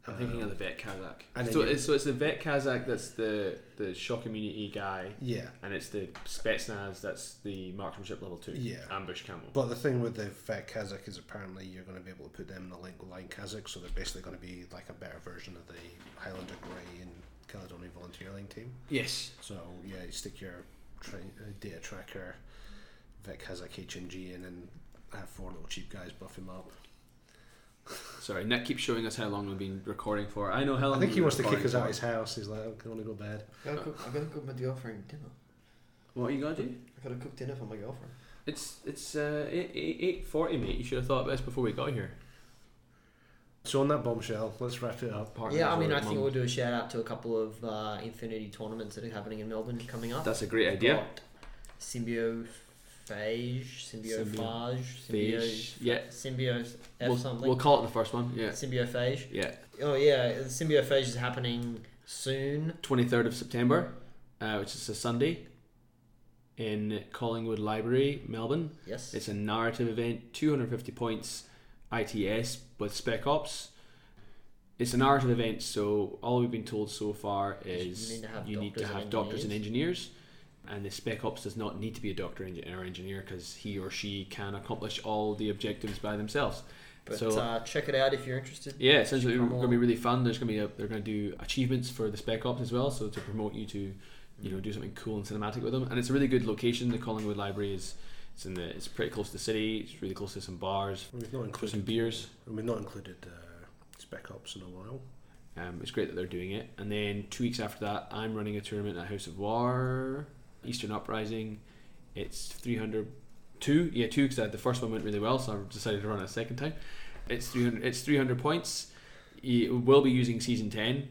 [SPEAKER 1] I'm thinking of the vet Kazakh.
[SPEAKER 2] and
[SPEAKER 1] So it's, so it's the vet Kazakh that's the the shock immunity guy,
[SPEAKER 2] Yeah.
[SPEAKER 1] and it's the Spetsnaz that's the marksmanship level two.
[SPEAKER 2] Yeah.
[SPEAKER 1] Ambush camel.
[SPEAKER 2] But the thing with the Vet Kazakh is apparently you're going to be able to put them in the link line Kazakh, so they're basically going to be like a better version of the Highlander Grey and Caledonian Volunteer Line team.
[SPEAKER 1] yes.
[SPEAKER 2] So yeah, you stick your tra- uh, data tracker, Vet Kazakh HMG in, and have four little cheap guys buff him up.
[SPEAKER 1] Sorry, Nick keeps showing us how long we've been recording for. I know how long.
[SPEAKER 2] I think he wants to kick us out
[SPEAKER 1] for.
[SPEAKER 2] his house. He's like, I can only go to bed.
[SPEAKER 3] I gotta cook, I gotta cook my girlfriend dinner.
[SPEAKER 1] What are you gonna do?
[SPEAKER 3] I gotta cook dinner for my girlfriend.
[SPEAKER 1] It's it's uh, eight eight forty, mate. You should have thought of this before we got here.
[SPEAKER 2] So on that bombshell, let's wrap it up.
[SPEAKER 1] Partners
[SPEAKER 3] Yeah, I mean,
[SPEAKER 1] or
[SPEAKER 3] I think we'll do a shout out to a couple of uh, Infinity tournaments that are happening in Melbourne coming up.
[SPEAKER 1] That's a great
[SPEAKER 3] We've
[SPEAKER 1] idea.
[SPEAKER 3] got Symbiophage, Symbiophage,
[SPEAKER 1] Phage, yeah.
[SPEAKER 3] Symbio F
[SPEAKER 1] We'll,
[SPEAKER 3] something.
[SPEAKER 1] we'll call it the first one. Yeah,
[SPEAKER 3] Symbiophage.
[SPEAKER 1] yeah.
[SPEAKER 3] Oh yeah, the Symbiophage is happening soon.
[SPEAKER 1] Twenty third of September, uh, which is a Sunday, in Collingwood Library, Melbourne.
[SPEAKER 3] Yes.
[SPEAKER 1] It's a narrative event, 250 points ITS with Spec Ops. It's a narrative event, so all we've been told so far is
[SPEAKER 3] You need to have
[SPEAKER 1] you need to
[SPEAKER 3] doctors and
[SPEAKER 1] have doctors and engineers. And the Spec Ops does not need to be a doctor engi- or engineer because he or she can accomplish all the objectives by themselves.
[SPEAKER 3] But
[SPEAKER 1] so-
[SPEAKER 3] uh, check it out if you're interested.
[SPEAKER 1] Yeah, essentially, it's going to be really fun. There's going to be a, they're going to do achievements for the Spec Ops as well, so to promote you to, you know, do something cool and cinematic with them. And it's a really good location. The Collingwood Library is, it's in the, it's pretty close to the city. It's really close to some bars,
[SPEAKER 2] We've not
[SPEAKER 1] for some
[SPEAKER 2] included.
[SPEAKER 1] beers.
[SPEAKER 2] We've not included uh, Spec Ops in a while.
[SPEAKER 1] Um, it's great that they're doing it. And then two weeks after that, I'm running a tournament at House of War, Eastern Uprising. It's 302. Yeah, two because the first one went really well, so I've decided to run it a second time. It's 300. It's 300 points. You will be using season 10.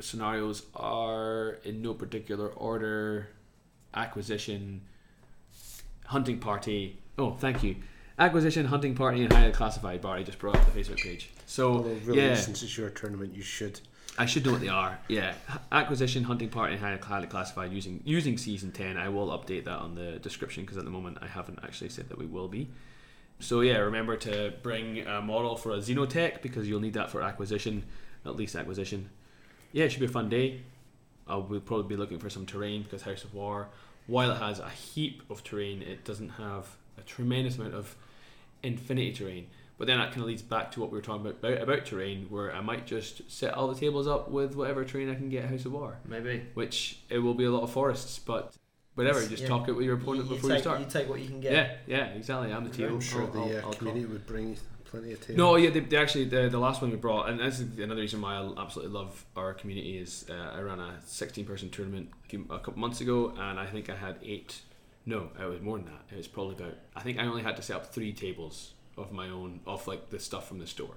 [SPEAKER 1] Scenarios are in no particular order: acquisition, hunting party. Oh, thank you. Acquisition, hunting party, and highly classified. Barry just brought up the Facebook page. So
[SPEAKER 2] Although really,
[SPEAKER 1] yeah,
[SPEAKER 2] since it's your tournament, you should.
[SPEAKER 1] I should know what they are. Yeah, acquisition, hunting party, highly classified using using season ten. I will update that on the description because at the moment I haven't actually said that we will be. So yeah, remember to bring a model for a Xenotech because you'll need that for acquisition, at least acquisition. Yeah, it should be a fun day. Uh, I will probably be looking for some terrain because House of War, while it has a heap of terrain, it doesn't have a tremendous amount of infinity terrain. But then that kind of leads back to what we were talking about, about about terrain, where I might just set all the tables up with whatever terrain I can get House of War,
[SPEAKER 3] Maybe.
[SPEAKER 1] which it will be a lot of forests, but whatever. You just
[SPEAKER 3] Yeah.
[SPEAKER 1] talk it with your opponent before
[SPEAKER 3] take,
[SPEAKER 1] you start.
[SPEAKER 3] You take what you can get.
[SPEAKER 1] yeah, yeah, exactly. I'm the table.
[SPEAKER 2] I'm sure
[SPEAKER 1] I'll-
[SPEAKER 2] the
[SPEAKER 1] I'll-
[SPEAKER 2] uh,
[SPEAKER 1] I'll call.
[SPEAKER 2] community would bring plenty of tables.
[SPEAKER 1] No, yeah, they, they actually the, the last one we brought, and this is another reason why I absolutely love our community is uh, I ran a 16 person tournament a couple months ago, and I think I had eight. No, it was more than that. It was probably about. I think I only had to set up three tables of my own, of like the stuff from the store.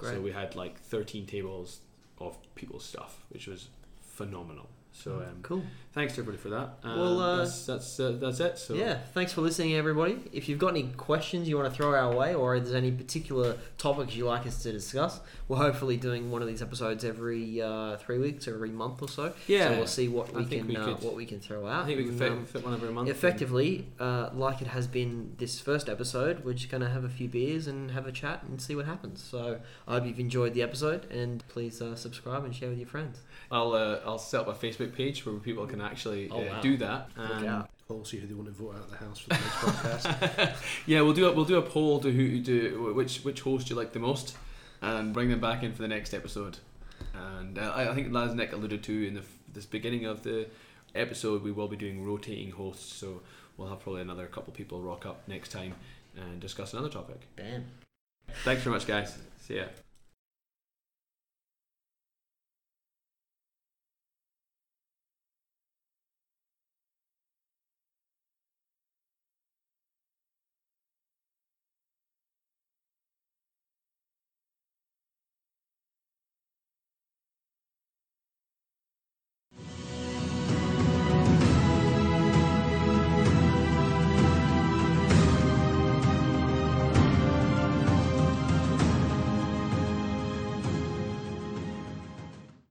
[SPEAKER 1] So we had like 13 tables of people's stuff, which was phenomenal. So um,
[SPEAKER 3] Cool.
[SPEAKER 1] thanks everybody for that. Um,
[SPEAKER 3] Well, uh,
[SPEAKER 1] that's that's uh, that's it. So
[SPEAKER 3] Yeah, thanks for listening, everybody. If you've got any questions you want to throw our way, or if there's any particular topics you'd like us to discuss, we're hopefully doing one of these episodes every uh, three weeks, or every month or so.
[SPEAKER 1] Yeah.
[SPEAKER 3] so we'll see what we can
[SPEAKER 1] we
[SPEAKER 3] uh,
[SPEAKER 1] could-
[SPEAKER 3] what we can throw out.
[SPEAKER 1] I think we can fit,
[SPEAKER 3] um,
[SPEAKER 1] fit one every month.
[SPEAKER 3] effectively, uh, like it has been this first episode, we're just going to have a few beers and have a chat and see what happens. So I hope you've enjoyed the episode, and please uh, subscribe and share with your friends.
[SPEAKER 1] I'll uh, I'll set up a Facebook page where people can actually
[SPEAKER 3] Oh,
[SPEAKER 1] uh,
[SPEAKER 3] wow.
[SPEAKER 1] do that. And-
[SPEAKER 3] out.
[SPEAKER 2] We'll see who they want to vote out of the house for the next podcast.
[SPEAKER 1] yeah, we'll do a, we'll do a poll to who to which which host you like the most, and bring them back in for the next episode. And uh, I, I think as Nick alluded to in the this beginning of the episode, we will be doing rotating hosts, so we'll have probably another couple people rock up next time and discuss another topic.
[SPEAKER 3] Bam.
[SPEAKER 1] Thanks very much, guys. See ya.